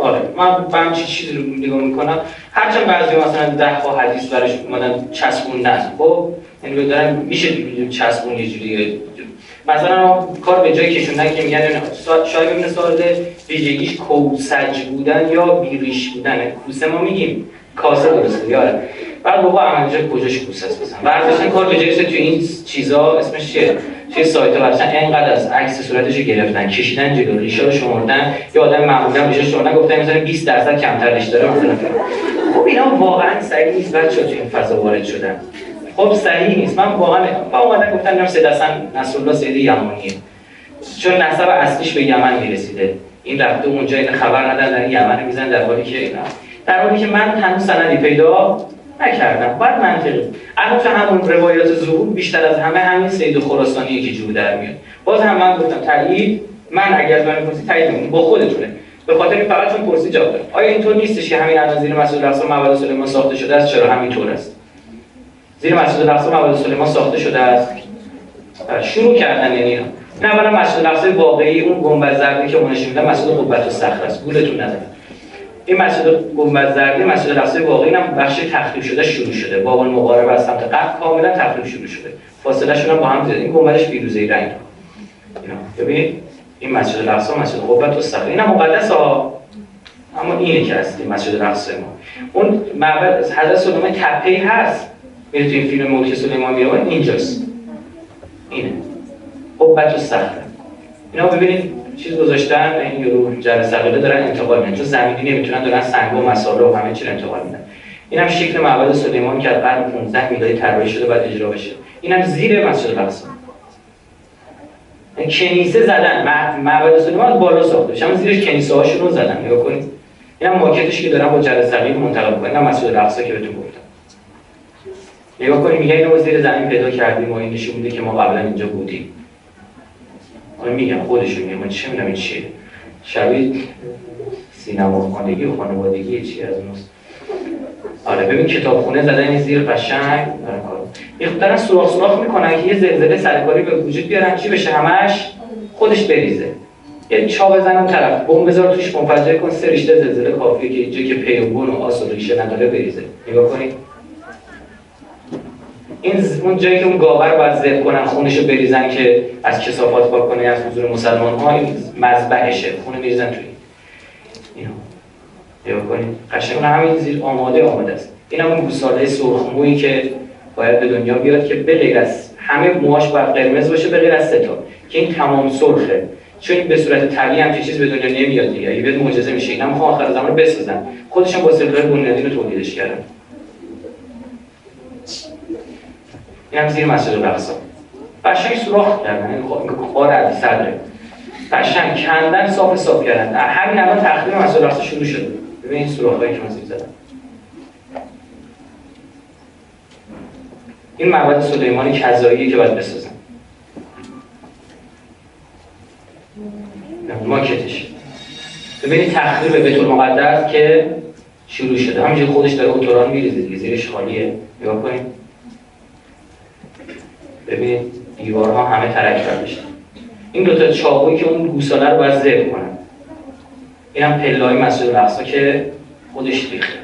آره من به همچین چیزی رو نگاه می‌کنم. هرچند بعضی مثلا ده با حدیث برش اومدن چسبوندن خب یعنی دارن میشه چسبون یه جوری مثلا کار به جای کشوندن که میگن شاید ببینه سوال ویژگیش کوسج بودن یا بیریش بودن. کوسه ما میگیم. کاسه درسته یاره بعد بابا عمل کجاش است مثلا ورزشن کار به تو این چیزا اسمش چیه؟ توی سایت ها ورزشن اینقدر از عکس صورتش گرفتن کشیدن جلو ریشه رو شمردن. یا آدم معمولا ریشه شمردن گفتن مثلا 20 درصد کمتر ریش داره. مثلا خب اینا واقعا صحیح نیست بچه‌ها تو این فضا وارد شدن. خب صحیح نیست. من واقعا با اومدن گفتن نام سید حسن نصرالله سید یمانیه چون نسب اصلیش به یمن می‌رسیده. این رفته اونجا این خبر ندن در یمن میزن در حالی که اینا. در حالی که من هنوز سندی پیدا نکردم بعد منطقی الان تو همون روایات ظهور بیشتر از همه همین سید خراسانی که جور در میاد. باز هم من گفتم تایید من اگر من پرسی تایید با خودتونه. به خاطر فقط چون پرسی جواب آیا اینطور نیستش که همین الان زیر مسجد الاقصی مواد سلیمان ساخته شده است؟ چرا همینطور است؟ زیر مسجد الاقصی مواد سلیمان ساخته شده است. شروع کردن یعنی این اولا مسجد الاقصی واقعی اون گنبد زردی که اونش میده مسجد قبت الصخره است. گولتون نزنید. این مسجد گنبد زردی مسجد الاقصی واقعی هم بخش تخریب شده شروع شده. باب المغاربه از سمت غرب کاملا تخریب شروع شده. فاصله شون با هم زیاد این گنبدش فیروزه‌ای رنگ اینا. ببین این مسجد الاقصی مسجد قبت الصخره اینا مقدس ها. اما اینه که هست این مسجد الاقصی ما. اون معبد حضرت سلیمان تپه‌ای هست. میره تو این فیلم ملک سلیمان میره اینجاست. اینه. قبت الصخره اینا ببینید چیز گذاشتن این یورو جر سقیله دارن انتقال میدن. چون زمینی نمی‌تونن دارن سنگ و مساله و همه چی انتقال میدن. اینم شکل معبد سلیمان که از قرن 15 میلادی طراحی شده بعد اجرا بشه. اینم زیر مسجد الاقصی کنیسه زدن معبد سلیمان بالا ساخته بشه. اما زیرش کنیسه هاشون رو زدن نگاه کنید. اینم ماکتش که دارن با جر سقیل منتقل می‌کنن اینم مسجد الاقصی که بهتون گفتم. نگاه کنید میگه اینو زیر زمین پیدا کردیم و این نشون میده که ما قبلا اینجا بودیم. من میگم خودشون میگم من چه می‌دونم این چیه؟ شبیه سینما خانگی و خانوادگی چی از اونست آره ببین کتابخونه زدن زیر قشنگ دارن کار دارن سوراخ سوراخ می‌کنن که یه زلزله سرکاری به وجود بیارن چی بشه همش؟ خودش بریزه. یه چا بزن اون طرف بمب بذار توش منفجر کن سه رشته زلزله کافیه که اینجا که پیوبون و آس و ریشه نداره بریزه. نگاه کنید این اون جایی که اون گاور باید ذبح کنن خونشو بریزن که از کسافات پاک کنه از حضور مسلمان. ها این مذبحشه. خونه میریزن توی اینو. نگاه کنید قشنگ. همین زیر آماده آماده است. این هم اون گوساله سرخمویی که باید به دنیا بیاد که به غیر از همه موهاش باید قرمز باشه به غیر از سه که این تمام سرخه. چون به صورت طبیعی هم چیز به دنیا نمیاد دیگه. بهت معجزه میشه اینا می‌خوان آخر زمان بسازن. خودشون با سلول بنیادین رو تولیدش کردن. این هم زیر مسجد الاقصی. قشنگ سوراخ کردن این غار علی صدره. قشنگ کندن صاف صاف کردن. همین الان تخریب مسجد الاقصی شروع شده. ببین این سوراخایی که من زیر زدم این معبد سلیمانی کذاییه که باید بسازن. ماکتش. ببینید تخریب بیت المقدس که شروع شده. همینجوری خودش داره اوتوران میریزه دیگه زیرش خالیه. نگاه کنید. ببینید دیوارها همه ترک برداشتن این دو تا چاقویی که اون گوساله رو باید ذبح کنن این هم پلای مسجد الاقصی که خودش ریخته.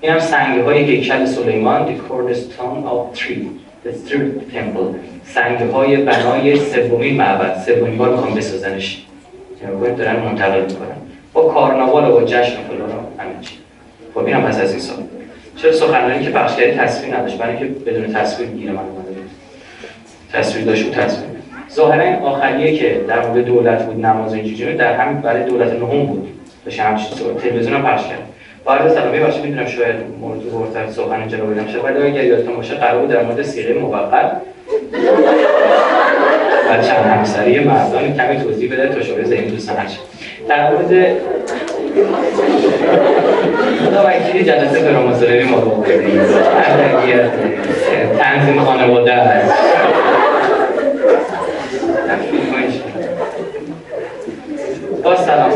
این هم سنگ های هیکل سلیمان the cornerstone of three the third temple. سنگ های بنای سومین معبد سومین بار می‌خوام بسازنش. یعنی دارن منتقل می‌کنن. با کارناوال و با جشن و فلان همین چی. خب اینم پس از این سال. چرا سخنرانی که بخشگری تصویر نداشت برای اینکه بدون تصویر گیره من تصویر داشت و تصویر. ظاهرا این آخریه که در مورد دولت بود نماز اینجوری در همین برای دولت نهم بود. داشتن همچین تلویزیون هم پخش کرد. بعد سلام ببخشید می‌دونم شاید موضوع برتر سخن اینجا رو بدم ولی اگر یادتون باشه قرار بود در مورد سیغه موقت و چند همسری مردان کمی توضیح بده تا شما ذهنی دوستان هرچه در مورد خدا وکیلی جلسه فراماسونری ما بکنیم تنظیم خانواده هست با سلام.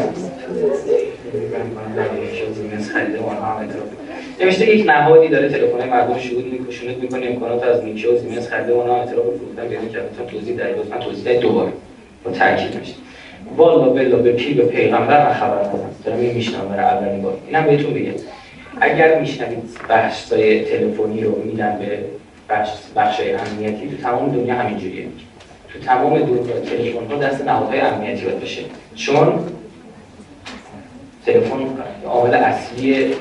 نوشته یک نهادی داره تلفن مردم شهود میکشونه می‌کنه امکانات از نیکی و زمینه خرید و آنها اطلاع فروختن بیان کردن. توضیح دهید لطفا توضیح دهید. دوباره. با تاکید میشه والا بلا به پی به پیغمبر من خبر ندارم دارم این میشنم برای اولین بار. اینم بهتون بگم. اگر میشنوید بحثای تلفنی رو میدن به بخش بخش امنیتی تو تمام دنیا همینجوریه. تو تمام دنیا تلفن ها دست نهادهای امنیتی باید بشه چون تلفن عامل اصلی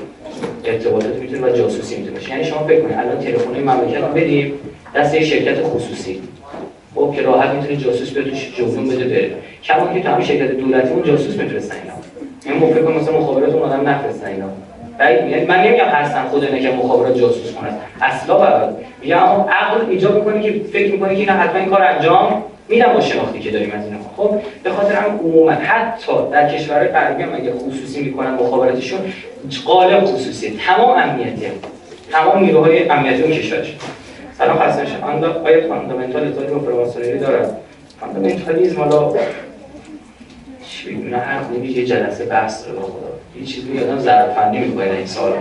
ارتباطات می‌تونه و جاسوسی می‌تونه باشه. یعنی شما فکر کنید الان تلفن مملکت رو بدیم دست یه شرکت خصوصی. خب که راحت می‌تونه جاسوس به توش بده بره. کما که تو همین شرکت دولتی اون جاسوس میفرستن اینا. یعنی فکر کنم مثلا مخابرات اون آدم نفرستن اینا. یعنی من نمیگم هستن خود که مخابرات جاسوس کنه اصلا برات میگم اما عقل ایجاب می‌کنه که فکر می‌کنه که اینا حتما این کار انجام میدم با شناختی که داریم از اینا. خب به خاطر هم عموما حتی در کشورهای غربی هم اگه خصوصی می‌کنن مخابراتشون قالب خصوصی تمام امنیتی تمام نیروهای امنیتی اون کشورش. سلام خسته نشم آیا فاندامنتال با فراماسونری دارد؟ فاندامنتالیزم حالا بگم هر خودی یه جلسه بحث داره خدا. یه چیزی یادم ضرب فنی می‌کنه این سال.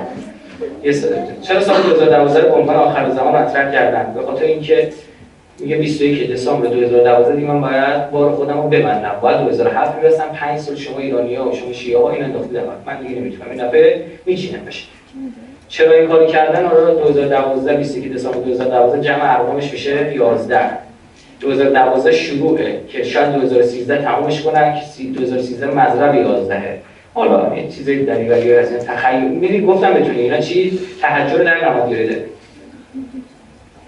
یه چرا سال 2012 به عنوان آخر زمان مطرح کردن؟ به خاطر اینکه میگه 21 دسامبر 2012 دیگه من باید بار خودم رو ببندم. باید 2007 می‌رسم 5 سال شما ایرانی ها و شما شیعه ها این انداختی من دیگه نمی‌تونم این دفعه میچینم بشه. چرا این کاری کردن؟ آره 2012 21 دسامبر 2012 جمع ارقامش میشه 11 2012 شروعه که شاید 2013 تمامش کنن که 2013 مضرب 11 حالا یه چیز دریوری از این تخیل. میری گفتم بتونی اینا چی؟ تهجر در نماد گیره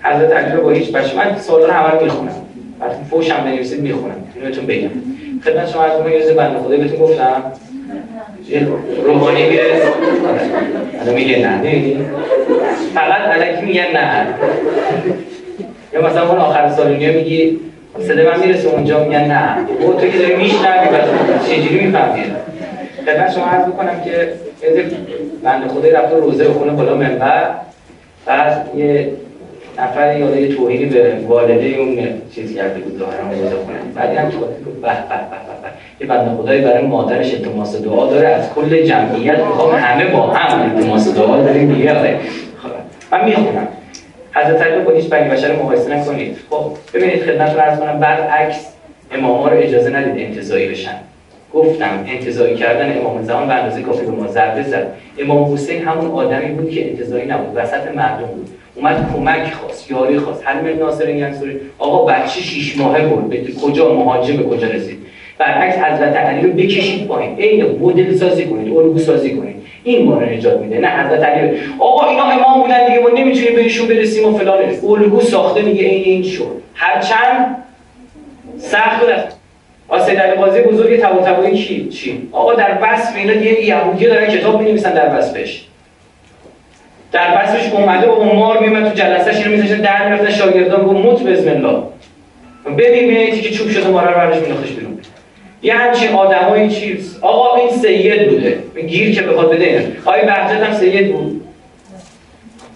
حضرت علی با هیچ بچه من سوالا رو همه رو می‌خونم. وقتی فوشم بنویسید می‌خونم. اینو بهتون بگم. خدمت شما از یه بنده خدایی بهتون گفتم. روحانی میره الان میگه نه. فقط علکی میگن نه. یا مثلا اون آخر سالونیا میگی صدا من می‌رسه اونجا میگن نه. او تو که داری میشنوی پس چجوری می‌فهمی؟ خدمت شما عرض بکنم که یه بنده خدایی رفته روزه بخونه بالا منبر. بعد یه نفر یاد یه توهینی به والده اون چیز کرده بود ظاهرا روزه خونه. بعد هم تو به به به یه بنده خدایی برای مادرش التماس دعا داره. از کل جمعیت می‌خوام همه با هم التماس دعا داریم. دیگه خب. من می‌خونم. حضرت علی با هیچ بنی بشر مقایسه نکنید. خب ببینید خدمتتون عرض کنم برعکس اماما رو اجازه ندید انتزاعی بشن. گفتم انتظاری کردن امام زمان به اندازه کافی به ما ضربه زد. امام حسین همون آدمی بود که انتظاری نبود وسط مردم بود. اومد کمک خواست یاری خواست. حلم ناصر ینصوری آقا بچه شیش ماهه بود به کجا مهاجم به کجا رسید؟ برعکس حضرت علی رو بکشید پایین. عین مدل سازی کنید الگو سازی کنید. این ما رو نجات میده نه حضرت علی آقا اینا امام بودن دیگه ما نمی‌تونیم بهشون برسیم و فلان. الگو ساخته میگه عین این شد. هرچند سخت بود. آسید علی قاضی بزرگ طباطبایی کی؟ چی؟ آقا در وصف اینا یه یهودی دارن کتاب می‌نویسن در وصفش. در وصفش اومده و مار میومد تو جلسهش اینو میذاشتن در می‌رفتن شاگردان گفت موت بسم الله. ببین ببین که چوب شده مارا رو برش مینداختش بیرون. یه همچین آدمای چیز. آقا این سید بوده. گیر که بخواد بده اینه. آقای بهجت هم سید بود؟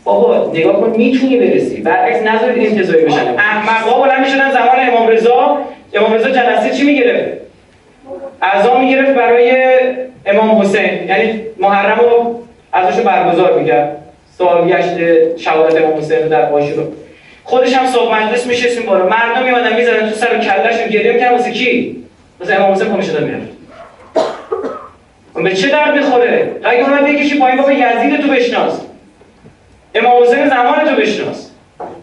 بابا نگاه کن می‌تونی برسی. برعکس نذارید انتظاری بشن. احمقا بلند می‌شدن زمان امام رضا. امام رضا جلسه چی می‌گرفت؟ اعضا می‌گرفت برای امام حسین. یعنی محرم رو ازش برگزار می‌کرد. سالگشت شهادت امام حسین در رو خودش هم صبح مجلس میشستیم بالا مردم میمدن می‌زدن تو سر و کلهشون گریه می‌کردن. واسه کی؟ واسه امام حسین پا شده می‌رفت. به چه درد می‌خوره؟ اگه اومد بکشی پایین بابا یزید تو بشناس. امام حسین زمان تو بشناس.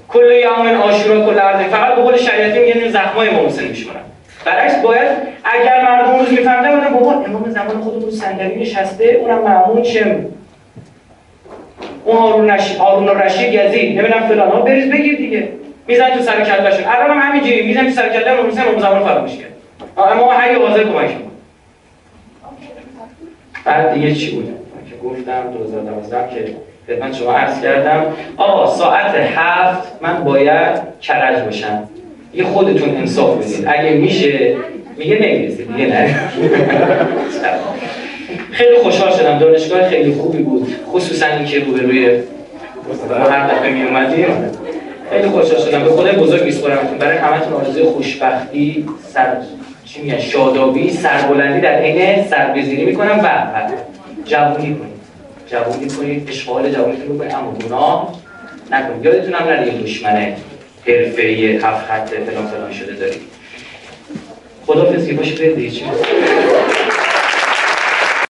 کل یوم آشورا کل ارض فقط به قول شریعتی میگن زخمای امام حسین میشورن برعکس باید اگر مردم روز میفهمدن بودن بابا امام زمان خودتون صندلی نشسته اونم معمول چه؟ اون هارون رشید هارون رشید یزید. نمی‌دونم فلان ها بریز بگیر دیگه. میزن تو سر کلهشون. الان هم همینجوری. میزن تو سر کله امام حسین امام زمان فراموش کرد. اما حی حاضر کمک بعد دیگه چی بود؟ که گفتم 2012 که خدمت شما عرض کردم. آقا ساعت هفت من باید کرج باشم. یه خودتون انصاف بدید. اگه میشه میگه نمی‌رسه. دیگه نه. خیلی خوشحال شدم. دانشگاه خیلی خوبی بود. خصوصا اینکه روبروی ما هر دفعه می اومدیم. خیلی خوشحال شدم. به خدای بزرگ میسپارمتون برای همتون آرزوی خوشبختی سر چی میگن؟ شادابی سربلندی در عین سربزیری می‌کنم. و جوونی کنید. جوونی کنید اشغال جوونیتون بکنید اما گناه نکنید. یادتون هم نره یه دشمن حرفه‌ای هفت خط فلان فلان شده دارید. باشید برید دیگه. چی؟